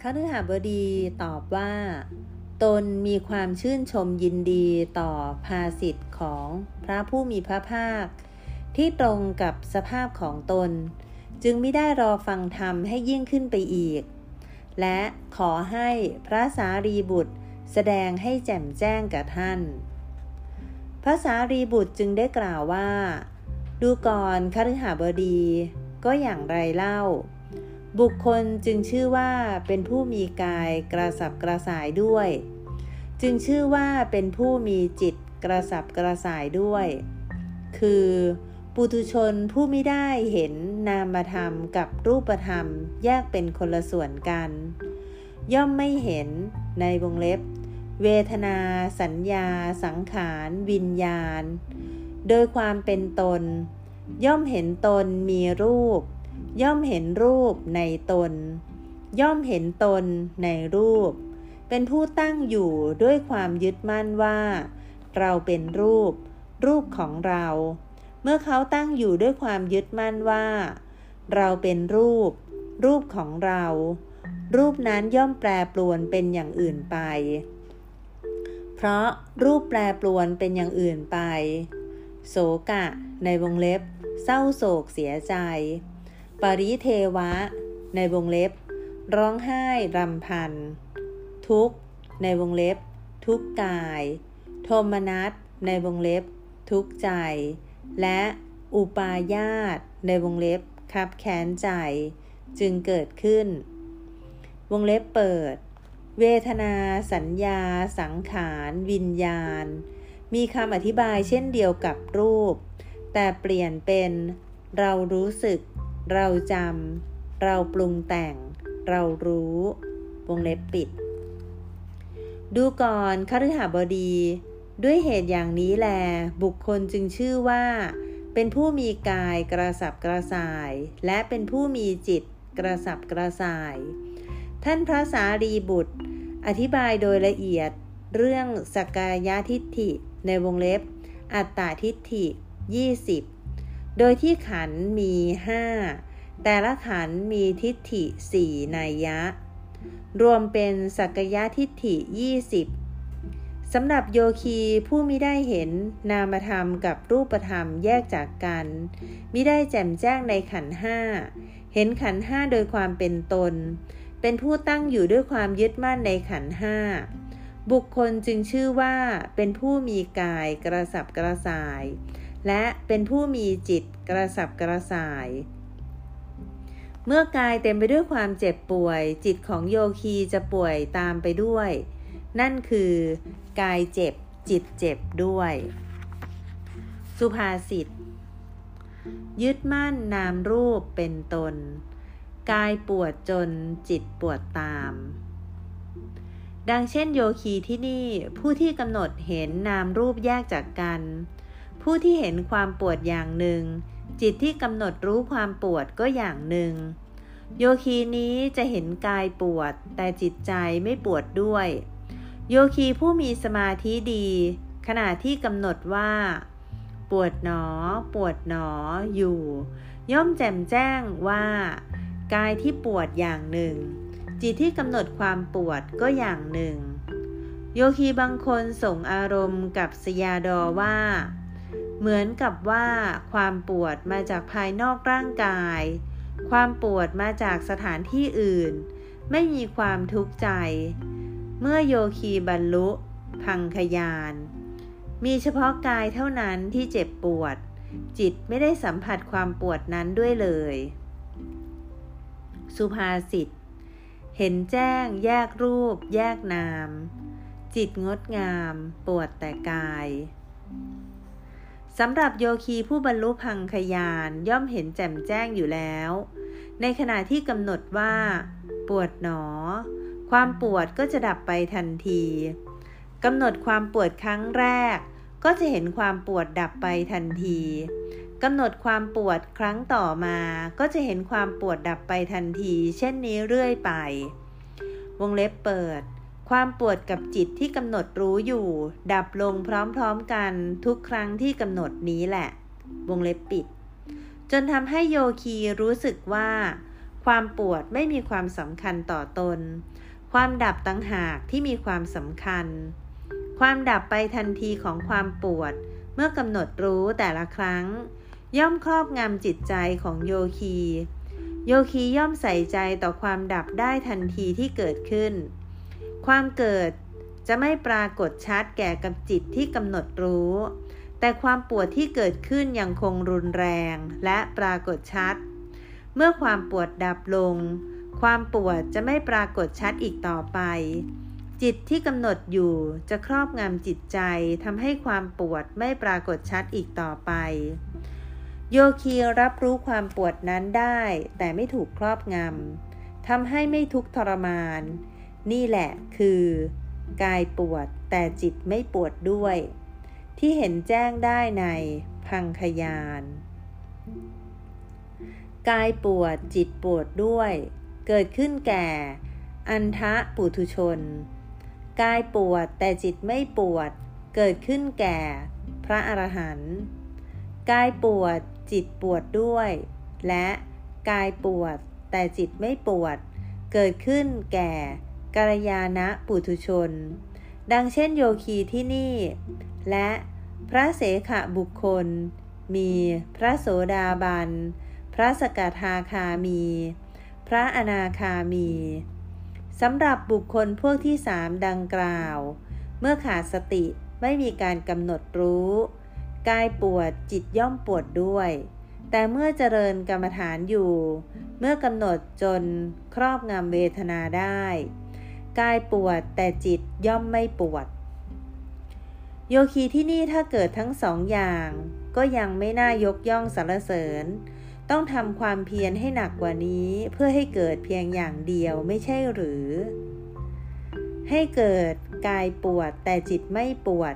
คฤหบดีตอบว่า ตนมีความชื่นชมยินดีต่อภาสิทธิ์ของพระผู้มีพระภาค ที่ตรงกับสภาพของตน จึงไม่ได้รอฟังธรรมให้ยิ่งขึ้นไปอีก และขอให้พระสารีบุตรแสดงให้แจ่มแจ้งกับท่าน พระสารีบุตรจึงได้กล่าวว่า ดูก่อนคฤหบดี ก็อย่างไรเล่า บุคคลจึงชื่อว่าเป็นผู้มีกายกระสับกระส่ายด้วย จึงชื่อว่าเป็นผู้มีจิตกระสับกระส่ายด้วย คือปุถุชนผู้ไม่ได้เห็นนามธรรมกับรูปธรรมแยกเป็นคนละส่วนกัน ย่อมไม่เห็นในวงเล็บ เวทนา สัญญา สังขาร วิญญาณ โดยความเป็นตน ย่อมเห็นตนมีรูป ย่อมเห็นรูปในตน ย่อมเห็นตนในรูป เป็นผู้ตั้งอยู่ด้วยความยึดมั่นว่า เราเป็นรูป รูปของเรา เมื่อเขาตั้งอยู่ด้วยความยึดมั่นว่า เราเป็นรูป รูปของเรา รูปนั้นย่อมแปรปรวนเป็นอย่างอื่นไป เพราะรูปแปรปรวนเป็นอย่างอื่นไป โศกะ ในวงเล็บ เศร้าโศกเสียใจ ปริเทวะ ในวงเล็บ ร้องไห้รำพัน ทุกในวงเล็บ ทุกกาย โทมนัสในวงเล็บ ทุกใจ และอุปาญาตในวงเล็บคับแค้นใจ จึงเกิดขึ้น วงเล็บเปิด เวทนา สัญญา สังขาร วิญญาณ มีคำอธิบายเช่นเดียวกับรูป แต่เปลี่ยนเป็น เรารู้สึก เราจำ เราปรุงแต่ง เรารู้วงเล็บปิด ดูก่อนคฤหบดี ด้วยเหตุอย่างนี้แล บุคคลจึงชื่อว่า เป็นผู้มีกายกระสับกระส่าย และเป็นผู้มีจิตกระสับกระส่าย ท่านพระสารีบุตร อธิบายโดยละเอียด เรื่องสกายทิฏฐิในวงเล็บ อัตตาทิฏฐิ 20 โดยที่ขันมี 5 แต่ละขันมีทิฏฐิสี่นัยยะ รวมเป็นสักยะทิฏฐิ 20สำหรับโยคีผู้มิได้เห็นนามธรรมกับรูปธรรมแยกจากกันมิได้แจ่มแจ้งในขันห้าเห็นขันห้าโดยความเป็นตน เป็นผู้ตั้งอยู่ด้วยความยึดมั่นในขันห้า บุคคลจึงชื่อว่าเป็นผู้มีกายกระสับกระส่าย และเป็นผู้มีจิตกระสับกระส่าย เมื่อกายเต็มไปด้วยความเจ็บป่วย จิตของโยคีจะป่วยตามไปด้วย นั่นคือกายเจ็บจิตเจ็บด้วย สุภาษิต ยึดมั่นนามรูปเป็นตน กายปวดจนจิตปวดตาม ดังเช่นโยคีที่นี่ผู้ที่กำหนดเห็นนามรูปแยกจากกัน ผู้ที่เห็นความปวดอย่างหนึ่ง จิตที่กำหนดรู้ความปวดก็อย่างหนึ่ง โยคีนี้จะเห็นกายปวด แต่จิตใจไม่ปวดด้วย โยคีผู้มีสมาธิดี ขณะที่กำหนดว่า ปวดหนอ ปวดหนออยู่ ย่อมแจ่มแจ้งว่า กายที่ปวดอย่างหนึ่ง จิตที่กำหนดความปวดก็อย่างหนึ่ง โยคีบางคนส่งอารมณ์กับสยาดอว่า เหมือนกับว่าความปวดมาจากภายนอกร่างกาย ความปวดมาจากสถานที่อื่น ไม่มีความทุกข์ใจ เมื่อโยคีบรรลุพังคยาน มีเฉพาะกายเท่านั้นที่เจ็บปวด จิตไม่ได้สัมผัสความปวดนั้นด้วยเลย สุภาษิต เห็นแจ้งแยกรูป แยกนาม จิตงดงาม ปวดแต่กายสำหรับโยคีผู้บรรลุพังคยานย่อมเห็นแจ่มแจ้งอยู่แล้ว ในขณะที่กำหนดว่า ปวดหนอ ความปวดก็จะดับไปทันทีกำหนดความปวดครั้งแรก ก็จะเห็นความปวดดับไปทันที กำหนดความปวดครั้งต่อมาก็จะเห็นความปวดดับไปทันที เช่นนี้เรื่อยไป วงเล็บเปิด ความปวดกับจิตที่กำหนดรู้อยู่ ดับลงพร้อมๆกันทุกครั้งที่กำหนดนี้แหละ วงเล็บปิด จนทำให้โยคีรู้สึกว่า ความปวดไม่มีความสำคัญต่อตน ความดับตั้งหากที่มีความสำคัญ ความดับไปทันทีของความปวด เมื่อกำหนดรู้แต่ละครั้ง ย่อมครอบงำจิตใจของโยคี โยคีย่อมใส่ใจต่อความดับได้ทันทีที่เกิดขึ้น ความเกิดจะไม่ปรากฏชัดแก่กับจิตที่กำหนดรู้ แต่ความปวดที่เกิดขึ้นยังคงรุนแรงและปรากฏชัด เมื่อความปวดดับลง ความปวดจะไม่ปรากฏชัดอีกต่อไป จิตที่กำหนดอยู่จะครอบงำจิตใจทำให้ความปวดไม่ปรากฏชัดอีกต่อไป โยคีรับรู้ความปวดนั้นได้ แต่ไม่ถูกครอบงำทำให้ไม่ทุกทรมาน นี่แหละคือ กายปวดแต่จิตไม่ปวดด้วย ที่เห็นแจ้งได้ในพังคยาน กายปวดจิตปวดด้วย เกิดขึ้นแก่ อันทะปุถุชน กายปวดแต่จิตไม่ปวด เกิดขึ้นแก่ พระอรหันต์กายปวด จิตปวดด้วย และกายปวด แต่จิตไม่ปวด เกิดขึ้นแก่กัลยาณปุถุชน ดังเช่นโยคีที่นี่ และพระเสขบุคคล มีพระโสดาบัน พระสกทาคามี พระอนาคามี สำหรับบุคคลพวกที่สามดังกล่าว เมื่อขาดสติไม่มีการกำหนดรู้ กายปวดจิตย่อมปวดด้วย แต่เมื่อเจริญกรรมฐานอยู่ เมื่อกำหนดจนครอบงำเวทนาได้ กายปวดแต่จิตย่อมไม่ปวด โยคีที่นี่ถ้าเกิดทั้งสองอย่าง ก็ยังไม่น่ายกย่องสรรเสริญ ต้องทำความเพียรให้หนักกว่านี้เพื่อให้เกิดเพียงอย่างเดียวไม่ใช่หรือ ให้เกิดกายปวดแต่จิตไม่ปวด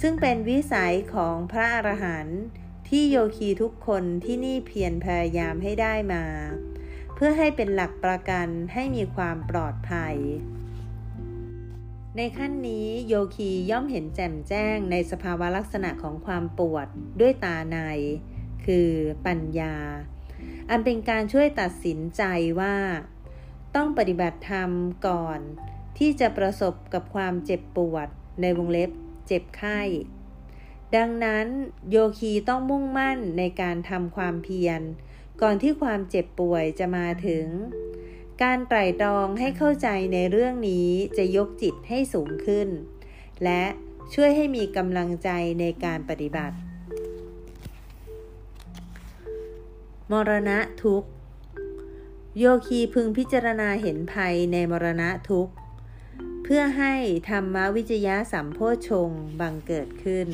ซึ่งเป็นวิสัยของพระอรหันต์ที่โยคีทุกคนที่นี่เพียรพยายามให้ได้มา เพื่อให้เป็นหลักประกันให้มีความปลอดภัย ในขั้นนี้โยคีย่อมเห็นแจ่มแจ้งในสภาวะลักษณะของความปวดด้วยตาใน คือปัญญา อันเป็นการช่วยตัดสินใจว่า ต้องปฏิบัติธรรมก่อนที่จะประสบกับความเจ็บปวดในวงเล็บ เจ็บไข้ ดังนั้นโยคีต้องมุ่งมั่นในการทำความเพียร ก่อนที่ความเจ็บป่วยจะมาถึง การไตร่ตรองให้เข้าใจในเรื่องนี้จะยกจิตให้สูงขึ้น และช่วยให้มีกำลังใจในการปฏิบัติ มรณะทุกโยคีพึงพิจารณาเห็นภัยในมรณะทุกข์ เพื่อให้ธรรมวิจยะสัมโพชงบังเกิดขึ้น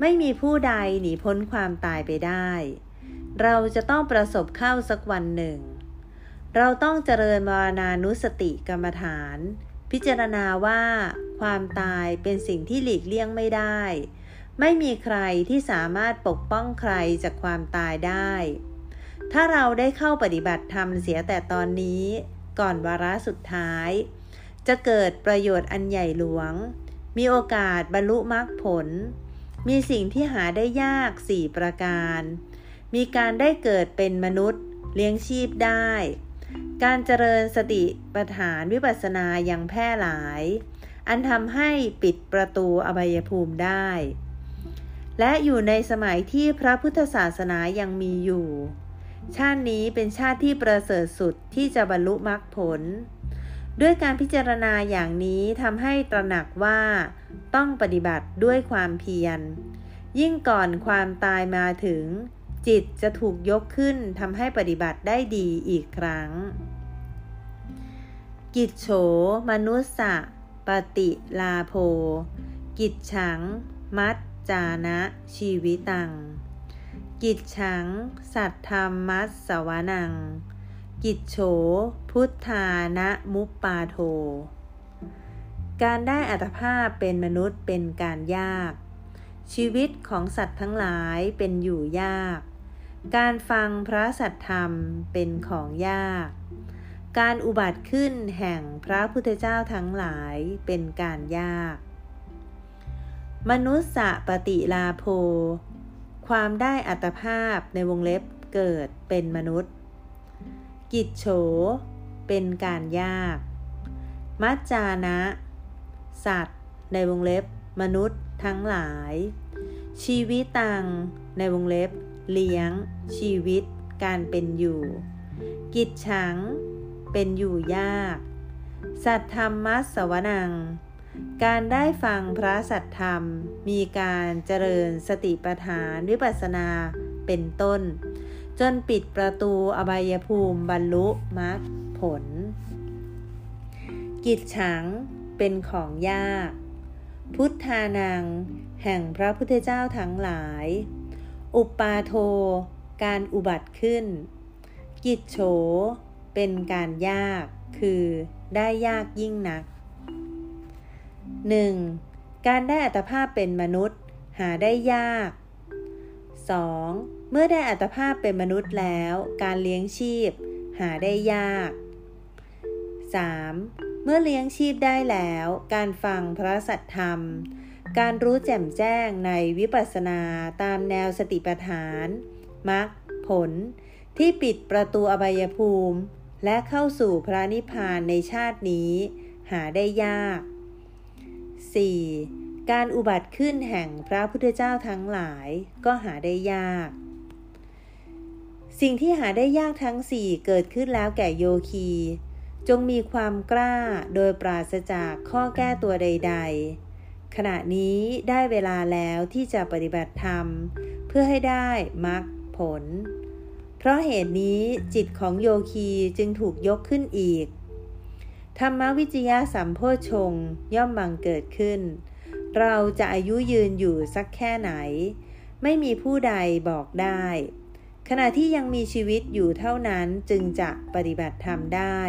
ไม่มีผู้ใดหนีพ้นความตายไปได้ เราจะต้องประสบเข้าสักวันหนึ่ง เราต้องเจริญมรณานุสติกรรมฐาน พิจารณาว่าความตายเป็นสิ่งที่หลีกเลี่ยงไม่ได้ ไม่มีใครที่สามารถปกป้องใครจากความตายได้ ถ้าเราได้เข้าปฏิบัติธรรมเสียแต่ตอนนี้ ก่อนวาระสุดท้าย จะเกิดประโยชน์อันใหญ่หลวง มีโอกาสบรรลุมรรคผล มีสิ่งที่หาได้ยากสี่ประการ มีการได้เกิดเป็นมนุษย์ เลี้ยงชีพได้ การเจริญสติปัฏฐานวิปัสสนาอยังแพร่หลาย อันทำให้ปิดประตูอบายภูมิได้ และอยู่ในสมัยที่พระพุทธศาสนายังมีอยู่ ชาตินี้เป็นชาติที่ประเสริฐสุดที่จะบรรลุมรรคผล ด้วยการพิจารณาอย่างนี้ทำให้ตระหนักว่า ต้องปฏิบัติด้วยความเพียร ยิ่งก่อนความตายมาถึง จิตจะถูกยกขึ้นทำให้ปฏิบัติได้ดีอีกครั้ง กิจโฉมนุสสะปฏิลาโภ กิจฉัง มัจจานะ ชีวิตัง กิจฉัง สัตธรรมัสสวนัง กิจโฉ พุทธานะมุปปาโท การได้อัตภาพเป็นมนุษย์เป็นการยาก ชีวิตของสัตว์ทั้งหลายเป็นอยู่ยาก การฟังพระสัตธรรมเป็นของยาก การอุบัติขึ้นแห่งพระพุทธเจ้าทั้งหลายเป็นการยาก มนุษสะปฏิลาโภ ความได้อัตภาพในวงเล็บเกิดเป็นมนุษย์ กิจโฉ เป็นการยาก มัจจานะ สัตว์ ในวงเล็บ มนุษย์ทั้งหลาย ชีวิตตัง ในวงเล็บ เลี้ยง ชีวิต การเป็นอยู่ กิจฉัง เป็นอยู่ยาก สัตธรรมมัสวนัง การได้ฟังพระสัตธรรม มีการเจริญสติปัฏฐานวิปัสสนาเป็นต้น จนปิดประตูอบายภูมิบรรลุมรรคผล กิจฉังเป็นของยาก พุทธานัง แห่งพระพุทธเจ้าทั้งหลาย อุปาโท การอุบัติขึ้น กิจโฉเป็นการยากคือได้ยากยิ่งนัก 1. การได้อัตภาพเป็นมนุษย์ หาได้ยาก 2. เมื่อได้อัตภาพเป็นมนุษย์แล้ว การเลี้ยงชีพ หาได้ยาก 3. เมื่อเลี้ยงชีพได้แล้ว การฟังพระสัทธรรม การรู้แจ่มแจ้งในวิปัสสนาตามแนวสติปัฏฐานมรรคผล ที่ปิดประตูอบายภูมิ และเข้าสู่พระนิพพานในชาตินี้ หาได้ยาก 4. การอุบัติขึ้นแห่งพระพุทธเจ้าทั้งหลายก็หาได้ยาก สิ่งที่หาได้ยากทั้งสี่เกิดขึ้นแล้วแก่โยคี จงมีความกล้าโดยปราศจากข้อแก้ตัวใด ๆ ขณะนี้ได้เวลาแล้วที่จะปฏิบัติธรรม เพื่อให้ได้มรรคผล เพราะเหตุนี้จิตของโยคีจึงถูกยกขึ้นอีก ธรรมวิจยาสัมโพชงย่อมบังเกิดขึ้น เราจะอายุยืนอยู่สักแค่ไหน ไม่มีผู้ใดบอกได้ ขณะที่ยังมีชีวิตอยู่เท่านั้นจึงจะปฏิบัติธรรมได้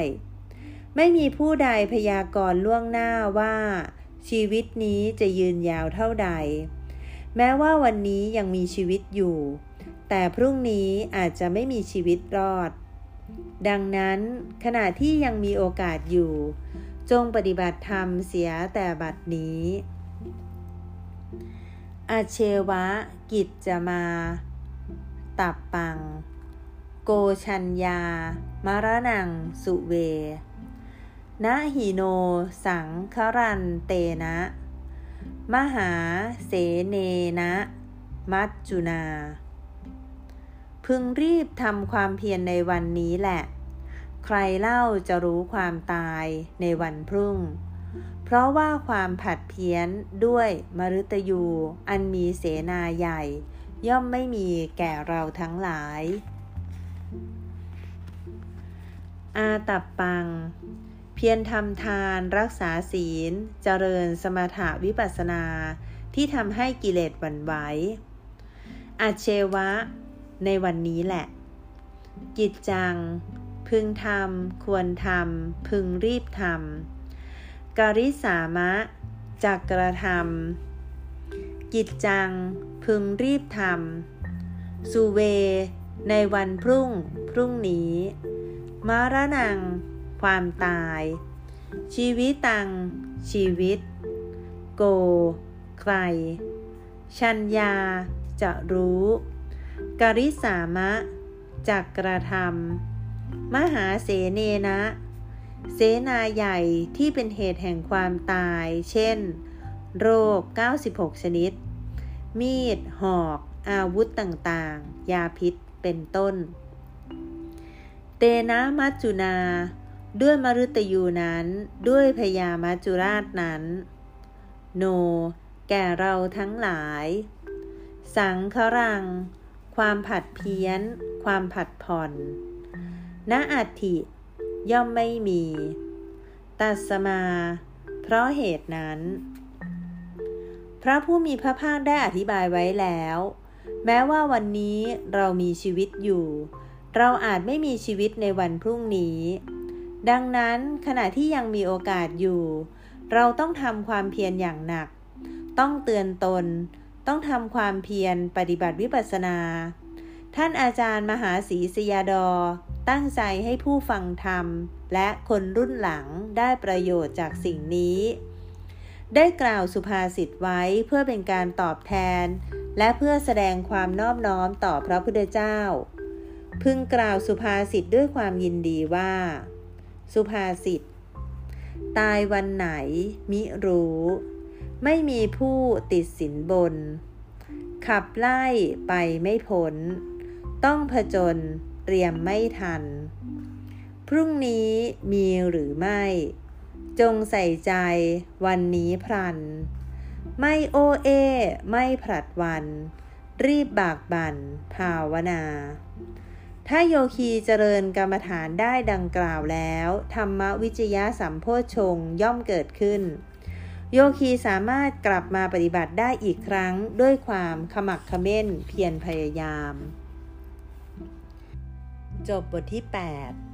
ไม่มีผู้ใดพยากรณ์ล่วงหน้าว่า ชีวิตนี้จะยืนยาวเท่าใด แม้ว่าวันนี้ยังมีชีวิตอยู่ แต่พรุ่งนี้อาจจะไม่มีชีวิตรอด ดังนั้นขณะที่ยังมีโอกาสอยู่ จงปฏิบัติธรรมเสียแต่บัดนี้อาเชวะ กิจจะมา ตับปัง โกชัญญามารนัง สุเวนะหิโน สังครันเตนะ มหาเสเนนะ มัจจุนา พึงรีบทำความเพียรในวันนี้แหละ ใครเล่าจะรู้ความตายในวันพรุ่ง เพราะว่าความผัดเพี้ยนด้วยมรุตยู อันมีเสนาใหญ่ ย่อมไม่มีแก่เราทั้งหลาย อาตับปัง เพียรทำทานรักษาศีล เจริญสมถาวิปัสนาที่ทำให้กิเลสหวั่นไหวอาเชวะ ในวันนี้แหละ กิจจัง พึงทำควรทำพึงรีบทำกริสามะจักกระทำกิจจัง พึงรีบทำสุเว ในวันพรุ่ง พรุ่งนี้มารนัง ความตาย ชีวิตตัง ชีวิต โก ใคร ชัญญาจะรู้ กริสามะ จักกระทำมหาเสเนนะ เสนาใหญ่ที่เป็นเหตุแห่งความตาย เช่น โรค 96 ชนิด มีด หอก อาวุธต่างๆ ยาพิษ เป็นต้น เตนะมัจจุนา ด้วยมรุตยูนั้น ด้วยพยามัจจุราชนั้น โน แก่เราทั้งหลาย สังครัง ความผัดเพี้ยน ความผัดผ่อนณอัตถิย่อมไม่มี ตัสมา เพราะเหตุนั้น พระผู้มีพระภาคได้อธิบายไว้แล้ว แม้ว่าวันนี้เรามีชีวิตอยู่ เราอาจไม่มีชีวิตในวันพรุ่งนี้ ดังนั้นขณะที่ยังมีโอกาสอยู่ เราต้องทำความเพียรอย่างหนัก ต้องเตือนตน ต้องทำความเพียรปฏิบัติวิปัสสนา ท่านอาจารย์มหาศรีสยาดอ ตั้งใจให้ผู้ฟังธรรม และคนรุ่นหลังได้ประโยชน์จากสิ่งนี้ ได้กล่าวสุภาษิตไว้เพื่อเป็นการตอบแทน และเพื่อแสดงความนอบน้อมต่อพระพุทธเจ้า พึงกล่าวสุภาษิตด้วยความยินดีว่า สุภาษิต ตายวันไหนมิรู้ ไม่มีผู้ติดสินบน ขับไล่ไปไม่พ้น ต้องผจญเตรียมไม่ทัน พรุ่งนี้มีหรือไม่ จงใส่ใจวันนี้พลัน ไม่โอเอ ไม่ผลัดวัน รีบบากบั่นภาวนา ถ้าโยคีเจริญกรรมฐานได้ดังกล่าวแล้ว ธรรมวิจยะสัมโพชงย่อมเกิดขึ้น โยคีสามารถกลับมาปฏิบัติได้อีกครั้งด้วยความขมักขม้นเพียรพยายาม จบบทที่ 8